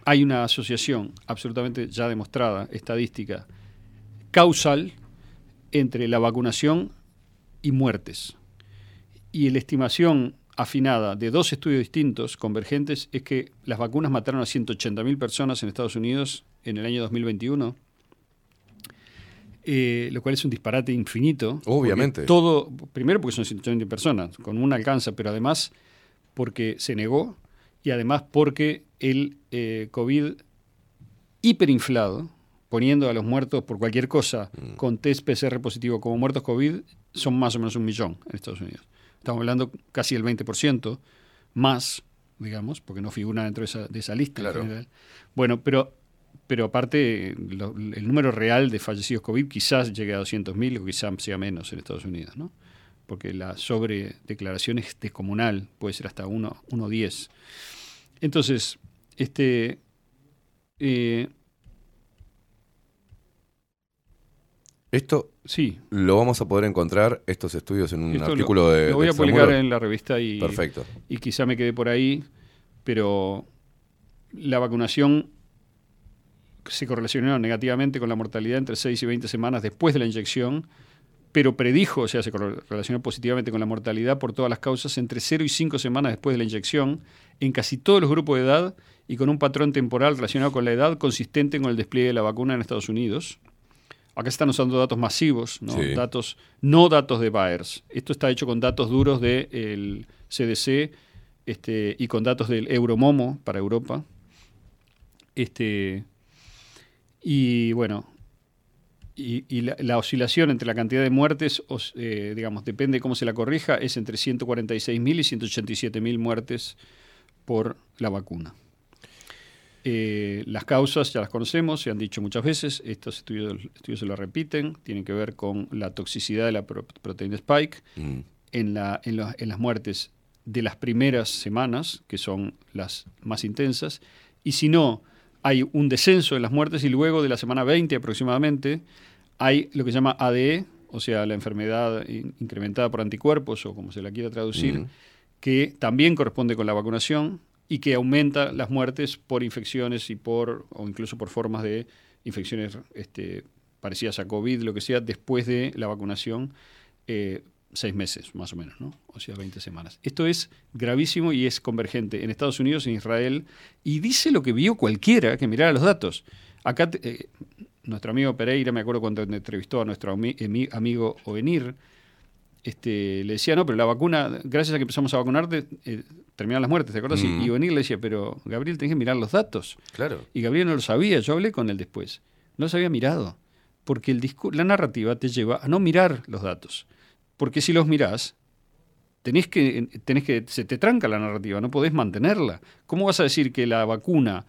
Hay una asociación absolutamente ya demostrada, estadística, causal entre la vacunación y muertes. Y la estimación afinada de dos estudios distintos, convergentes, es que las vacunas mataron a 180.000 personas en Estados Unidos en el año 2021, eh, lo cual es un disparate infinito. Obviamente. Todo, primero porque son 180.000 personas, con una alcanza, pero además porque se negó y además porque el eh, COVID hiperinflado, poniendo a los muertos por cualquier cosa con test PCR positivo como muertos COVID, son más o menos un millón en Estados Unidos. Estamos hablando casi del 20% más, digamos, porque no figura dentro de esa, de esa lista en general. Bueno, pero, pero aparte, lo- el número real de fallecidos COVID quizás llegue a 200.000 o quizás sea menos en Estados Unidos, ¿no? Porque la sobredeclaración es descomunal, puede ser hasta 1 1.10. Entonces, este. eh, Esto sí. lo vamos a poder encontrar, estos estudios, en un Esto lo- artículo de. Lo voy de a publicar en la revista y. Perfecto. Y quizá me quede por ahí, pero la vacunación se correlacionó negativamente con la mortalidad entre 6 y 20 semanas después de la inyección, pero predijo, o sea, se correlacionó positivamente con la mortalidad por todas las causas entre 0 y 5 semanas después de la inyección en casi todos los grupos de edad y con un patrón temporal relacionado con la edad consistente con el despliegue de la vacuna en Estados Unidos. Acá se están usando datos masivos, ¿no? Sí. datos, no datos de Baers. Esto está hecho con datos duros del CDC este, y con datos del Euromomo para Europa. Este, y bueno, y, y la, la oscilación entre la cantidad de muertes, os- eh, digamos, depende de cómo se la corrija, es entre 146.000 y 187.000 muertes por la vacuna. Eh, las causas ya las conocemos, se han dicho muchas veces, estos estudios, estudios se lo repiten, tienen que ver con la toxicidad de la pro- proteína Spike Mm. en, la- en la- en las muertes de las primeras semanas, que son las más intensas, y si no, hay un descenso en las muertes y luego de la semana 20 aproximadamente hay lo que se llama ADE, o sea, la enfermedad in- incrementada por anticuerpos o como se la quiera traducir, Mm. que también corresponde con la vacunación y que aumenta las muertes por infecciones y por o incluso por formas de infecciones este, parecidas a COVID, lo que sea, después de la vacunación, eh, seis meses más o menos, ¿no? O sea, 20 semanas. Esto es gravísimo y es convergente en Estados Unidos, en Israel, y dice lo que vio cualquiera que mirara los datos. Acá, eh, nuestro amigo Pereira, me acuerdo cuando entrevistó a nuestro amigo Ovenir, este, le decía, no, pero la vacuna, gracias a que empezamos a vacunarte, eh, terminan las muertes, ¿te acuerdas? Y- Mm. Y Ovenir le decía, pero Gabriel, tenés que mirar los datos. Claro. Y Gabriel no lo sabía, yo hablé con él después. No los había mirado. Porque el la narrativa te lleva a no mirar los datos. Porque si los mirás, tenés que, tenés que, se te tranca la narrativa, no podés mantenerla. ¿Cómo vas a decir que la vacuna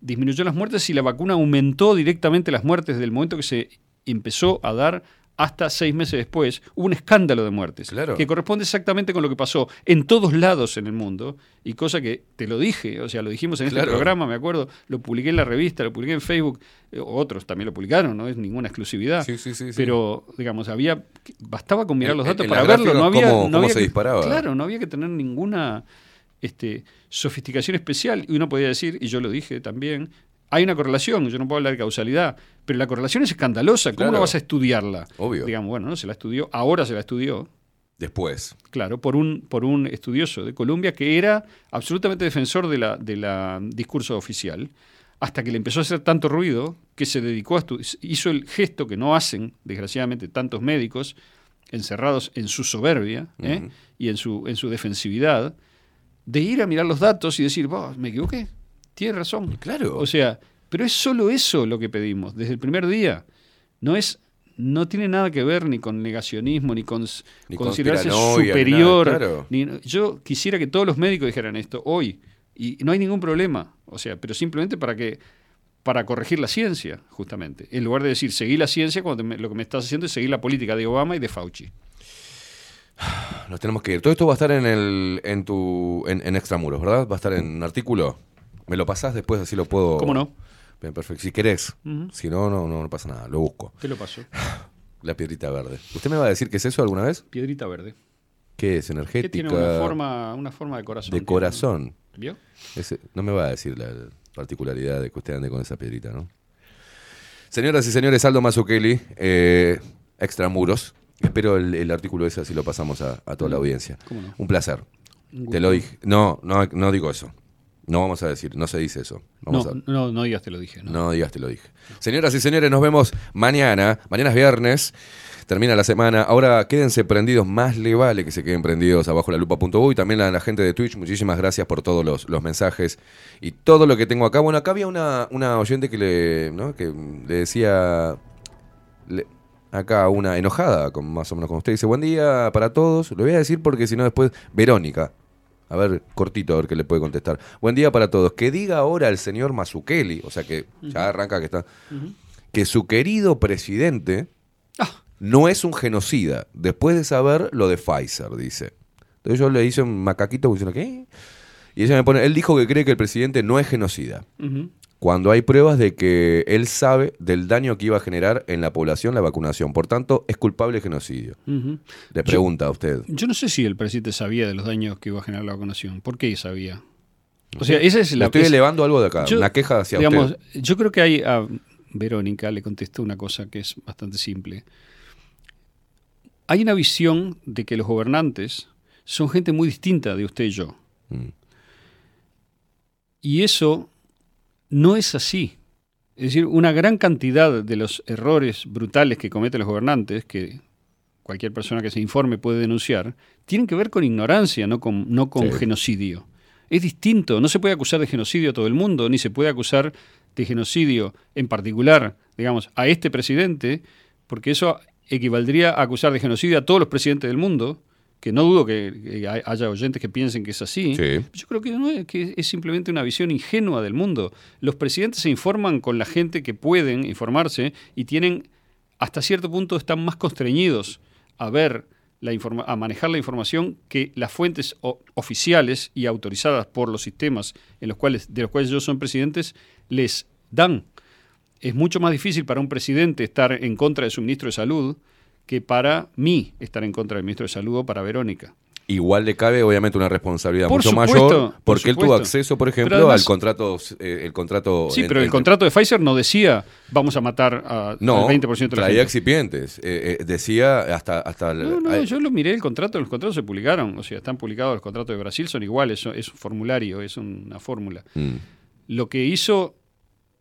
disminuyó las muertes si la vacuna aumentó directamente las muertes desde el momento que se empezó a dar hasta seis meses después? Hubo un escándalo de muertes Claro. que corresponde exactamente con lo que pasó en todos lados en el mundo y cosa que te lo dije, o sea, lo dijimos en este programa, me acuerdo, lo publiqué en la revista, lo publiqué en Facebook, eh, otros también lo publicaron, no es ninguna exclusividad. Sí, sí, sí. Pero, digamos, había bastaba con mirar los datos en para verlo, no había, cómo- no cómo había se que- disparaba. Claro, no había que tener ninguna este, sofisticación especial y uno podía decir, y yo lo dije también, hay una correlación, yo no puedo hablar de causalidad, pero la correlación es escandalosa, ¿cómo Claro. no vas a estudiarla? Obvio. Digamos, bueno, no se la estudió, ahora se la estudió, Después. Claro, por un, por un estudioso de Colombia que era absolutamente defensor de la, de la discurso oficial, hasta que le empezó a hacer tanto ruido que se dedicó a hizo el gesto que no hacen, desgraciadamente, tantos médicos encerrados en su soberbia ¿eh? Y en su, en su defensividad, de ir a mirar los datos y decir, "Bah, me equivoqué, tiene razón. Claro. O sea, pero es solo eso lo que pedimos, desde el primer día. No es no tiene nada que ver ni con negacionismo, ni con Ni considerarse superior. nada, claro. ni- yo quisiera que todos los médicos dijeran esto hoy. Y no hay ningún problema. O sea, pero simplemente para que para corregir la ciencia, justamente. En lugar de decir, seguí la ciencia, cuando lo que me estás haciendo es seguir la política de Obama y de Fauci. Nos tenemos que ir. Todo esto va a estar en el en tu en, en Extramuros, ¿verdad? Va a estar en un artículo. ¿Me lo pasás después así lo puedo? ¿Cómo no? Bien, perfecto. Si querés. Si no, no, no, no pasa nada. Lo busco. Te lo paso. La piedrita verde. ¿Usted me va a decir qué es eso alguna vez? Piedrita verde. ¿Qué es? ¿Energética? tiene una forma, una forma de corazón. de tiene. corazón. ¿Vio? Ese- no me va a decir la particularidad de que usted ande con esa piedrita, ¿no? Señoras y señores, Aldo Mazzucchelli, eh, Extramuros. Espero el, el artículo ese, así lo pasamos a, a toda la audiencia. ¿Cómo no? Un placer. Un Te lo dije. No, no, no digo eso. No vamos a decir, no se dice eso. Vamos No, a- no, no digas te lo dije. No. no digas, te lo dije. Señoras y señores, nos vemos mañana. Mañana es viernes. Termina la semana. Ahora quédense prendidos. Más le vale que se queden prendidos abajo la lupa.bu y también a la gente de Twitch. Muchísimas gracias por todos los, los mensajes y todo lo que tengo acá. Bueno, acá había una, una oyente que le, ¿no? que le decía. le- acá una enojada, con, más o menos como usted. Dice: Buen día para todos. Lo voy a decir porque si no, después. Verónica. A ver, cortito, a ver qué le puede contestar. Buen día para todos. Que diga ahora el señor Mazzucchelli, o sea que ya arranca que está, que su querido presidente no es un genocida, después de saber lo de Pfizer, dice. Entonces yo le hice un macaquito diciendo, ¿qué? Y ella me pone, él dijo que cree que el presidente no es genocida, Ujú. Cuando hay pruebas de que él sabe del daño que iba a generar en la población la vacunación. Por tanto, es culpable de genocidio. Le pregunta a usted. Yo no sé si el presidente sabía de los daños que iba a generar la vacunación. ¿Por qué sabía? O sea, esa es la. estoy es- elevando algo de acá, Yo, una queja hacia digamos, usted. Yo creo que hay. A Verónica le contestó una cosa que es bastante simple. Hay una visión de que los gobernantes son gente muy distinta de usted y yo. Mm. Y eso no es así. Es decir, una gran cantidad de los errores brutales que cometen los gobernantes, que cualquier persona que se informe puede denunciar, tienen que ver con ignorancia, no con, no con Sí. genocidio. Es distinto, no se puede acusar de genocidio a todo el mundo, ni se puede acusar de genocidio en particular, digamos, a este presidente, porque eso equivaldría a acusar de genocidio a todos los presidentes del mundo, que no dudo que, que hay- haya oyentes que piensen que es así. Yo creo que, no es, que es simplemente una visión ingenua del mundo. Los presidentes se informan con la gente que pueden informarse y tienen, hasta cierto punto, están más constreñidos a ver, la informa- a manejar la información que las fuentes oficiales y autorizadas por los sistemas en los cuales, de los cuales ellos son presidentes les dan. Es mucho más difícil para un presidente estar en contra de su ministro de Salud que para mí estar en contra del ministro de Salud o para Verónica. Igual le cabe obviamente una responsabilidad Por mucho supuesto, mayor por porque él tuvo acceso, por ejemplo, además- al contrato eh, el contrato Sí, en- pero el contrato de Pfizer no decía vamos a matar a- no, al 20% de la traía gente. excipientes, eh, eh, decía hasta hasta No, no, yo lo miré, el contrato, los contratos se publicaron, o sea, están publicados los contratos de Brasil, son iguales, son- es un formulario, es una fórmula. Mm, Lo que hizo,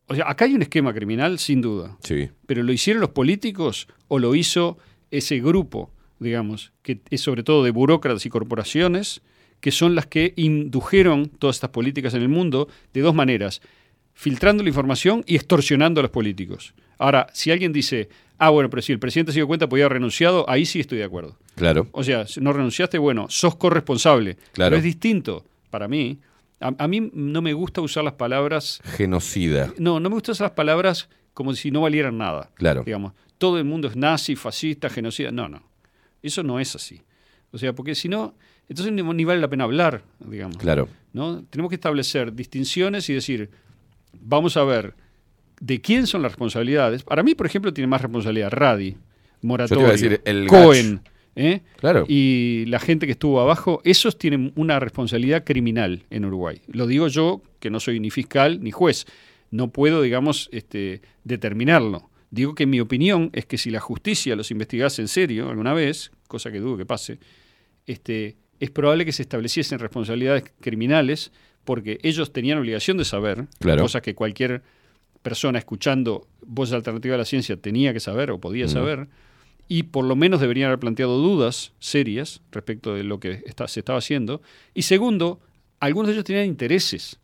o sea, acá hay un esquema criminal, sin duda, sí. pero ¿lo hicieron los políticos o lo hizo ese grupo, digamos, que es sobre todo de burócratas y corporaciones, que son las que indujeron todas estas políticas en el mundo de dos maneras, filtrando la información y extorsionando a los políticos. Ahora, si alguien dice, ah, bueno, pero si el presidente se dio cuenta podía haber renunciado, ahí sí estoy de acuerdo. Claro. O sea, si no renunciaste, bueno, sos corresponsable. Claro. Pero es distinto para mí. A, a mí no me gusta usar las palabras Genocida. no, no me gustan esas palabras como si no valieran nada. Claro. Digamos, todo el mundo es nazi, fascista, genocida. No, no. Eso no es así. O sea, porque si no, entonces ni, vale la pena hablar, digamos. Claro. ¿no? Tenemos que establecer distinciones y decir, vamos a ver de quién son las responsabilidades. Para mí, por ejemplo, tiene más responsabilidad Radi, Moratorio, decir, el Cohen. ¿eh? Claro. y la gente que estuvo abajo, esos tienen una responsabilidad criminal en Uruguay. Lo digo yo, que no soy ni fiscal ni juez. No puedo, digamos, este, determinarlo. Digo que mi opinión es que si la justicia los investigase en serio alguna vez, cosa que dudo que pase, este, es probable que se estableciesen responsabilidades criminales porque ellos tenían obligación de saber, Claro. cosas que cualquier persona escuchando Voz Alternativa de la Ciencia tenía que saber o podía Mm. saber, y por lo menos deberían haber planteado dudas serias respecto de lo que está- se estaba haciendo. Y segundo, algunos de ellos tenían intereses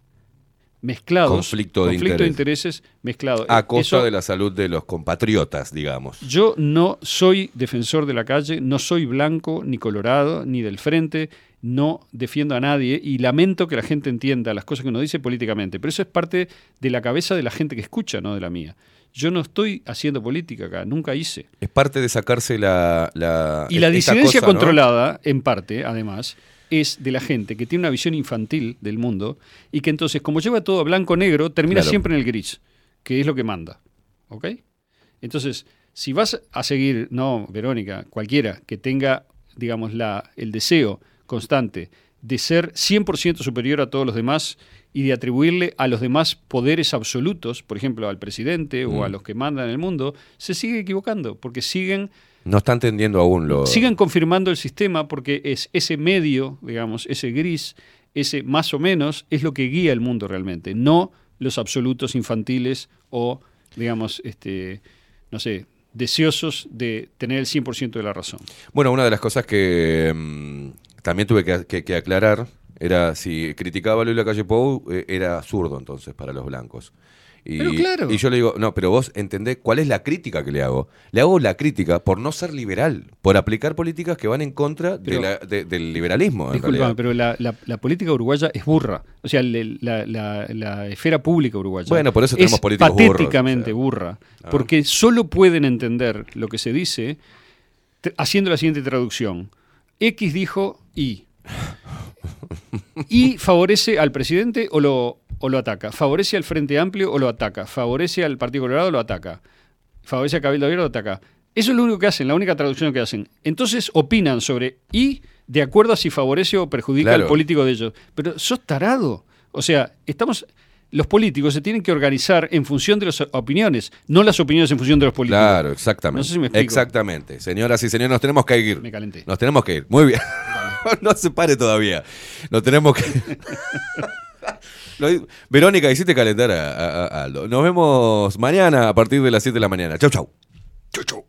mezclados. Conflicto de conflicto interés. intereses mezclados. A costa Eso- de la salud de los compatriotas, digamos. yo no soy defensor de la calle, no soy blanco, ni colorado, ni del frente, no defiendo a nadie y lamento que la gente entienda las cosas que uno dice políticamente, pero eso es parte de la cabeza de la gente que escucha, no de la mía. Yo no estoy haciendo política acá, nunca hice. Es parte de sacarse la... la Y la disidencia cosa, ¿no? controlada, en parte, además, es de la gente que tiene una visión infantil del mundo y que entonces, como lleva todo a blanco-negro, termina Claro. siempre en el gris, que es lo que manda. ¿Ok? Entonces, si vas a seguir, no, Verónica, cualquiera que tenga, digamos, la, el deseo constante de ser 100% superior a todos los demás y de atribuirle a los demás poderes absolutos, por ejemplo, al presidente o a Mm. los que mandan en el mundo, se sigue equivocando, porque siguen No está entendiendo aún lo. siguen confirmando el sistema porque es ese medio, digamos, ese gris, ese más o menos, es lo que guía el mundo realmente, no los absolutos infantiles o, digamos, este, no sé, deseosos de tener el 100% de la razón. Bueno, una de las cosas que mm, también tuve que, que- que aclarar era si criticaba a Luis Lacalle Pou, eh, era zurdo entonces para los blancos. Y, Pero claro. y yo le digo, no, pero vos entendés cuál es la crítica que le hago. Le hago la crítica por no ser liberal, por aplicar políticas que van en contra de Pero- la- de- del liberalismo. Disculpame, pero la, la- la política uruguaya es burra. O sea, la, esfera pública uruguaya. Bueno, por eso es tenemos políticos burros, patéticamente o sea. burra. Ah. Porque solo pueden entender lo que se dice haciendo la siguiente traducción. X dijo Y. Y favorece al presidente o lo, o lo ataca. Favorece al Frente Amplio o lo ataca. Favorece al Partido Colorado o lo ataca. Favorece a Cabildo Abierto o lo ataca. Eso es lo único que hacen, la única traducción que hacen. Entonces opinan sobre y de acuerdo a si favorece o perjudica Claro. al político de ellos. Pero sos tarado. O sea, estamos. Los políticos se tienen que organizar en función de las opiniones, no las opiniones en función de los políticos. Claro, exactamente. No sé si me explico. Exactamente. Señoras y señores, nos tenemos que ir. Me calenté. Nos tenemos que ir. Muy bien. no se pare todavía. Nos tenemos que. Verónica, hiciste calentar a- a Aldo. Nos vemos mañana a partir de las 7 de la mañana. Chau, chau. Chau, chau.